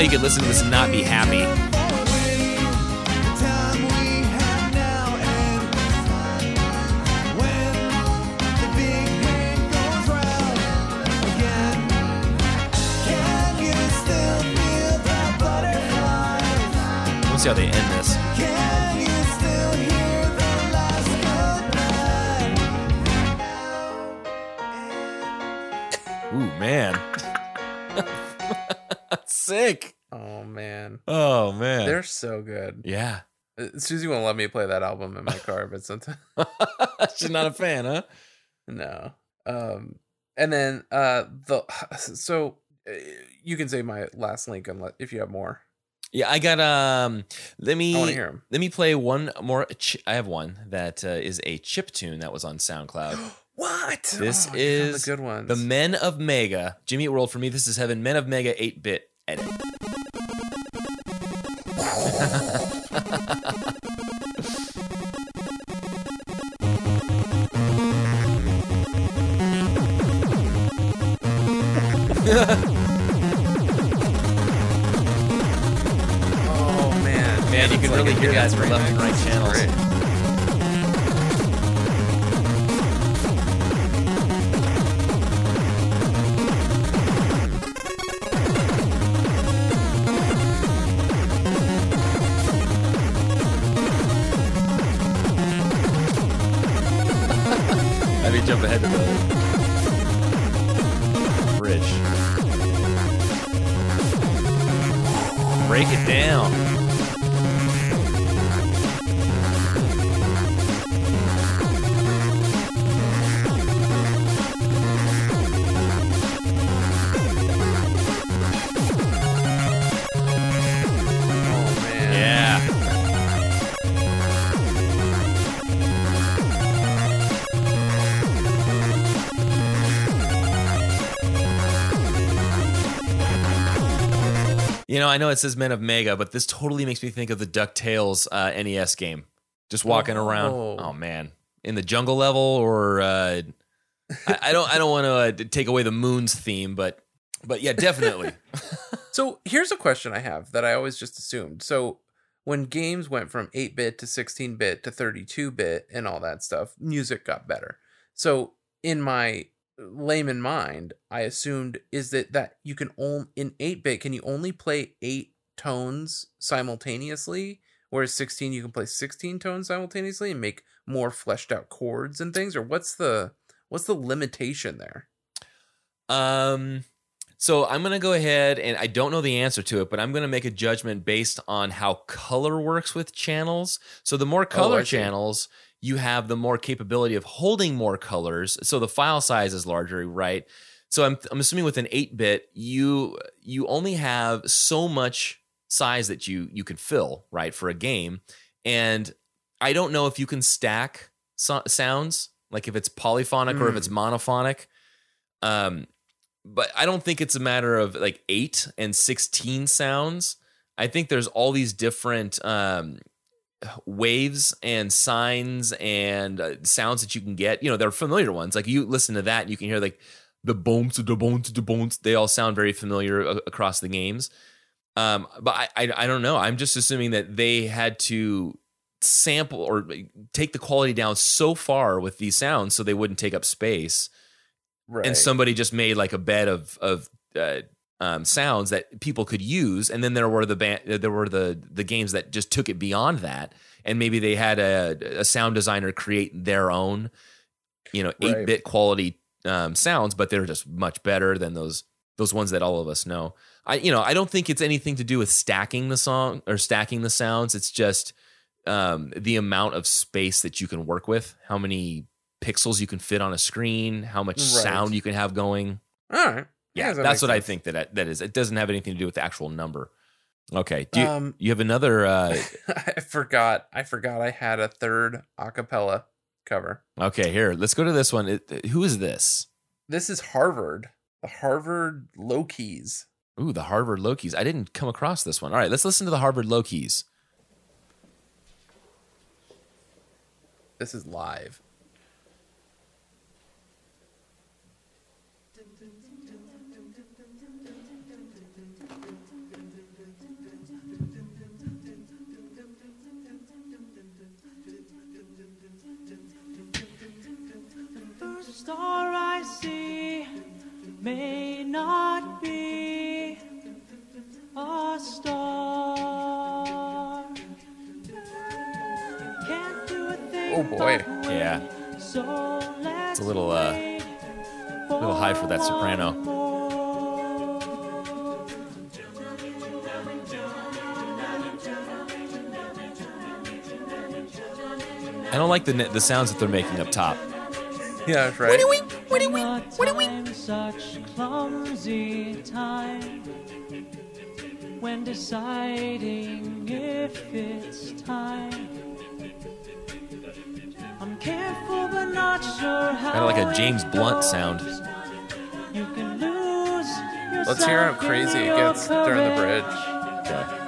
You could listen to this and not be happy. So good. yeah. Uh, Susie won't let me play that album in my car, but sometimes She's not a fan, huh? no. Um, and then uh the so uh, you can say my last link unless if you have more. Yeah, I got um let me I want to hear them. let me play one more ch- I have one that uh, is a chip tune that was on SoundCloud. What? This Oh, is the good one. The Men of Mega. Jimmy World for me this is heaven. Men of Mega 8-bit edit. Oh man, Man, you can like really hear that dance from left and right channels. Great. Jump ahead to the bridge. Break it down. I know it says Men of Mega, but this totally makes me think of the DuckTales uh, NES game. Just walking around. Oh. Oh man, in the jungle level, or uh, I, I don't, I don't want to uh, take away the moon's theme, but, but yeah, definitely. So here's a question I have that I always just assumed. So when games went from 8 bit to 16 bit to 32 bit and all that stuff, music got better. So in my layman mind, I assumed is that that you can only in 8 bit can you only play 8 tones simultaneously whereas 16 you can play 16 tones simultaneously and make more fleshed out chords and things or what's the what's the limitation there? Um, so I'm gonna go ahead and I don't know the answer to it, but I'm gonna make a judgment based on how color works with channels. So the more color Oh, I see. channels you have, the more capability of holding more colors. So the file size is larger, right? So I'm I'm assuming with an 8-bit, you you only have so much size that you you can fill, right, for a game. And I don't know if you can stack so- sounds, like if it's polyphonic or if Mm. it's monophonic. Um, but I don't think it's a matter of like eight and 16 sounds. I think there's all these different um, waves and sines and uh, sounds that you can get. You know, they're familiar ones. Like you listen to that and you can hear like the bones, the bones, the bones. They all sound very familiar a- across the games. Um, but I, I, I don't know. I'm just assuming that they had to sample or take the quality down so far with these sounds so they wouldn't take up space Right. and somebody just made like a bed of of uh, um, sounds that people could use, and then there were the band, there were the the games that just took it beyond that, and maybe they had a, a sound designer create their own, you know, eight Right. bit quality um, sounds, but they're just much better than those those ones that all of us know. I you know I don't think it's anything to do with stacking the song or stacking the sounds. It's just um, the amount of space that you can work with, how many pixels you can fit on a screen, how much Right. sound you can have going. All right. Yeah, that that's what I think that that is. It doesn't have anything to do with the actual number. Okay. Do you, Um, you have another? Uh, I forgot. I forgot I had a third acapella cover. okay, here. Let's go to this one. It- who is this? This is Harvard. The Harvard Low Keys. Ooh, the Harvard LowKeys. I didn't come across this one. All right, let's listen to the Harvard LowKeys. This is live. Star I see may not be a star. Can't do a thing Oh, boy. but Yeah, wait, so let's a little, uh, a little high for that soprano. I don't like the the sounds that they're making up top. Yeah, that's right. What time such clumsy time when deciding if it's time. I'm careful but not sure how. Kind of like a James Blunt sound. You can lose Let's hear how crazy it your gets during the bridge. Okay.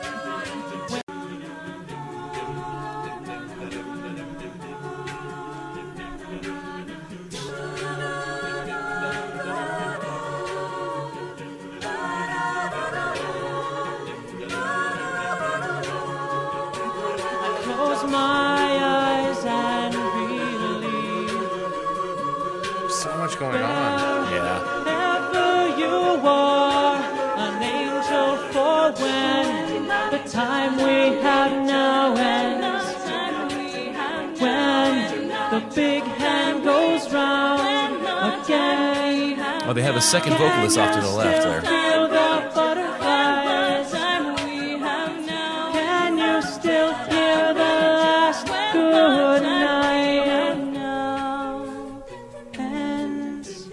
Second vocalist off to the left there. Feel the butterflies. Can you still hear the last good night? now ends.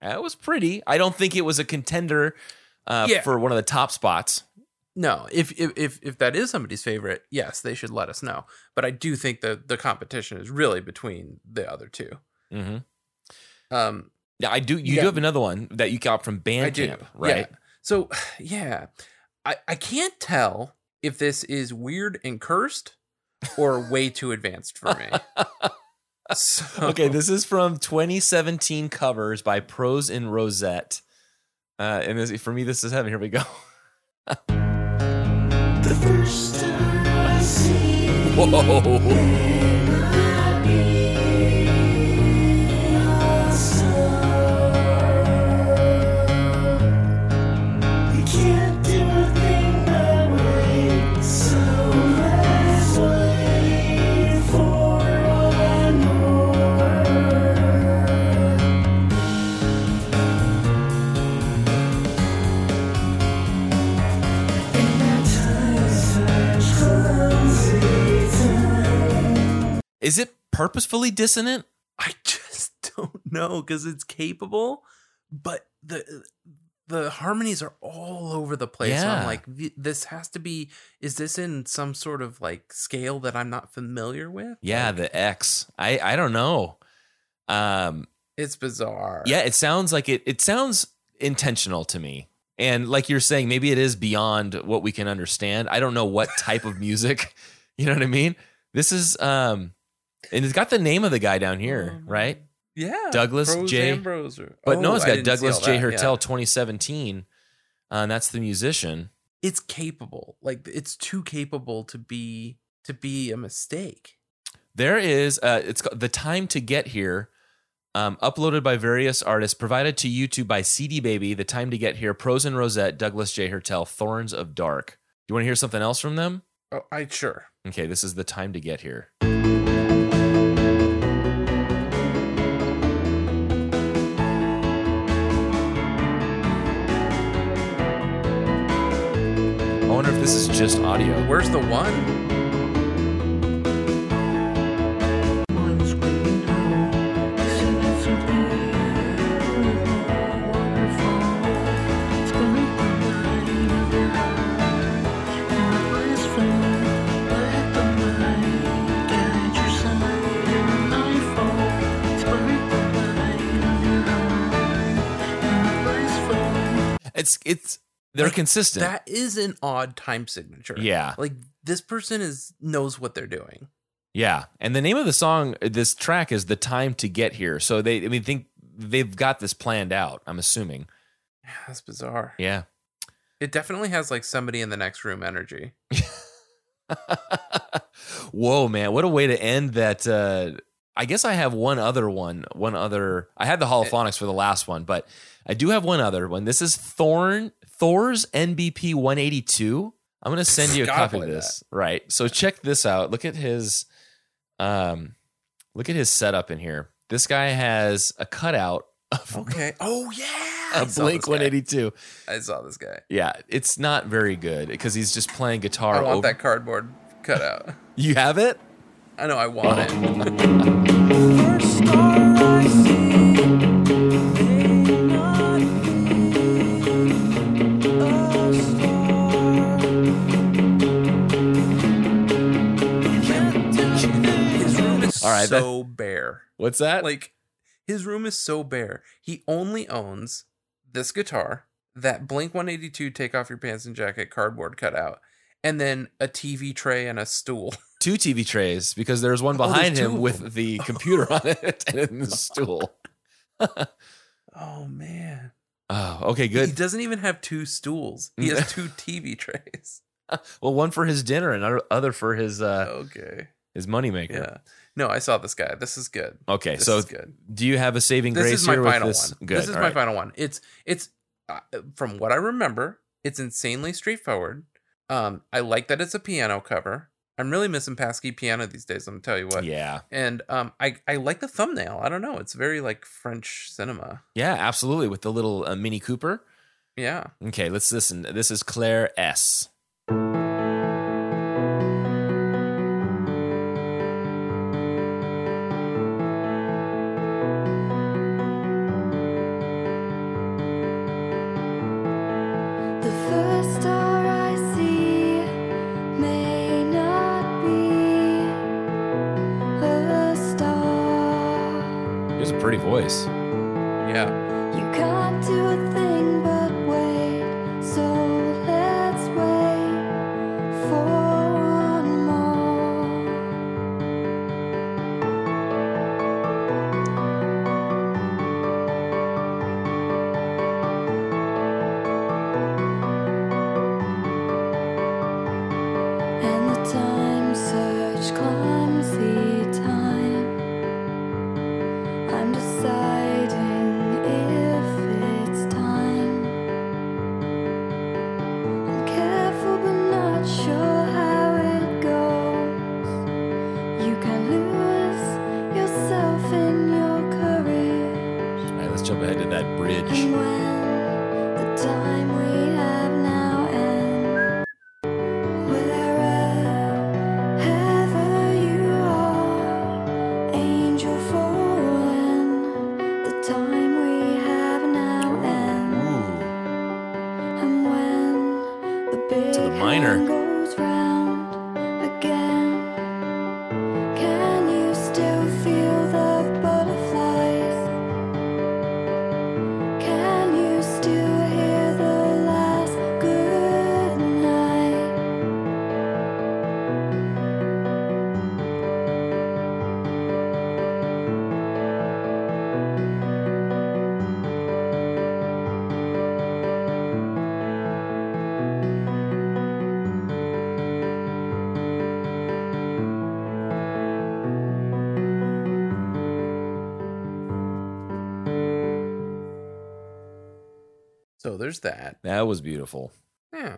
That was pretty. I don't think it was a contender uh, Yeah. for one of the top spots. No. If, if if if that is somebody's favorite, yes, they should let us know. But I do think that the competition is really between the other two. hmm Um, Yeah, I do. You Yeah. do have another one that you got from Bandcamp, right? Yeah. So yeah, I I can't tell if this is weird and cursed or way too advanced for me. So, Okay, this is from 2017 covers by Pros in Rosette. Uh, and this, for me, this is heaven. Here we go. The first time I see Whoa. Is it purposefully dissonant? I just don't know because it's capable, but the the harmonies are all over the place. So Yeah. I'm like, this has to be. Is this in some sort of like scale that I'm not familiar with? Yeah, Like, the X. I I don't know. Um, it's bizarre. yeah, it sounds like it. It sounds intentional to me. And like you're saying, maybe it is beyond what we can understand. I don't know what type of music. You know what I mean? This is um, and it's got the name of the guy down here, right? yeah. Douglas Prose J. Ambrose or- But no, Oh, it's I got Douglas J. that, yeah. Hertel 2017. Uh, and that's the musician. It's capable. Like it's too capable to be to be a mistake. There is uh it's called The Time to Get Here. Um, uploaded by various artists, provided to YouTube by CD Baby, The Time to Get Here, Pros and Rosette, Douglas J. Hertel, Thorns of Dark. Do you want to hear something else from them? Oh, I sure. Okay, this is The Time to Get Here. Wonder if this is just audio. Where's the one? One's waiting home. Isn't it so beautiful, wonderful? Spend the night of your life in a place filled. Let the light guide your side in nightfall. Spend the night of your life in a place filled. It's it's they're Like, consistent. That is an odd time signature. Yeah. Like this person is knows what they're doing. Yeah, and the name of the song, this track, is "The Time to Get Here." So they, I mean, think they've got this planned out. I'm assuming. Yeah, that's bizarre. Yeah. It definitely has like somebody in the next room energy. Whoa, man! What a way to end that. Uh, I guess I have one other one. One other. I had the holophonics for the last one, but I do have one other one. This is Thorn Thor's NBP 182. I'm gonna send you a copy of this. Right. So check this out. Look at his, um, look at his setup in here. This guy has a cutout of Okay. Oh yeah. A Blink 182. I saw this guy. Yeah, it's not very good because he's just playing guitar. I want over- that cardboard cutout. You have it? I know I want it. All right, that- so bare. What's that? Like his room is so bare. He only owns this guitar, that Blink 182 take off your pants and jacket cardboard cutout, and then a TV tray and a stool. two TV trays because there's one there's behind two him with the computer on it and the stool. Oh man. Oh, okay, good. He doesn't even have two stools. He has two TV trays. Well, one for his dinner and other- other for his uh Okay. his moneymaker. Yeah. No, I saw this guy. This is good. Okay, This so good. do you have a saving This grace is my here final this? one. Good. This is my right. final one. It's it's uh, from what I remember, it's insanely straightforward. Um, I like that it's a piano cover. I'm really missing Pasky piano these days. I'm tell you what. Yeah, And um, I I like the thumbnail. I don't know. It's very like French cinema. yeah, absolutely. With the little uh, Mini Cooper. Yeah. Okay, let's listen. This is Claire S. there's that. That was beautiful. Yeah.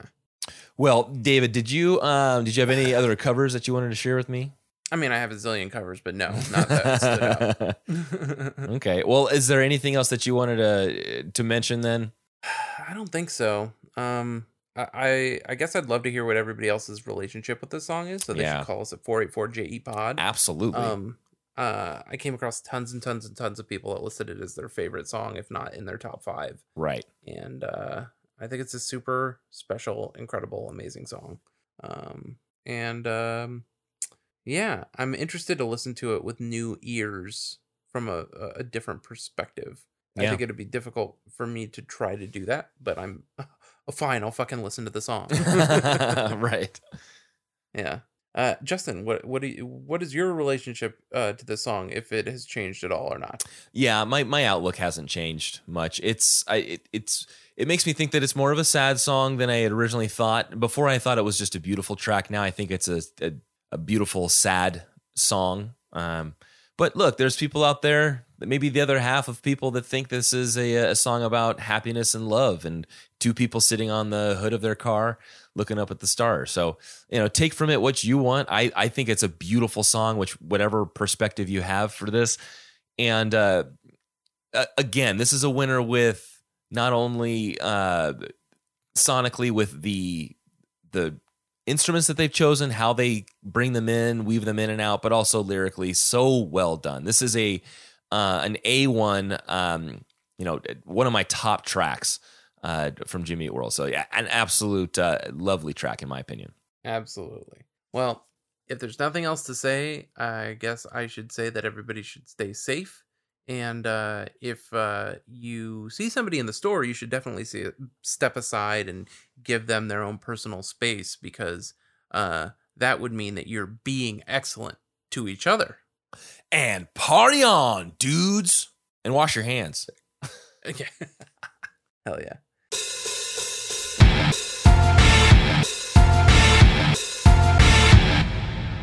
Well, David, did you um, did you have any other covers that you wanted to share with me? I mean, I have a zillion covers, but no, not that okay. Well, is there anything else that you wanted to to mention then? I don't think so. Um, I, I guess I'd love to hear what everybody else's relationship with this song is. So they Yeah. should call us at four eight four JE Pod. Absolutely. Um, uh, I came across tons and tons and tons of people that listed it as their favorite song, if not in their top five. right. And uh, I think it's a super special, incredible, amazing song. Um, and um, yeah, I'm interested to listen to it with new ears from a, a- different perspective. I think it'd be difficult for me to try to do that, but I'm oh, fine. I'll fucking listen to the song. right. yeah. Uh, Justin, what what do you, what is your relationship uh, to this song, if it has changed at all or not? Yeah, my my outlook hasn't changed much. It's I it, it's it makes me think that it's more of a sad song than I had originally thought. Before I thought it was just a beautiful track. Now I think it's a a, a beautiful sad song. Um, but look, there's people out there, maybe the other half of people that think this is a, a song about happiness and love, and two people sitting on the hood of their car looking up at the stars. So you know, take from it what you want. I I think it's a beautiful song, which whatever perspective you have for this, and uh, again, this is a winner with not only uh, sonically with the the instruments that they've chosen, how they bring them in, weave them in and out, but also lyrically, so well done. This is a uh, an A one, um, you know, one of my top tracks uh, from Jimmy Eat World. So yeah, an absolute uh, lovely track in my opinion. Absolutely. Well, if there's nothing else to say, I guess I should say that everybody should stay safe. And uh, if uh, you see somebody in the store, you should definitely see step aside and give them their own personal space because uh, that would mean that you're being excellent to each other. And party on, dudes, and wash your hands. Okay. Hell yeah.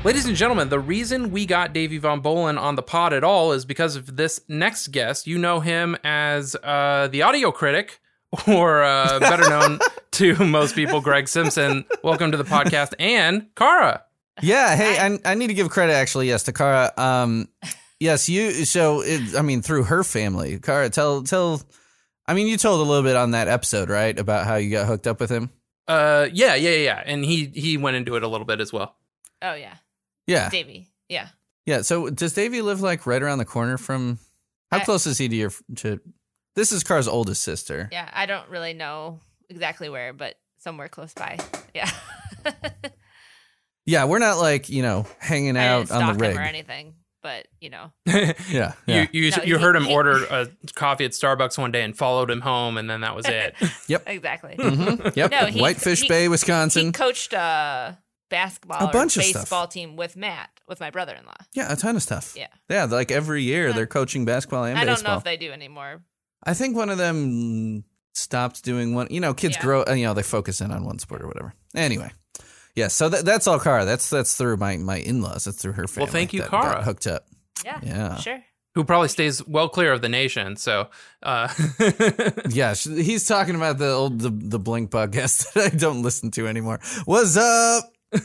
Ladies and gentlemen, the reason we got Davey Von Bohlen on the pod at all is because of this next guest. You know him as uh, the audio critic, or uh, better known to most people, Greg Simpson. Welcome to the podcast, and Kara. Yeah, hey, I, I need to give credit actually, yes, to Kara. Um, yes, you. So, it, I mean, through her family, Kara, tell tell. I mean, you told a little bit on that episode, right, about how you got hooked up with him. Uh, yeah, yeah, yeah, yeah, and he he went into it a little bit as well. Oh yeah, Yeah, Davey. Yeah. yeah. So, does Davey live like right around the corner from? How I- close is he to your to? This is Kara's oldest sister. Yeah. I don't really know exactly where, but somewhere close by. Yeah. Yeah, we're not like you know hanging out on stalk the him rig. or anything, but you know, Yeah. yeah. You you, No, you he- heard him he- order a coffee at Starbucks one day and followed him home, and then that was it. Yep, exactly. Mhm. Yep. No, he- Whitefish he- Bay, Wisconsin. He coached a basketball, A bunch or of stuff. baseball team with Matt, with my brother-in-law. yeah, a ton of stuff. Yeah. Yeah, like every year they're coaching basketball and I don't know if they do anymore. I think one of them stopped doing one. You know, kids Yeah. grow. You know, they focus in on one sport or whatever. Anyway, yeah. So that, that's all Kara. That's that's through my my in laws. That's through her family. Well, thank you, that got Kara. hooked up. Yeah, Yeah. sure. Who probably stays well clear of the nation. So, uh, Yeah, he's talking about the old the, the Blink podcast that I don't listen to anymore. What's up?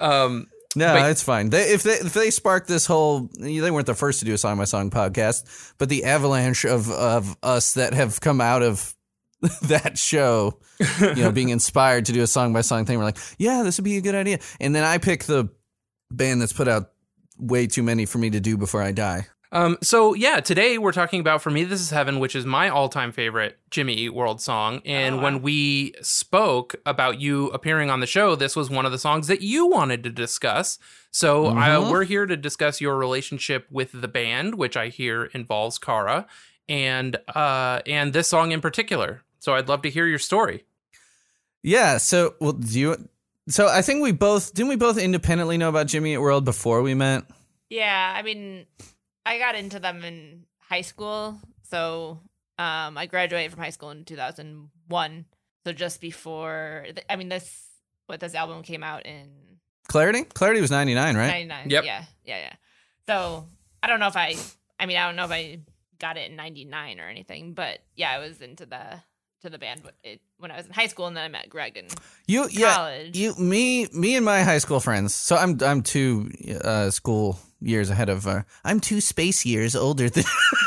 um, No, But- it's fine. They, if they if they sparked this whole, they weren't the first to do a song by song podcast, but the avalanche of of us that have come out of that show, you know, being inspired to do a song by song thing, we're like, yeah, this would be a good idea. And then I pick the band that's put out way too many for me to do before I die. Um, so yeah, today we're talking about For Me This Is Heaven, which is my all-time favorite Jimmy Eat World song. And Oh, wow. when we spoke about you appearing on the show, this was one of the songs that you wanted to discuss. So uh, Mhm. we're here to discuss your relationship with the band, which I hear involves Kara, and uh, and this song in particular. So I'd love to hear your story. Yeah. So, well, do you? So I think we both didn't we both independently know about Jimmy Eat World before we met. Yeah, I mean, I got into them in high school. So um, I graduated from high school in 2001. So just before, th- I mean, this what this album came out in Clarity. Clarity was ninety nine, right? 99. Yep. Yeah, yeah, yeah. So I don't know if I, I mean, I don't know if I got it in 99 or anything, but yeah, I was into the to the band when I was in high school, and then I met Greg in You yeah. college. You me me and my high school friends. So I'm I'm two uh, school years ahead of. Uh, I'm two space years older than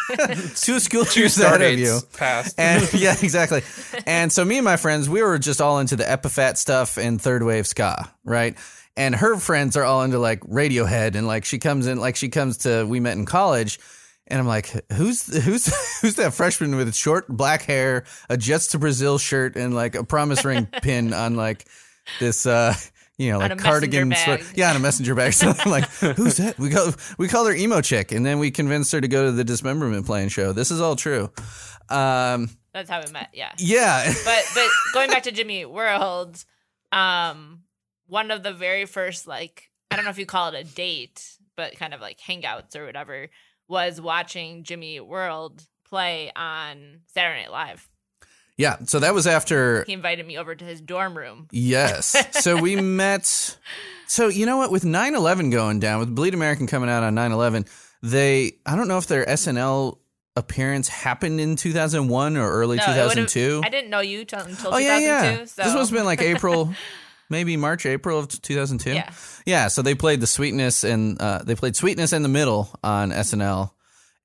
two school years ahead of you. passed. And yeah, exactly. And so me and my friends, we were just all into the Epitaph stuff and third wave ska, right? And her friends are all into like Radiohead and like she comes in like she comes to we met in college and I'm like, who's who's who's that freshman with short black hair, a Jets to Brazil shirt, and like a promise ring pin on like this uh you know, like cardigan sweater. Yeah, on a messenger bag. So I'm like, who's that? We call we call her emo chick, and then we convinced her to go to the Dismemberment Plan show. This is all true. Um, That's how we met. Yeah. yeah. but but going back to Jimmy World, um, one of the very first like I don't know if you call it a date, but kind of like hangouts or whatever was watching Jimmy Eat World play on Saturday Night Live. Yeah, so that was after. He invited me over to his dorm room. Yes. So we met. So, you know what? With 9 11 going down, with Bleed American coming out on 9 11, they, I don't know if their SNL appearance happened in 2001 or early No, 2002. I didn't know you till until Oh, yeah, yeah. So. This must have been like April, maybe March, April of 2002. Yeah. Yeah, so they played the Sweetness and uh, they played Sweetness in the Middle on SNL,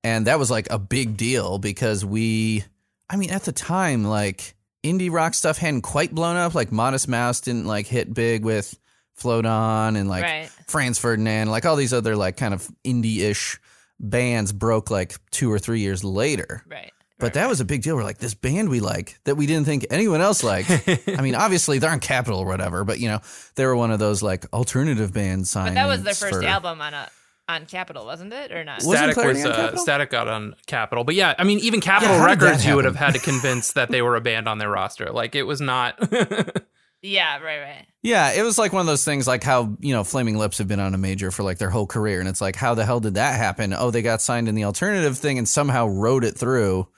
and that was like a big deal because we, I mean, at the time, like indie rock stuff hadn't quite blown up. Like Modest Mouse didn't like hit big with Float On and like Right. Franz Ferdinand, like all these other like kind of indie-ish bands broke like two or three years later. Right. But that was a big deal. We're like, this band we like that we didn't think anyone else liked. I mean, obviously they're on Capitol or whatever, but you know, they were one of those like alternative bands signed. But that was their first album on a on Capitol, wasn't it, or not? Wasn't Static was on uh, Static got on Capitol, but yeah, I mean, even Capitol how did that Records, you would have had to convince that they were a band on their roster. Like it was not. Yeah, right, right. Yeah, it was like one of those things like how, you know, Flaming Lips have been on a major for like their whole career. And it's like, how the hell did that happen? Oh, they got signed in the alternative thing and somehow rode it through.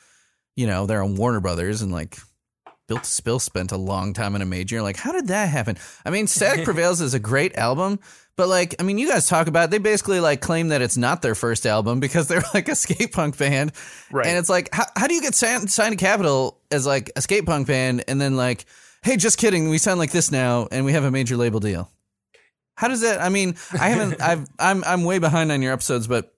You know, they're on Warner Brothers and like Built to Spill spent a long time in a major. Like, how did that happen? I mean, Static Prevails is a great album, but like, I mean, you guys talk about it, they basically like claim that it's not their first album because they're like a skate punk band. Right. And it's like, how, how do you get signed, signed to Capitol as like a skate punk band and then like, hey, just kidding, we sound like this now and we have a major label deal? How does that? I mean, I haven't. I've. I'm. I'm way behind on your episodes, but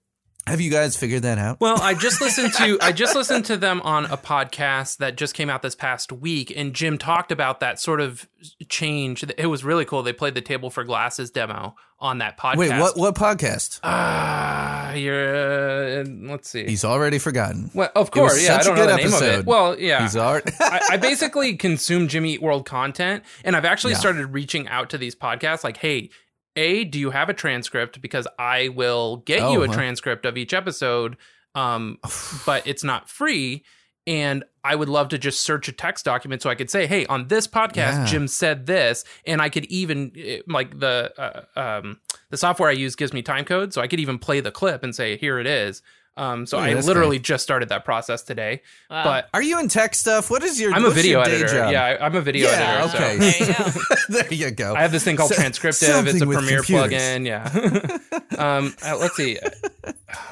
have you guys figured that out? Well, I just listened to I just listened to them on a podcast that just came out this past week, and Jim talked about that sort of change. It was really cool. They played the Table for Glasses demo on that podcast. Wait, what? What podcast? Ah, you're. Uh, let's see. He's already forgotten. well, of course, yeah. I don't know the name of episode. it. Well, yeah. He's already. I, I basically consume Jimmy Eat World content, and I've actually Yeah. started reaching out to these podcasts, like, "Hey, A, do you have a transcript? Because I will get you Oh, a huh. transcript of each episode, um, but it's not free. And I would love to just search a text document so I could say, "Hey, on this podcast, Yeah. Jim said this," and I could even eh, like the uh, um, the software I use gives me time code, so I could even play the clip and say, "Here it is." Um, so I that's literally just started that process today. Wow. But Are you in tech stuff? What is your? I'm a video editor. job? Yeah, I- I'm a video Yeah, editor. so- okay. there you go. there you go. I have this thing called So- Transcriptive. It's a Premiere computers. plugin. Yeah. um, uh, let's see.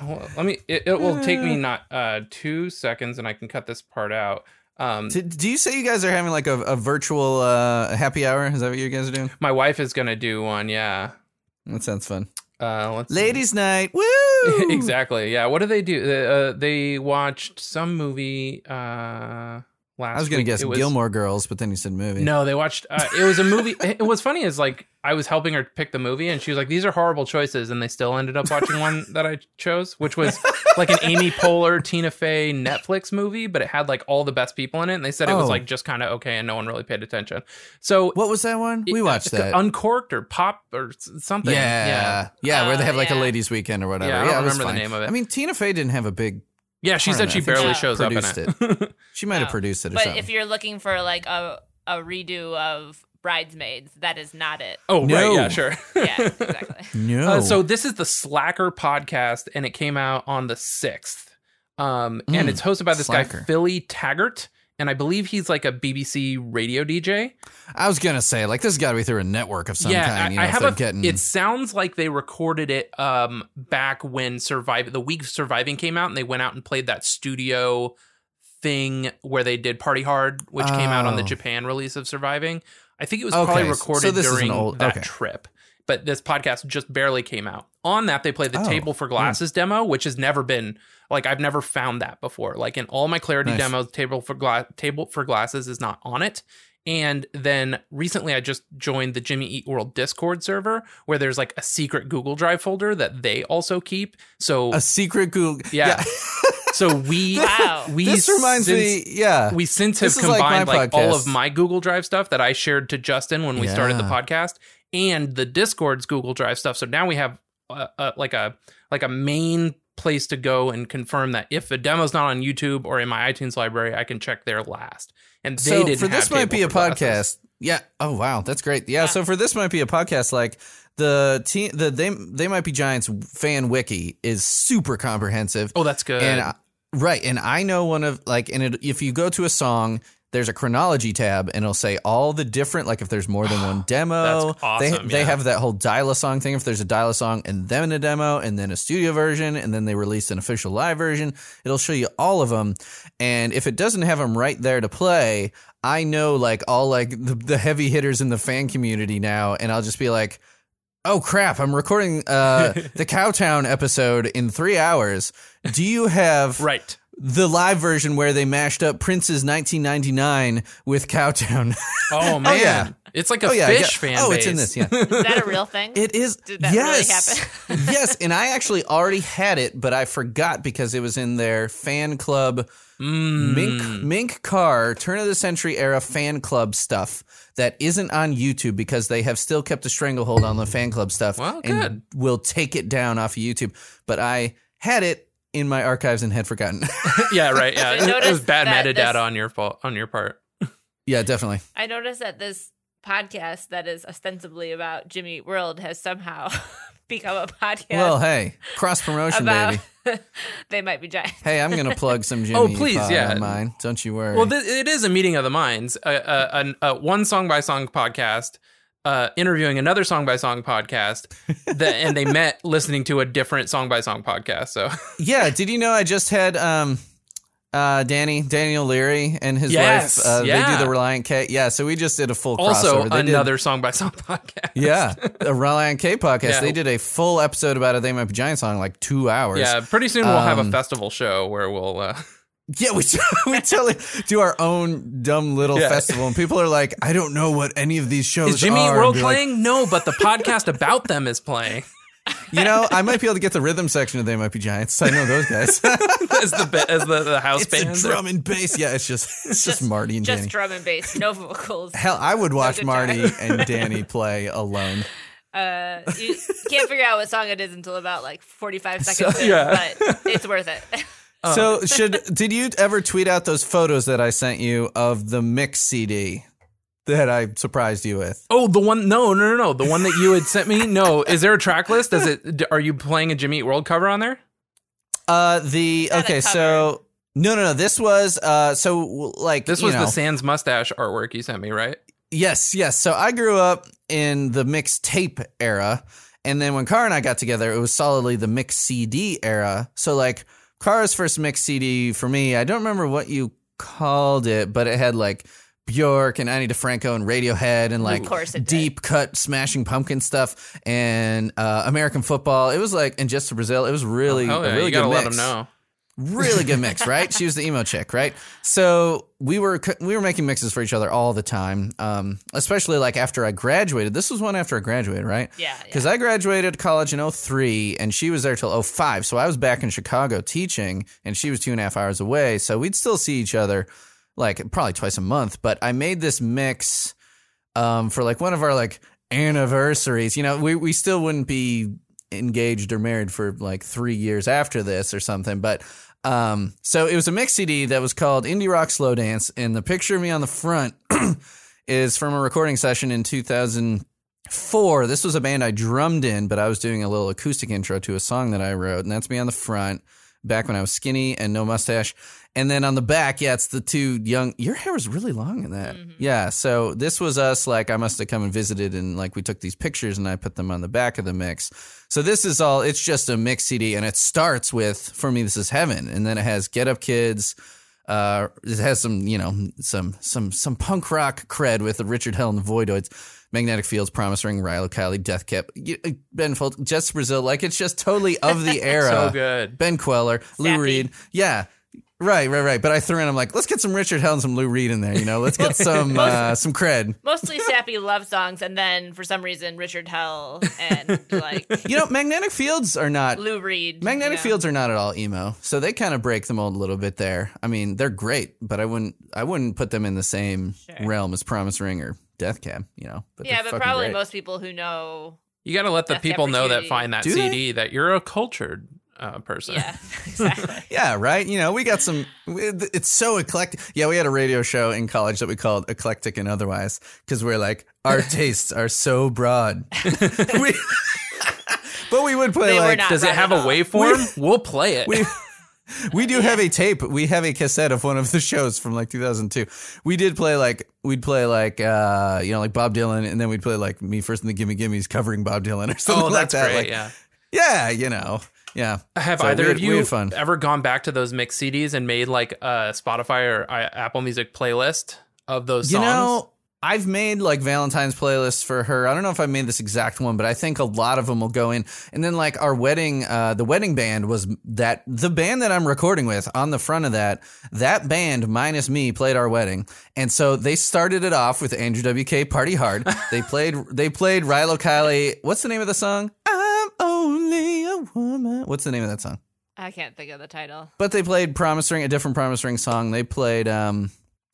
Well, let me. It, it will take me not uh, two seconds, and I can cut this part out. Um, Do, do you say you guys are having like a, a virtual uh, happy hour? Is that what you guys are doing? my wife is gonna do one. Yeah. That sounds fun. Uh, let's see. Ladies' night. Woo! exactly. Yeah. What do they do? Uh, they watched some movie uh, last. I was gonna guess was- Gilmore Girls, but then you said movie. No, they watched. Uh, it was a movie. it was funny. Is like I was helping her pick the movie, and she was like, "These are horrible choices," and they still ended up watching one that I chose, which was like an Amy Poehler, Tina Fey Netflix movie, but it had like all the best people in it, and they said it was Oh. like just kind of okay, and no one really paid attention. So What was that one? We watched uh, that. Uncorked or Pop or something. yeah, yeah, yeah where they Oh, have like yeah. a ladies' weekend or whatever. Yeah, I don't it remember the name of it. I mean, Tina Fey didn't have a big. Yeah. She said she know. I think barely she shows up in produced it. She might have No. produced it or But something. if you're looking for like a a redo of Bridesmaids, that is not it. oh right, yeah, sure. Yeah, exactly. no. Uh, so this is the Slacker podcast, and it came out on the sixth. Um, and Mm, it's hosted by this guy Philly Taggart, and I believe he's like a BBC radio DJ. I was gonna say like this has got to be through a network of some yeah, kind. You I, I have a. getting. It sounds like they recorded it um back when Survive the week Surviving came out, and they went out and played that studio thing where they did Party Hard, which came out on the Oh. Japan release of Surviving. I think it was Okay, probably recorded an during old- that okay. trip. But this podcast just barely came out. On that, they played the Oh, Table for Glasses demo, which has never been like I've never found that before. Like in all my Clarity Nice. demos, Table for Gla- Table for Glasses is not on it. And then recently, I just joined the Jimmy Eat World Discord server, where there's like a secret Google Drive folder that they also keep. So a secret Google. yeah, so we Wow. we this reminds since- me. Yeah, we since have This is like my combined like, all of my Google Drive stuff that I shared to Justin when we started the podcast and the Discord's Google Drive stuff. So now we have uh, uh, like a like a main place to go and confirm that if a demo's not on YouTube or in my iTunes library, I can check there last. And they so didn't for this might be a podcast. Yeah. Oh wow, that's great. Yeah. So for this might be a podcast. Like the team, the they they might be Giants fan wiki is super comprehensive. Oh, that's good. And I, right, and I know one of like, and it, if you go to a song, there's a chronology tab, and it'll say all the different. Like if there's more than one demo, That's awesome, they they have that whole dial a song thing. If there's a dial a song and then a demo, and then a studio version, and then they release an official live version, it'll show you all of them. And if it doesn't have them right there to play, I know like all like the, the heavy hitters in the fan community now, and I'll just be like. Oh crap! I'm recording uh, the Cowtown episode in three hours. Do you have right. The live version where they mashed up Prince's 1999 with Cowtown? Oh man, yeah. it's like a oh yeah, fish got- fan. Oh, base. it's in this. Yeah, Is that a real thing? it is. Did that yes, really happen? yes, and I actually already had it, but I forgot because it was in their fan club. Mm. Mink Mink Car turn of the century era fan club stuff that isn't on YouTube because they have still kept a stranglehold on the fan club stuff Well, and good. will take it down off of YouTube. But I had it in my archives and had forgotten. yeah, right. Yeah, I it, it was bad metadata this- on your fault on your part. yeah, definitely. I noticed that this podcast that is ostensibly about Jimmy World has somehow become a podcast Well, hey, cross promotion, about baby. they might be giants. Hey, I'm gonna plug some Jimmy. Oh, please, yeah. mine. Don't you worry. Well, th- it is a meeting of the minds. A, a, an- a one song by song podcast uh, interviewing another song by song podcast, that, and they met listening to a different song by song podcast. So yeah, did you know I just had um uh Danny Daniel Leary and his Yes, wife uh, they do the Relient K. Yeah, so we just did a full also crossover. They did- another song by song podcast. yeah, a Relient K podcast. Yeah. They did a full episode about a They Might Be Giant song, like two hours. Yeah, pretty soon we'll have a Um, festival show where we'll. Uh, Yeah, we we totally do our own dumb little Yeah. festival, and people are like, "I don't know what any of these shows is Jimmy are." World be like, playing? no, but the podcast about them is playing. you know, I might be able to get the rhythm section of They Might Be Giants. I know those guys. as the as the, the house it's band. a drum and bass. Yeah, it's just it's just, Marty and Just Danny. drum and bass, no vocals. Hell, I would watch guitar. Marty and Danny play alone. Uh, you can't figure out what song it is until about like 45 So- seconds in, yeah. but it's worth it. So should did you ever tweet out those photos that I sent you of the mix CD that I surprised you with? Oh, the one? No, no, no, no. The one that you had sent me. No, is there a track list? Does it? Are you playing a Jimmy Eat World cover on there? Uh, the Not okay, so no, no, no. This was uh, so like This you was know, the Sans mustache artwork you sent me, right? Yes, yes. So I grew up in the mixtape era. And then when Car and I got together, it was solidly the mix CD era. So, like, Car's first mix CD for me, I don't remember what you called it, but it had like Bjork and Ani DiFranco and Radiohead and like course it did. deep cut Smashing Pumpkin stuff and uh, American football. It was like, and Jets to Brazil, it was really, Oh, a yeah, really you gotta good let mix them know. Really good mix, right? She was the emo chick, right? So we were we were making mixes for each other all the time, um, especially like after I graduated. This was one after I graduated, right? Yeah, Because I graduated college in 03 and she was there till 05. So I was back in Chicago teaching and she was two and a half hours away. So we'd still see each other like probably twice a month. But I made this mix um, for like one of our like anniversaries. You know, we, we still wouldn't be engaged or married for like three years after this or something. But um, so it was a mix CD that was called Indie Rock Slow Dance. And the picture of me on the front is from a recording session in 2004. This was a band I drummed in, but I was doing a little acoustic intro to a song that I wrote. And that's me on the front back when I was skinny and no mustache. And then on the back, yeah, it's the two young. Your hair was really long in that. Mm-hmm. Yeah. So this was us. Like I must have come and visited, and like we took these pictures, and I put them on the back of the mix. So this is all. It's just a mix CD, and it starts with "For Me This Is Heaven," and then it has "Get Up Kids." Uh, it has some, you know, some some some punk rock cred with the Richard Hell and the Voidoids, Magnetic Fields, Promise Ring, Rilo Kiley, Death Cab, uh, Ben Folds, Jets Brazil. Like it's just totally of the era. So good. Ben Kweller, Lou Reed. Yeah. Right, right, right. But I threw in, I'm like, let's get some Richard Hell and some Lou Reed in there, you know? Let's get some uh, some cred. Mostly sappy love songs, and then for some reason, Richard Hell and like You know, Magnetic Fields are not Lou Reed. Magnetic you know. Fields are not at all emo, so they kind of break the mold a little bit there. I mean, they're great, but I wouldn't I wouldn't put them in the same Sure. realm as Promise Ring or Death Cab, you know. But Yeah, but probably great. most people who know. You got to let the That's the people know that find that Do they? CD that you're a cultured uh, person. Yeah, exactly. Yeah, right. You know, we got some. It's so eclectic. Yeah, we had a radio show in college that we called Eclectic and Otherwise because we're like our tastes are so broad. we, but we would play They like Does it have a waveform? we'll play it. we we do have a tape. We have a cassette of one of the shows from like 2002. We did play like we'd play like uh you know like Bob Dylan, and then we'd play like me first and the Gimme Gimmes covering Bob Dylan or something oh, like that. great. Like, yeah. yeah, you know, yeah. Have So either we of you ever gone back to those mix CDs and made like a Spotify or uh, Apple Music playlist of those You songs? know, I've made like Valentine's playlists for her. I don't know if I made this exact one, but I think a lot of them will go in. And then like our wedding, uh, the wedding band was that the band that I'm recording with on the front of that. That band minus me played our wedding, and so they started it off with Andrew WK Party Hard. they played they played Rilo Kiley. What's the name of the song? Only a woman. What's the name of that song? I can't think of the title. But they played Promise Ring, a different Promise Ring song. They played um,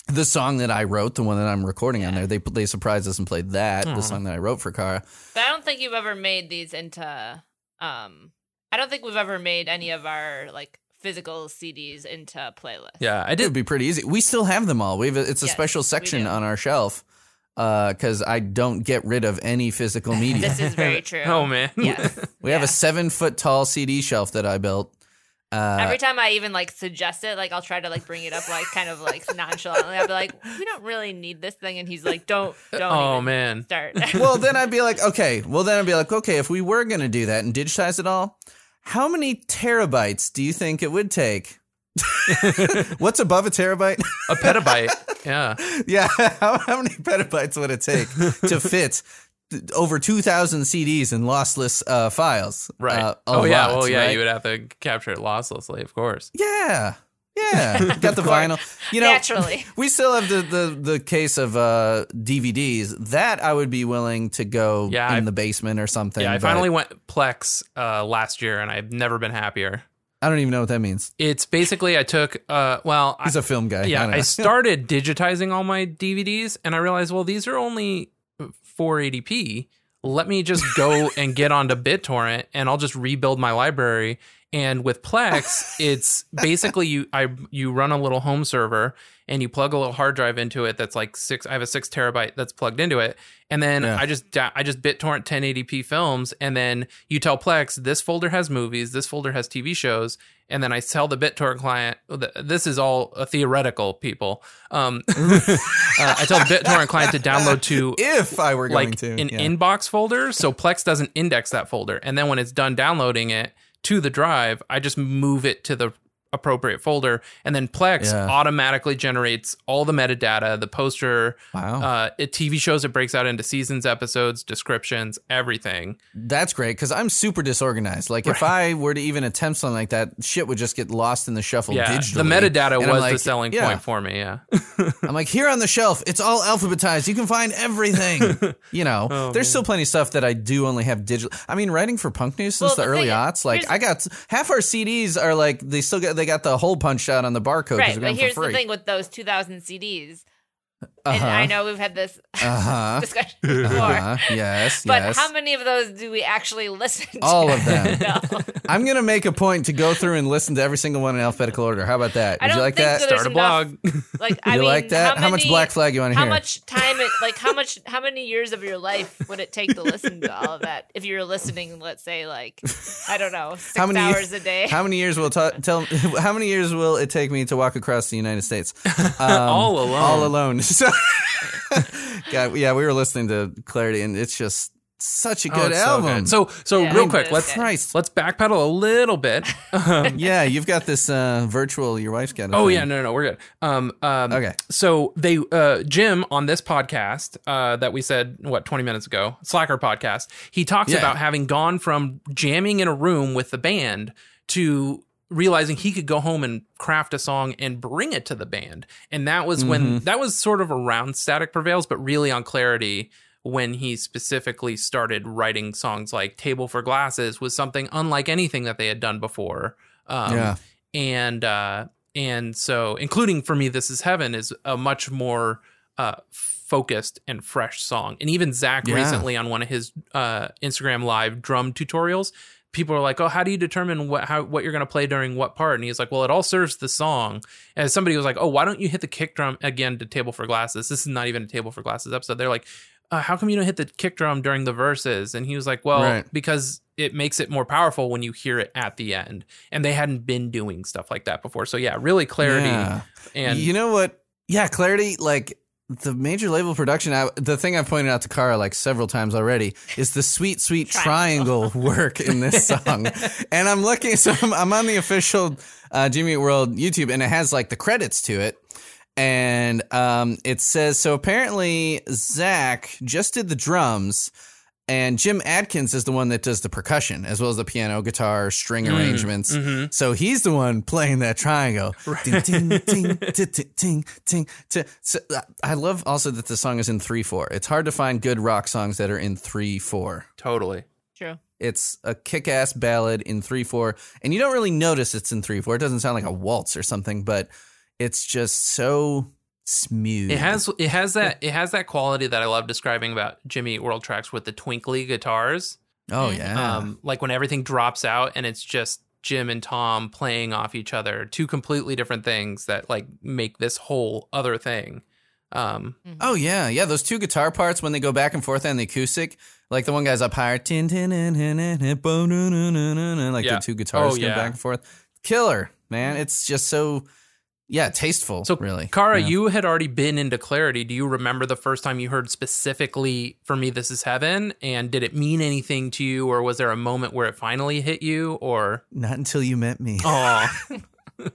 the song that I wrote, the one that I'm recording on there. They they surprised us and played that, the song that I wrote for Kara. But I don't think you've ever made these into. Um, I don't think we've ever made any of our like physical CDs into playlists. Yeah, I did. It would be pretty easy. We still have them all. We've it's a Yes, special section on our shelf because I don't get rid of any physical media. This is very true. Oh man. Yes. we have a seven foot tall CD shelf that I built. Uh, Every time I even like suggest it, like I'll try to like bring it up like kind of like nonchalantly. I'll be like, "We don't really need this thing," and he's like, "Don't, don't." oh even man. start. well, then I'd be like, okay. Well, then I'd be like, okay. If we were going to do that and digitize it all, how many terabytes do you think it would take? What's above a terabyte? A petabyte. yeah. yeah, how, how many petabytes would it take to fit over 2,000 CDs in lossless uh, files? Right. Uh, a oh yeah. lot, Well, yeah. right? You would have to capture it losslessly, of course. Yeah. Yeah, got the vinyl. You know, Naturally. we still have the the, the case of uh, DVDs. That I would be willing to go Yeah, in I- the basement or something. Yeah, I but finally went Plex uh, last year, and I've never been happier. I don't even know what that means. It's basically I took. Uh, well, He's a film guy. yeah, I, I, started digitizing all my DVDs, and I realized, well, these are only 480p. let me just go and get onto BitTorrent and I'll just rebuild my library. And with Plex, it's basically you I you run a little home server and you plug a little hard drive into it that's like six I have a six terabyte that's plugged into it. And then Yeah. I just I just BitTorrent 1080p films and then you tell Plex this folder has movies, this folder has TV shows, and then I tell the BitTorrent client this is all a theoretical people. Um, uh, I tell the BitTorrent client to download to If I were going like to. an yeah. inbox folder so plex doesn't index that folder and then when it's done downloading it to the drive i just move it to the appropriate folder and then plex Yeah. automatically generates all the metadata the poster Wow. uh it, tv shows it breaks out into seasons episodes descriptions everything That's great because I'm super disorganized. Like if I were to even attempt something like that, shit would just get lost in the shuffle yeah digitally. the metadata And was like, the selling yeah. point for me yeah I'm like, here on the shelf, it's all alphabetized. You can find everything. you know, Oh, there's still plenty of stuff that I do only have digital. I mean, writing for Punk News since Well, the the early thing- aughts, like I got half our CDs are like they still got they got the hole punched out on the barcode right, but here's the thing with those 2,000 CDs. And Uh-huh. I know we've had this Uh-huh. discussion before. Uh-huh. Yes, But yes. how many of those do we actually listen to? All of them. No. I'm gonna make a point to go through and listen to every single one in alphabetical order. How about that? I Would you don't like that? so. Start a enough- blog Like, I you mean, like that? How, How, much black flag you want to hear? How much time it like how much how many years of your life would it take to listen to all of that if you're listening let's say like I don't know six How many hours a day How many years will it ta- tell? How many years will it take me to walk across the United States? Um, All alone. All alone. So, God, yeah, we were listening to Clarity, and it's just such a Oh, good so album. good. so so Yeah, real quick let's good. Christ. let's backpedal a little bit Um, yeah, you've got this uh, virtual. Your wife's got. a Oh thing. yeah, no, no, no, we're good. Um, um, Okay. So they, uh, Jim on this podcast uh, that we said what twenty minutes ago, Slacker podcast, he talks Yeah. about having gone from jamming in a room with the band to realizing he could go home and craft a song and bring it to the band, and that was when Mm-hmm. that was sort of around Static Prevails, but really on Clarity. When he specifically started writing songs like "Table for Glasses" was something unlike anything that they had done before. Um, Yeah. and uh and so including for me this is heaven is a much more uh focused and fresh song and even zach Yeah. recently on one of his uh instagram live drum tutorials people are like oh how do you determine what how what you're going to play during what part? And he's like well it all serves the song. As somebody was like oh why don't you hit the kick drum again to table for glasses? This is not even a table for glasses episode. They're like uh, how come you don't hit the kick drum during the verses? And he was like well Right. because it makes it more powerful when you hear it at the end. And they hadn't been doing stuff like that before. So yeah really clarity Yeah. and you know what? Yeah, Clarity, like the major label production. I, the thing I've pointed out to Kara like several times already is the sweet, sweet triangle, work in this song. and I'm looking, so I'm, I'm on the official uh, Jimmy World YouTube, and it has like the credits to it. And um, it says so. Apparently, Zach just did the drums, and Jim Adkins is the one that does the percussion as well as the piano, guitar, string mm-hmm. arrangements. Mm-hmm. So he's the one playing that triangle. Ding, ding, ding, ting, ting, ting, ting, ting. So, I love also that the song is in three four. It's hard to find good rock songs that are in three four. totally True. It's a kick-ass ballad in three four, and you don't really notice it's in three four. It doesn't sound like a waltz or something, but it's just so smooth. it has it has that it has that quality that i love describing about jimmy Eat world tracks with the twinkly guitars Oh yeah. um like when everything drops out and it's just jim and tom playing off each other two completely different things that like make this whole other thing um Oh yeah, yeah. Those two guitar parts when they go back and forth on the acoustic, like the one guy's up higher, like Yeah. the two guitars Oh, go yeah. back and forth. Killer, man. It's just so, yeah, tasteful. So, really, Kara, Yeah. you had already been into Clarity. Do you remember the first time you heard specifically "For Me, This Is Heaven"? And did it mean anything to you, or was there a moment where it finally hit you? Or not until you met me. oh,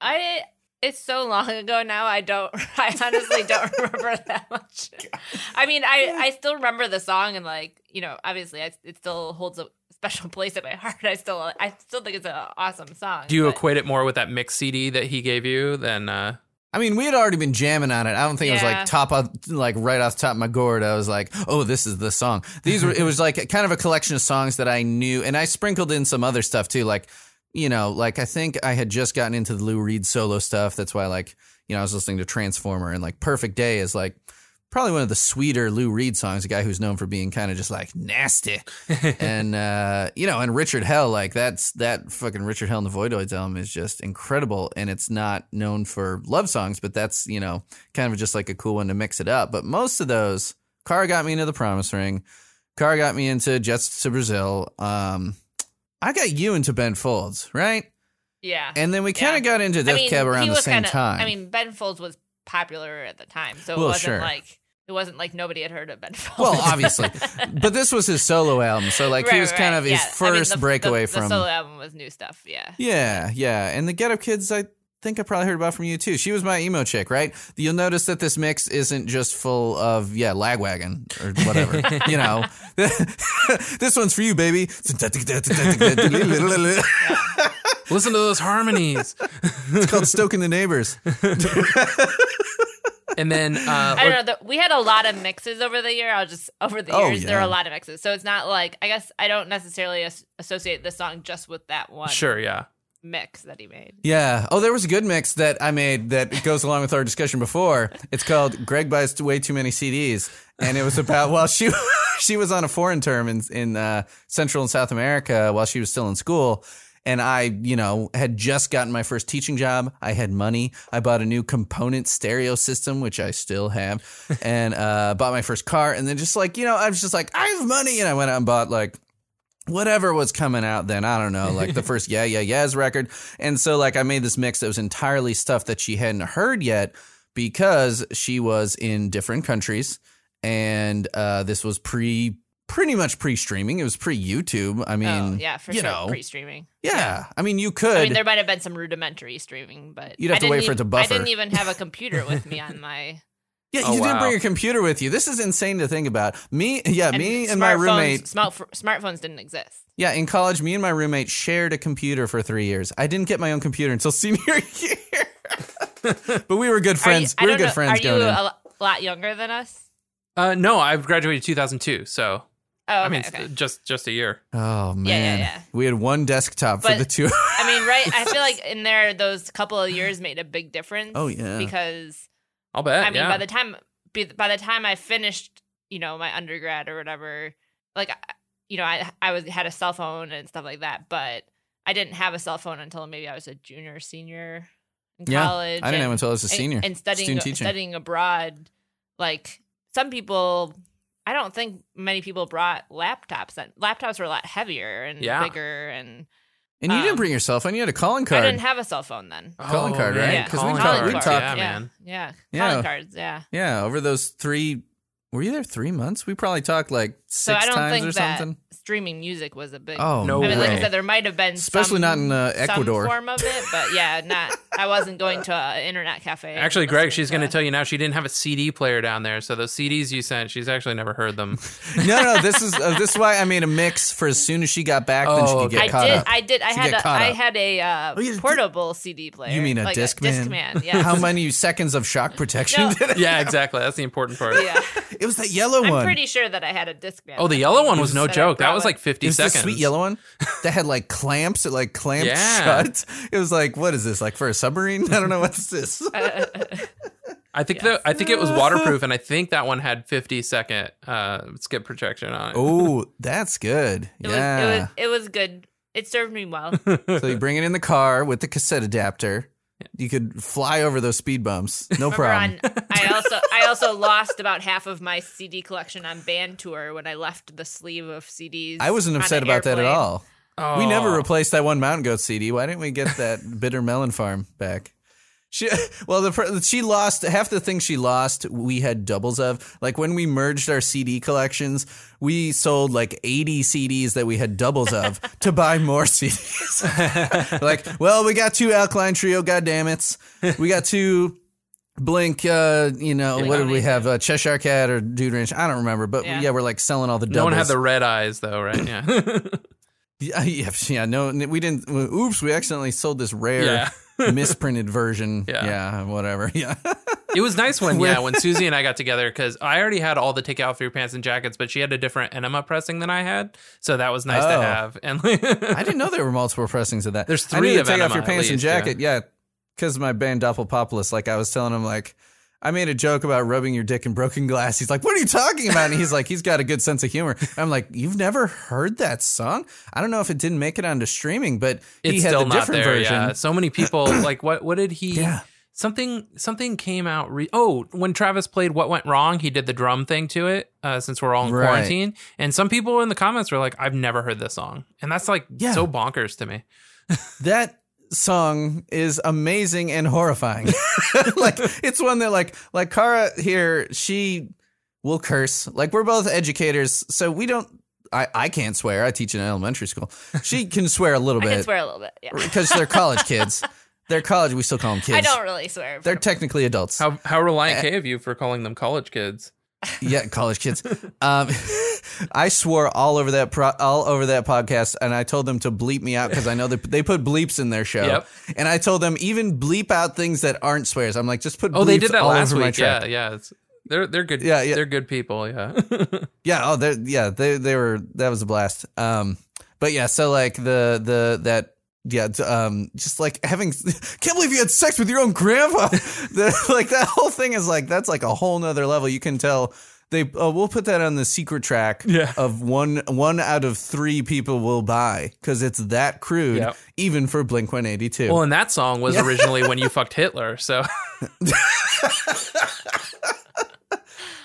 I it's so long ago now. I don't. I honestly don't remember that much. I mean, I I still remember the song and like you know, obviously, I, it still holds a special place in my heart. I still I still think it's an awesome song. do you but- equate it more with that mix CD that he gave you than? Uh, I mean, we had already been jamming on it. I don't think it was like top of, like right off the top of my gourd. I was like, oh, this is the song. These were, it was like kind of a collection of songs that I knew, and I sprinkled in some other stuff too. Like, you know, like I think I had just gotten into the Lou Reed solo stuff. That's why, like, you know, I was listening to Transformer and like Perfect Day is like probably one of the sweeter Lou Reed songs. A guy who's known for being kind of just like nasty, and uh, you know, and Richard Hell, like that's that fucking Richard Hell and the Voidoids album is just incredible, and it's not known for love songs, but that's you know kind of just like a cool one to mix it up. But most of those, Car got me into the Promise Ring. Car got me into Jets to Brazil. Um, I got you into Ben Folds, right? Yeah. And then we kind of Yeah. got into I Death mean, Cab around the same kinda- time. I mean, Ben Folds was popular at the time, so it Well, wasn't sure. like it wasn't like nobody had heard of Ben Folds. well, obviously, but this was his solo album, so like he Right, was kind right, of his yeah. I mean, first the- breakaway the, from. the solo album was new stuff. Yeah. Yeah, yeah, and the Get Up Kids, I think I probably heard about from you too. She was my emo chick, right? You'll notice that this mix isn't just full of yeah lagwagon or whatever. you know, this one's for you, baby. Listen to those harmonies. It's called Stoking the Neighbors. And then uh, I don't know. The, we had a lot of mixes over the year. I'll just over the Oh, years there are a lot of mixes, so it's not like I guess I don't necessarily as- associate this song just with that one sure, yeah. mix that he made. Yeah. Oh, there was a good mix that I made that goes along with our discussion before. It's called "Greg buys way too many CDs," and it was about well, she she was on a foreign term in in uh, Central and South America while she was still in school. And I, you know, had just gotten my first teaching job. I had money. I bought a new component stereo system, which I still have, and uh, bought my first car. And then just like, you know, I was just like, I have money, and I went out and bought like whatever was coming out then. I don't know, like the first Yeah Yeah Yeahs record. And so like I made this mix that was entirely stuff that she hadn't heard yet because she was in different countries and uh, this was pre pretty much pre-streaming. It was pre-YouTube. I mean, oh yeah, for you sure, know, pre-streaming. yeah. I mean, you could I mean, there might have been some rudimentary streaming, but You'd have I to didn't wait for it to e- buffer. I didn't even have a computer with me on my. Yeah, Oh, you didn't bring your computer with you. This is insane to think about. Me, yeah, me and my smartphones- roommate. Smart, smartphones didn't exist. Yeah, in college, me and my roommate shared a computer for three years. I didn't get my own computer until senior year, but we were good friends. You, we were good know, friends Are you in. a lot younger than us? Uh, no, I graduated 2002, so Oh, okay, I mean, okay. just just a year. Oh man, Yeah, yeah, yeah. we had one desktop for the two. I mean, right? I feel like in there, those couple of years made a big difference. Oh, yeah. because I'll bet. I mean, yeah. by the time by the time I finished, you know, my undergrad or whatever, like, you know, I I was had a cell phone and stuff like that, but I didn't have a cell phone until maybe I was a junior, or senior in Yeah, college. I didn't and- have until I was a senior. and studying studying abroad. Like some people, I don't think many people brought laptops. Then laptops were a lot heavier and Yeah. bigger and. and you didn't um, bring your cell phone; you had a calling card. I didn't have a cell phone then. calling Oh, card, man, right? Yeah, 'Cause we calling talked- card. we talked- Yeah, yeah, man. Yeah, Yeah. calling cards. Yeah. yeah, over those three. Were you there three months? We probably talked like So I don't times think or that something. streaming music was a big. Oh No I mean, like I said, there might have been, Especially some- not in, uh, Ecuador. some form of it, but yeah, not. I wasn't going to an internet cafe. Actually, Greg, she's going to to- tell you now she didn't have a CD player down there, so those CDs you sent, she's actually never heard them. no, no, this is uh, this is why I made a mix for as soon as she got back, then she Oh, could get I caught did. up. I did. I To had. get A, caught I had a uh, Oh, you did- portable CD player. You mean a like disc a disc man? Yeah. How many seconds of shock protection No. did it? yeah, exactly. That's the important part. Yeah. It was that yellow I'm one. pretty sure that I had a disc man. Oh, the yellow one was no joke. That was like 50 It was the sweet yellow one that had like clamps. It like clamped Yeah. shut. It was like, what is this? Like for a submarine? I don't know what's this. I think the I think it was waterproof, and I think that one had 50 second uh, skip projection on it. oh, that's good. It yeah. was. It was. It was good. It served me well. so you bring it in the car with the cassette adapter. You could fly over those speed bumps. No problem. On, I also I also lost about half of my CD collection on band tour when I left the sleeve of CDs. I wasn't upset an about that at airplane. all. We never oh. replaced that one Mountain Goat CD. Why didn't we get that Bitter Melon Farm back? She, well, the she lost half the things she lost. We had doubles of. Like when we merged our CD collections, we sold like eighty CDs that we had doubles of to buy more CDs. like, well, we got two Alkaline Trio. God damn it, we got two. Blink, uh, you know, what did we have? Uh, Cheshire Cat or Dude Ranch? I don't remember, but yeah, Yeah. we're like selling all the doubles. No one had the red eyes though, right? Yeah. Yeah, yeah, yeah, no, we didn't. Oops, we accidentally sold this rare Yeah. misprinted version. Yeah. Yeah, whatever. Yeah, It was nice when yeah when Susie and I got together because I already had all the take out for your pants and jackets, but she had a different enema pressing than I had, so that was nice Oh. to have. And I didn't know there were multiple pressings of that. There's I three to of take off your pants and least, yeah. jacket. Yeah, because my band Doppelpopulis, like I was telling him, like I made a joke about rubbing your dick in broken glass. He's like, "What are you talking about?" And he's like, "He's got a good sense of humor." I'm like, "You've never heard that song? I don't know if it didn't make it onto streaming, but he It's had still not different there. version." Yeah, so many people like what? What did he? Yeah. Something something came out. Re- oh, when Travis played "What Went Wrong," he did the drum thing to it. Uh, since we're all in Right. quarantine, and some people in the comments were like, "I've never heard this song," and that's like Yeah. so bonkers to me. that song is amazing and horrifying. like it's one that like like Kara here, she will curse. Like we're both educators, so we don't I, I can't swear. I teach in elementary school. She can swear a little I can bit swear a little bit. Yeah. because they're college kids. They're college. We still call them kids. I don't really swear. They're technically adults. How how reliant Eh. K of you for calling them college kids? Yeah, college kids. Um, I swore all over that pro- all over that podcast, and I told them to bleep me out because I know they they put bleeps in their show. Yep. And I told them even bleep out things that aren't swears. I'm like, just put. Oh, they did that last week. Yeah, yeah. It's, they're they're good. Yeah, yeah. They're good people. Yeah. Yeah. Oh, they're yeah. They they were that was a blast. Um, but yeah. So like the the that. Yeah, um, just like having, can't believe you had sex with your own grandpa. the, like that whole thing is like that's like a whole nother level. You can tell they. Oh, we'll put that on the secret track Yeah. of one one out of three people will buy because it's that crude, Yep. even for Blink One Eighty Two. well, and that song was originally when you fucked Hitler. So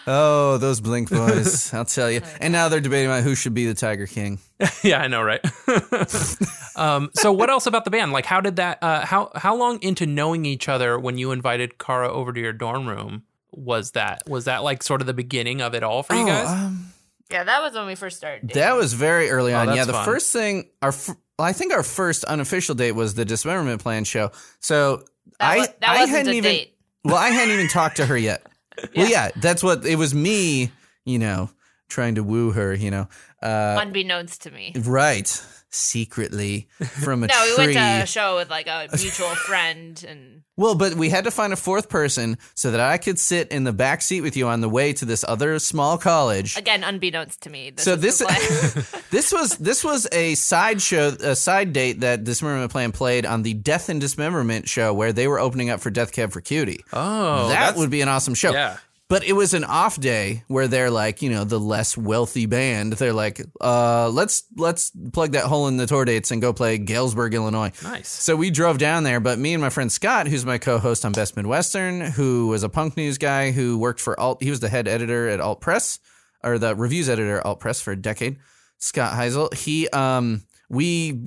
Oh, those Blink boys! I'll tell you. And now they're debating about who should be the Tiger King. yeah, I know, right? um, so what else about the band? Like, how did that? Uh, how how long into knowing each other when you invited Kara over to your dorm room? Was that was that like sort of the beginning of it all for you Oh, guys? um, Yeah, that was when we first started. dating. That was very early Oh, on. that's yeah, the fun. first thing our f- well, I think our first unofficial date was the dismemberment plan show. So That, I wa- that I wasn't hadn't a even date. well I hadn't even talked to her yet. Well, yeah, that's what it was. Me, you know, trying to woo her. You know, uh, Unbeknownst to me. right, secretly from a No, we tree. went to a show with like a mutual friend, and Well, but we had to find a fourth person so that I could sit in the back seat with you on the way to this other small college. again, unbeknownst to me. This so this this was this was a side show, a side date that Dismemberment Plan played on the Death and Dismemberment show, where they were opening up for Death Cab for Cutie. oh, that that's- would be an awesome show. Yeah. But it was an off day where they're like, you know, the less wealthy band. They're like, uh, let's let's plug that hole in the tour dates and go play Galesburg, Illinois. Nice. So we drove down there, but me and my friend Scott, who's my co-host on Best Midwestern, who was a punk news guy who worked for Alt, he was the head editor at Alt Press or the reviews editor at Alt Press for a decade. Scott Heisel, he um we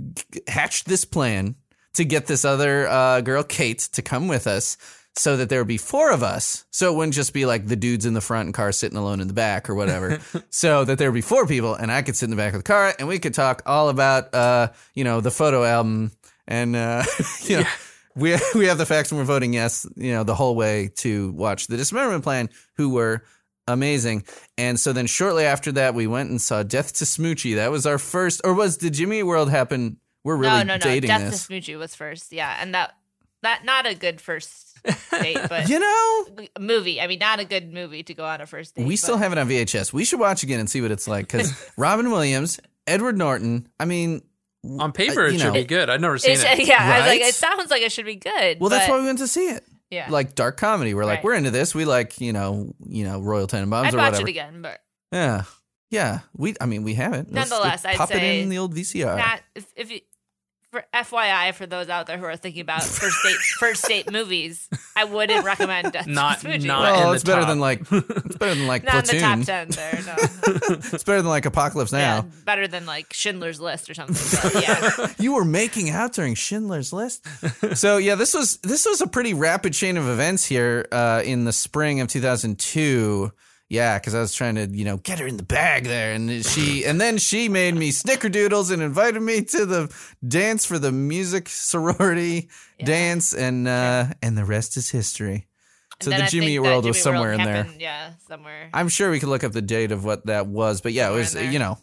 hatched this plan to get this other uh, girl Kate to come with us so that there would be four of us. So it wouldn't just be like the dudes in the front and car sitting alone in the back or whatever. so that there would be four people and I could sit in the back of the car and we could talk all about uh, you know, the photo album and uh you know we we have the facts and we're voting yes, you know, the whole way to watch the dismemberment plan who were amazing. And so then shortly after that we went and saw Death to Smoochy. That was our first or was did Jimmy World happen? We're really no, no, no. dating Death this. to Smoochy was first. Yeah, and that that not a good first date, but You know, a movie. I mean, not a good movie to go on a first date. we still have it on VHS. We should watch again and see what it's like because Robin Williams, Edward Norton. I mean, On paper, Uh, it you should be good. I've never seen It's- it. yeah, I was like, it sounds like it should be good. well, that's why we went to see it. Yeah, Like dark comedy. We're like, Right. we're into this. We like, you know, you know, Royal Tenenbaums I'd or watch whatever. it again, but Yeah, yeah. We, I mean, we have it. Let's- Nonetheless, let's I'd pop it in the old VCR. not if, if you, for FYI for those out there who are thinking about first date first date movies, I wouldn't recommend Death Not- Smoochy. not- in well, the it's better top. than like it's better than like Not in the top ten there. No. it's better than like Apocalypse yeah, Now. better than like Schindler's List or something. But yeah, you were making out during Schindler's List. so yeah, this was this was a pretty rapid chain of events here uh, in the spring of 2002. Yeah, because I was trying to you know get her in the bag there, and she and then she made me snickerdoodles and invited me to the dance for the music sorority dance, and uh, and the rest is history. So the Jimmy think Eat that World was Jimmy somewhere in there. Yeah, somewhere. I'm sure we could look up the date of what that was, but yeah, it was you know,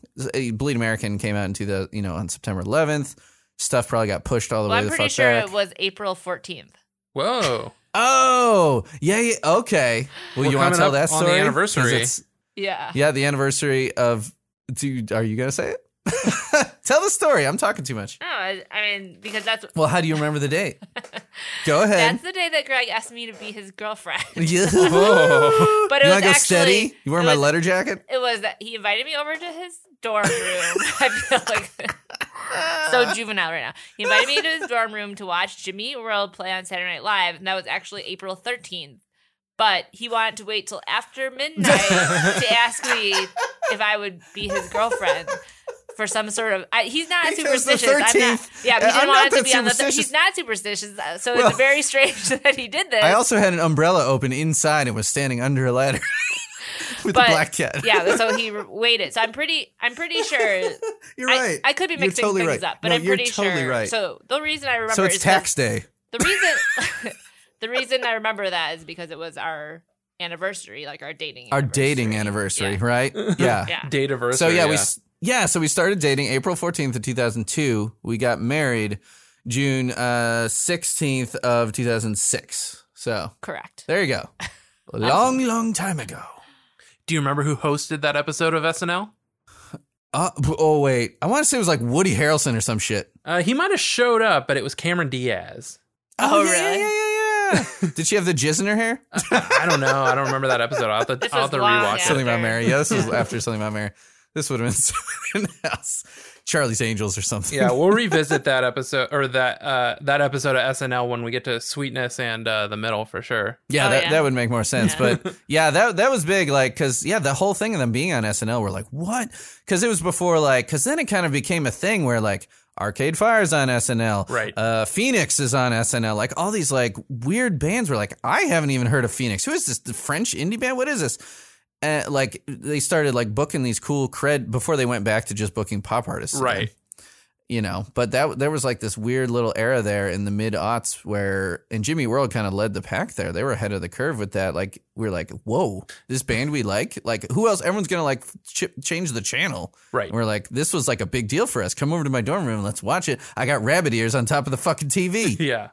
Bleed American came out into the you know on September 11th. Stuff probably got pushed all the Well, way I'm the pretty fuck sure back. it was April 14th. Whoa. Oh, yeah, yeah okay. Well, We're you want to tell up that on the anniversary. it's- Yeah. Yeah, the anniversary of. Dude, are you gonna say it? tell the story. I'm talking too much. No, I, I mean because that's Well, how do you remember the date? Go ahead. That's the day that Greg asked me to be his girlfriend. Yeah. Oh. But it you was go actually steady? You wearing my was- letter jacket? It was that he invited me over to his dorm room. I feel like so juvenile right now. He invited me to his dorm room to watch Jimmy World play on Saturday Night Live, and that was actually April 13th. But he wanted to wait till after midnight to ask me if I would be his girlfriend for some sort of. I, he's not Because superstitious. I'm not, yeah, he didn't want it to be on the. Th- he's not superstitious, uh, so Well- it's very strange that he did this. I also had an umbrella open inside and was standing under a ladder with but a black cat. yeah, so he waited. So I'm pretty. I'm pretty sure. You're I- right. I, could be mixing totally things right. up, but No, I'm you're pretty totally sure. right. So the reason I remember So it's is tax 'cause- day. The reason. the reason I remember that is because it was our anniversary, like our dating. Our anniversary. dating anniversary, Yeah. right? Yeah. Yeah. Date anniversary. So yeah, we yeah, so we started dating April 14th of 2002. We got married June uh 16th of 2006. So, Correct. there you go. A long long time ago. Do you remember who hosted that episode of SNL? Uh, oh wait, I want to say it was like Woody Harrelson or some shit. Uh, he might have showed up, but it was Cameron Diaz. Oh, yeah, really? Yeah, yeah, yeah. Did she have the jizz in her hair? I don't know. I don't remember that episode. I'll have to, I'll have to rewatch after. Something about Mary. Yeah, this was after something about Mary. This would have been something else. Charlie's Angels or something. Yeah, we'll revisit that episode or that uh, that episode of SNL when we get to Sweetness and uh, the middle for sure. Yeah, Oh, that, yeah. that would make more sense. Yeah. But yeah, that that was big. Like, cause yeah, the whole thing of them being on SNL, we're like, what? Cause it was before, like, cause then it kind of became a thing where like Arcade Fire's on SNL, Right. Uh, Phoenix is on SNL. Like all these like weird bands were like, I haven't even heard of Phoenix. Who is this? The French indie band? What is this? Uh, like they started like booking these cool cred before they went back to just booking pop artists, again. Right. you know but that there was like this weird little era there in the mid aughts where and jimmy world kind of led the pack there. They were ahead of the curve with that like we are like whoa this band we like? Like who else? Everyone's gonna like ch- change the channel. Right. And we're like this was like a big deal for us. Come over to my dorm room. Let's watch it. I got rabbit ears on top of the fucking tv Yeah.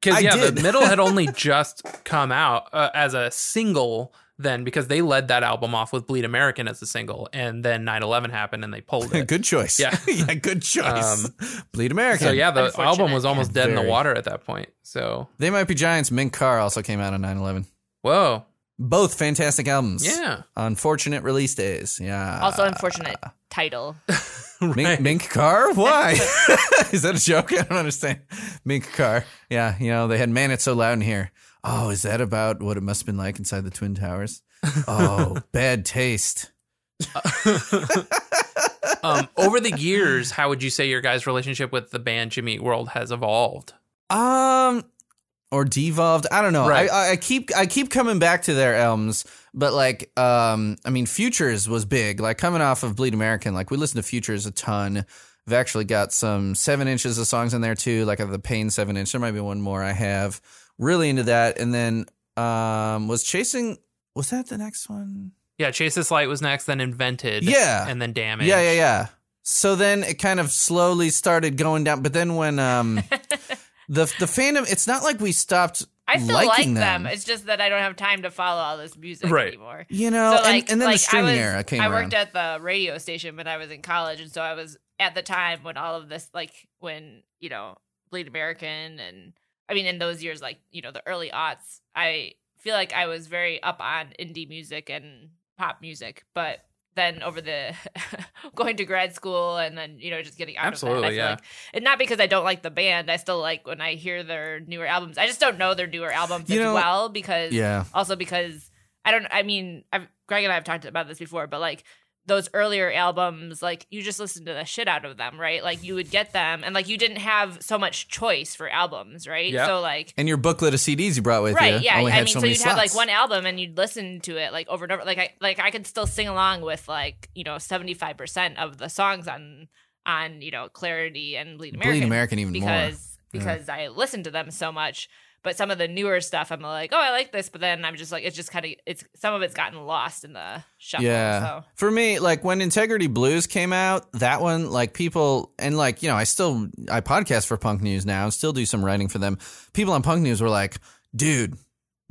Because yeah, did. the middle had only just come out uh, as a single then because they led that album off with Bleed American as a single, and then 9/11 happened and they pulled it. good choice Yeah. yeah good choice Um, bleed american so yeah, the album was yeah. almost dead in the water at that point. So they might be giants mink car also came out on 9-11 whoa, both fantastic albums yeah, unfortunate release days yeah Also, unfortunate title. Mink, Right. mink car? Why? Is that a joke? I don't understand. Mink car. Yeah, you know, they had Man It's So Loud in here. Oh, is that about what it must have been like inside the Twin Towers? Oh, bad taste. um, over the years, how would you say your guys' relationship with the band Jimmy Eat World has evolved? Um or devolved. I don't know. Right. I, I keep I keep coming back to their albums, but like um I mean Futures was big. Like coming off of Bleed American, like we listened to Futures a ton. I've actually got some seven inches of songs in there too, like of the Pain seven inch. There might be one more I have. Really into that. And then um was chasing was that the next one? Yeah, Chase This Light was next, then Invented, Yeah. and then Damage. Yeah, yeah, yeah. So then it kind of slowly started going down, but then when um the the fandom it's not like we stopped I still liking like them. them. It's just that I don't have time to follow all this music Right. anymore. You know, So, like, and, and then like, the streaming I was, era came I around. worked at the radio station when I was in college, and so I was at the time when all of this, like when you know, Bleed American, and I mean, in those years, like you know, the early aughts, I feel like I was very up on indie music and pop music, but then over the going to grad school and then you know just getting out of that, I Absolutely, feel yeah. like, and not because I don't like the band, I still like when I hear their newer albums. I just don't know their newer albums You as know- well because yeah. also because I don't. I mean, I've, Greg and I have talked about this before, but like those earlier albums, like you just listened to the shit out of them, right? Like you would get them, and like you didn't have so much choice for albums, right? Yep. So like. And your booklet of CDs you brought with Right, you yeah. only I had mean, so so, you'd have like one album and you'd listen to it like over and over. Like I, like I could still sing along with like you know seventy five percent of the songs on on you know Clarity and Bleed American. Bleed American even more. because because I listened to them so much. But some of the newer stuff, I'm like, oh, I like this, but then I'm just like, it's just kind of, it's some of it's gotten lost in the shuffle. Yeah. So. For me, like when Integrity Blues came out, that one, like people, and like, you know, I still, I podcast for Punk News now and still do some writing for them. People on Punk News were like, dude,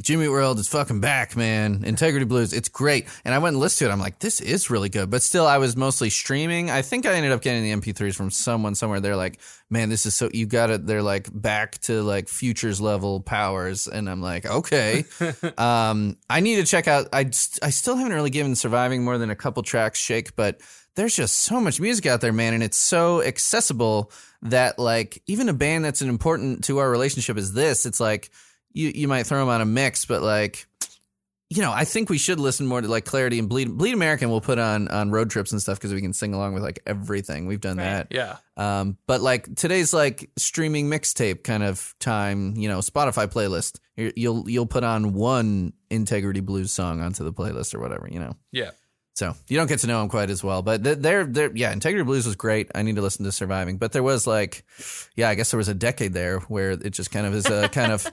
Jimmy World is fucking back, man. Integrity Blues, it's great. And I went and listened to it. I'm like, this is really good. But still, I was mostly streaming. I think I ended up getting the MP3s from someone somewhere. They're like, man, this is so, you got it. They're like back to like futures level powers. And I'm like, okay. um, I need to check out, I, I still haven't really given Surviving more than a couple tracks shake, but there's just so much music out there, man. And it's so accessible that like even a band that's an important to our relationship is this, it's like, you you might throw them on a mix, but like, you know, I think we should listen more to like Clarity and Bleed Bleed American. We'll put on on road trips and stuff because we can sing along with like everything. We've done that. Yeah. Um, but like today's like streaming mixtape kind of time. You know, Spotify playlist. You're- You'll you'll put on one Integrity Blues song onto the playlist or whatever. You know. Yeah. So you don't get to know them quite as well, but th- they're they're yeah. Integrity Blues was great. I need to listen to Surviving, but there was like, yeah, I guess there was a decade there where it just kind of is a kind of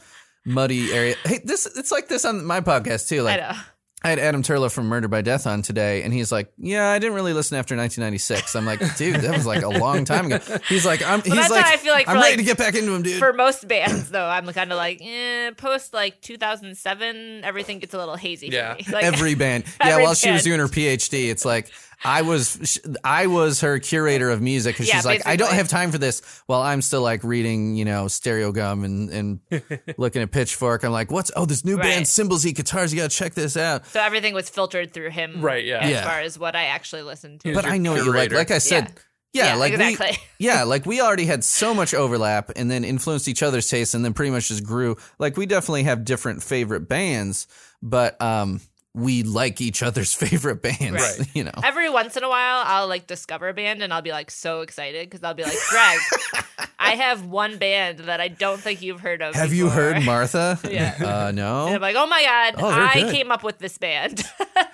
muddy area. Hey, this it's like this on my podcast too. Like I know. I had Adam Turla from Murder by Death on today, and he's like, "Yeah, I didn't really listen after 1996." I'm like, "Dude, that was like a long time ago." He's like, "I'm." he's that's like, how I feel like I'm for, ready like, to get back into him, dude." For most bands, though, I'm kind of like, eh, post like 2007, everything gets a little hazy Yeah. for me. Like, every band. Yeah, Every while she was doing her PhD, it's like I was I was her curator of music because Yeah, she's like, I don't have time for this. While I'm still like reading, you know, Stereogum and and looking at Pitchfork. I'm like, what's oh this new Right. band Cymbals Eat Guitars? You gotta check this out. So everything was filtered through him, Right, yeah. As Yeah. far as what I actually listened to. But I know what you like. Like I said. Yeah, Yeah, like exactly. we, yeah, like we already had so much overlap, and then influenced each other's tastes, and then pretty much just grew. Like we definitely have different favorite bands, but um, we like each other's favorite bands. Right. You know, Every once in a while, I'll like discover a band and I'll be like so excited because I'll be like, Greg, I have one band that I don't think you've heard of. have you heard Martha? Yeah. Uh, no. And I'm like, oh my god, Oh, I good. came up with this band.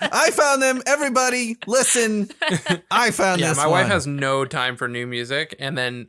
I found them. Everybody, listen. I found Yeah, this. my wife has no time for new music, and then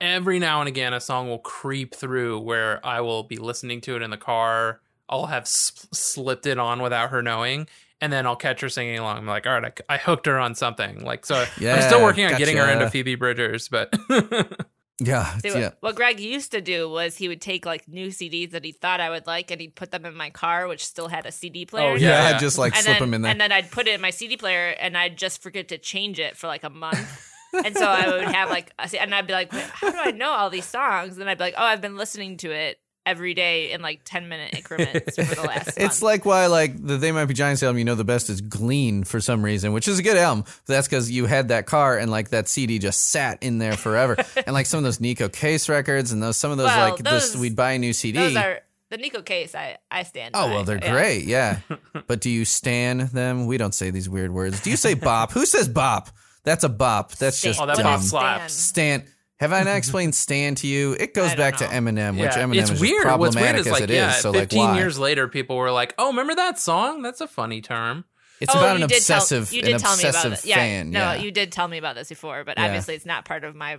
every now and again, a song will creep through where I will be listening to it in the car. I'll have s- slipped it on without her knowing, and then I'll catch her singing along. I'm like, all right, I, I hooked her on something. Like, so I'm still working on getting her into Phoebe Bridgers, but Yeah, See, yeah. what, what Greg used to do was he would take like new CDs that he thought I would like and he'd put them in my car, which still had a CD oh, player. Oh. Yeah, yeah. I just like and slip then, them in there. And then I'd put it in my CD player and I'd just forget to change it for like a month. and so I would have like, I see- and I'd be like, how do I know all these songs? And I'd be like, oh, I've been listening to it every day in like 10 minute increments for the last It's month. like why like the They Might Be Giants album you know the best is Glean for some reason, which is a good album. But that's because you had that car and like that CD just sat in there forever. and like some of those Neko Case records and those some of those Well, like this we'd buy a new CD. Those are the Neko case I, I stand Oh by. well, they're Yeah. great, yeah. but do you stan them? We don't say these weird words. Do you say bop? Who says bop? That's a bop. That's Stan. just oh, that What pop is slaps. Stan. Have I not explained Stan to you? It goes I don't back to know. Eminem, which Yeah, Eminem it's is weird. just What's problematic weird is as like, it is. yeah, so like, 15 why? years later, people were like, "Oh, remember that song? That's a funny term." It's Oh, about an you did tell- obsessive, you an tell me obsessive about it. Yeah, fan. no, yeah. you did tell me about this before, but Yeah. obviously it's not part of my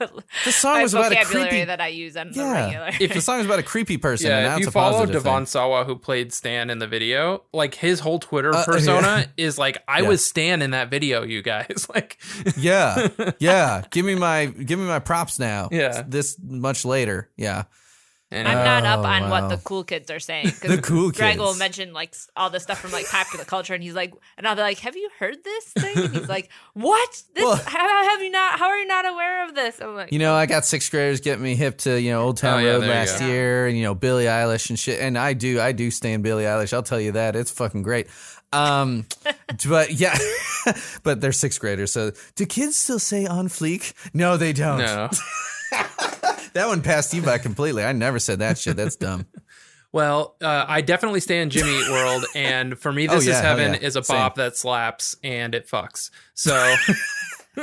The song was about a creepy. that I use on the Yeah. regular. If the song was about a creepy person, and Yeah, now if you a follow Devon thing. Sawa, who played Stan in the video, like his whole Twitter Uh, persona is like, "I Yeah. was Stan in that video, you guys." Like, Yeah, yeah. Give me my give me my props now. Yeah. this much later. Yeah, and I'm not up Oh, on wow. what the cool kids are saying. 'cause The cool Greg will kids. mention like all this stuff from like popular culture, and he's like, and I'll be like, "Have you heard this thing?" And he's like, "What? This? Well- how, how have you not? How are you not aware of this?" I'm like, you know, I got sixth graders getting me hip to you know Old Town Oh, yeah, Road there last year, and you know Billie Eilish and shit. And I do, I do stand Billie Eilish. I'll tell you that it's fucking great. Um, but yeah, but they're sixth graders. So do kids still say on fleek? No, they don't. no. That one passed you by completely. I never said that shit. That's dumb. Well, uh, I definitely stay in Jimmy Eat World, and for me, Oh, this yeah, is heaven yeah. is a Same. bop that slaps and it fucks. So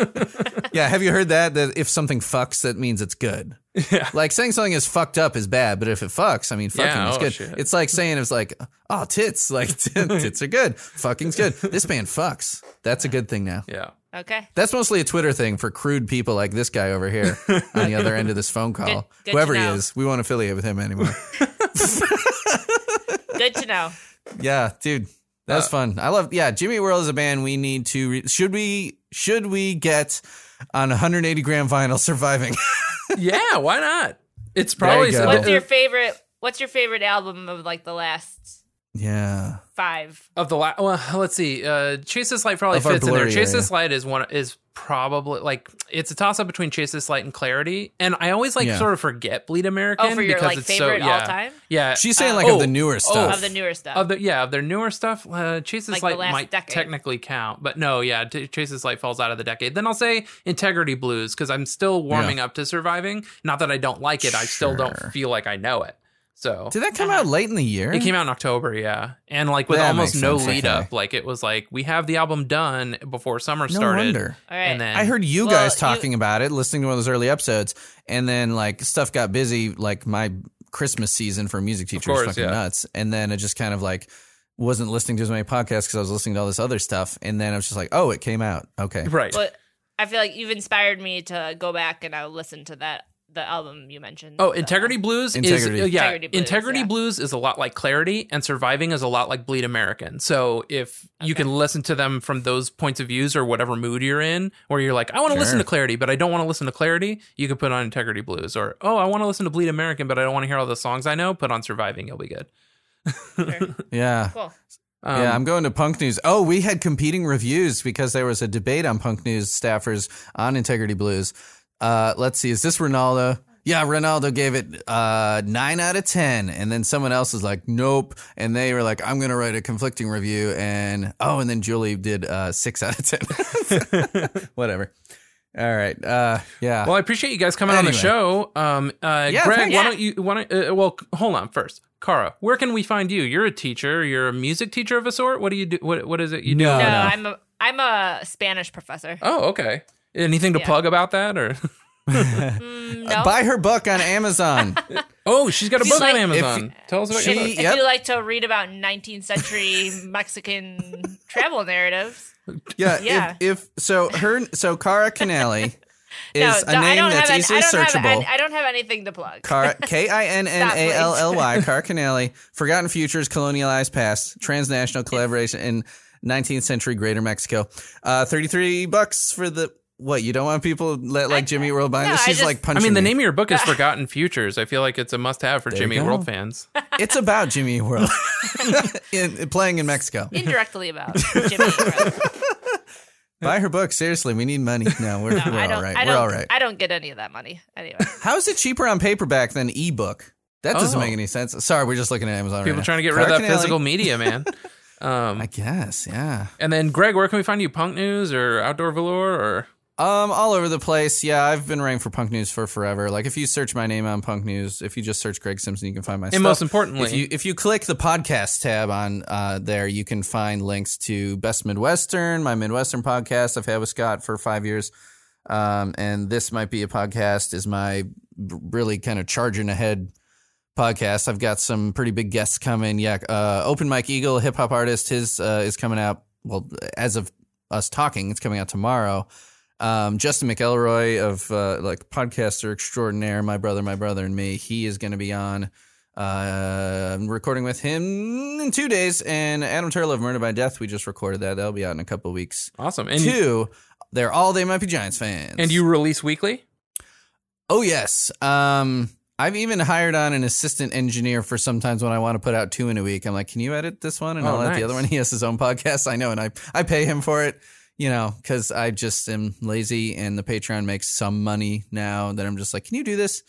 Yeah, have you heard that? That if something fucks, that means it's good. Yeah. Like saying something is fucked up is bad, but if it fucks, I mean, fucking Yeah, is oh, good. shit. It's like saying it's like, oh, tits, like tits are good. Fucking's good. This band fucks. That's a good thing now. yeah, okay, That's mostly a Twitter thing for crude people like this guy over here on the other end of this phone call. Good- good Whoever to he is, we won't affiliate with him anymore. good to know. yeah, dude. That was uh, fun. I love. Yeah, Jimmy World is a band we need to. Re- should we? Should we get on 180 gram vinyl? Surviving. yeah. Why not? It's probably you go. What's your favorite what's your favorite album of like the last Yeah. Five? Of the la- well, let's see. Uh, Chase This Light probably Of fits in there. blurry Chase area. This Light is one is probably like it's a toss up between Chase This Light and Clarity, and I always like Yeah. sort of forget Bleed American Oh, for your, because like, it's favorite so yeah all-time? yeah. She's saying Uh, like of oh, the newer oh, stuff. Of the newer stuff. Of the yeah, of their newer stuff, uh, Chase This Like Light might decade. technically count, but no, yeah, T- Chase This Light falls out of the decade. Then I'll say Integrity Blues because I'm still warming up to Surviving. Not that I don't like it, I still Sure. don't feel like I know it. So Did that come Uh-huh. out late in the year? it came out in October, yeah, and like with That almost makes no sense, lead okay. up. Like it was like we have the album done before summer No started, wonder. All right. and then I heard you Well, guys you- talking about it, listening to one of those early episodes, and then like stuff got busy. Like my Christmas season for music teacher course, fucking yeah. nuts, and then it just kind of like wasn't listening to as many podcasts because I was listening to all this other stuff, and then I was just like, oh, it came out. Okay, right. But I feel like you've inspired me to go back and I'll listen to that the album you mentioned. Oh, the- Integrity Blues Integrity. is uh, yeah. Integrity Integrity Blues, Blues, is a lot like Clarity, and Surviving is a lot like Bleed American. So if you can listen to them from those points of views or whatever mood you're in, where you're like, I want to listen to Clarity, but I don't want to listen to Clarity, you can put on Integrity Blues. Or oh, I want to listen to Bleed American, but I don't want to hear all the songs I know. Put on Surviving, you'll be good. Sure. yeah. Cool. Um, yeah, I'm going to Punk News. Oh, we had competing reviews because there was a debate on Punk News staffers on Integrity Blues. Uh, let's see, is this Ronaldo? Yeah, Ronaldo gave it uh, nine out of ten, and then someone else is like, "Nope," and they were like, "I'm going to write a conflicting review," and oh, and then Julie did uh, six out of ten. Whatever. All right. Uh, yeah. Well, I appreciate you guys coming on the show. Um, uh, Yeah, Greg, thanks. why don't you? Why don't, uh, well, hold on first, Kara. Where can we find you? You're a teacher. You're a music teacher of a sort. What do you do? What What is it you do? No. No, no. I'm a I'm a Spanish professor. Oh, okay. Anything to Yeah. plug about that, or Mm, no. Uh, Buy her book on Amazon. oh, she's got a book you on like- Amazon. Tell us about She- your book. if Yep. you like to read about 19th century Mexican travel narratives, Yeah, Yeah. If, if so, her so Cara Kinnally is no, a don't- I name don't that's have any, easily I searchable. Have, I, I don't have anything to plug. Car K I N N A L L Y Car Kinnally, Forgotten Futures, Colonialized Past, Transnational Collaboration in 19th Century Greater Mexico. Uh, 33 bucks for the what? You don't want people let like I- Jimmy World buy no, this? I She's just- like punching. I mean, the me. name of your book is Forgotten Futures. I feel like it's a must-have for There Jimmy World fans. It's about Jimmy World in, playing in Mexico. Indirectly about Jimmy. World. Buy her book. Seriously, we need money. No, we're, No, we're I all don't. right. I We're all right. I don't get any of that money anyway. How is it cheaper on paperback than ebook? That doesn't Oh. make any sense. Sorry, we're just looking at Amazon. People right now. trying to get rid of that Kinnally. physical media, man. Um, I guess, yeah. and then Greg, where can we find you? Punk News or Outdoor Velour or Um, all over the place. Yeah, I've been writing for Punk News for forever. Like, if you search my name on Punk News, if you just search Greg Simpson, you can find my and stuff. most importantly, if you if you click the podcast tab on uh, there, you can find links to Best Midwestern, my Midwestern podcast I've had with Scott for five years. Um, and this might be a podcast is my really kind of charging ahead podcast. I've got some pretty big guests coming. Yeah, uh, Open Mike Eagle, hip hop artist, his uh, is coming out. Well, as of us talking, it's coming out tomorrow. Um, Justin McElroy of uh, like podcaster extraordinaire, my brother, my brother, and me. He is going to be on. Uh, I'm recording with him in two days, and Adam Turla of Murder by Death. We just recorded that. That'll be out in a couple weeks. awesome. And Two, they're all they might be Giants fans. and you release weekly. Oh yes. Um, I've even hired on an assistant engineer for sometimes when I want to put out two in a week. I'm like, can you edit this one? And Oh, I'll edit the other one. He has his own podcast. I know, and I I pay him for it. You know, because I just am lazy, and the Patreon makes some money now. That I'm just like, can you do this?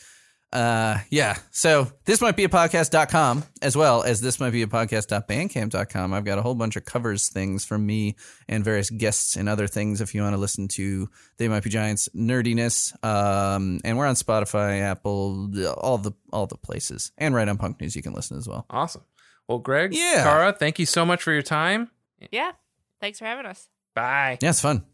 Uh, yeah. So this might be a podcast.com as well as this might be a podcast.bandcamp.com. I've got a whole bunch of covers things from me and various guests and other things if you want to listen to They Might Be Giants nerdiness. Um, and we're on Spotify, Apple, all the all the places. And right on Punk News you can listen as well. Awesome. Well, Greg, Yeah. Cara, thank you so much for your time. Yeah. Thanks for having us. Bye. Yeah, it's fun.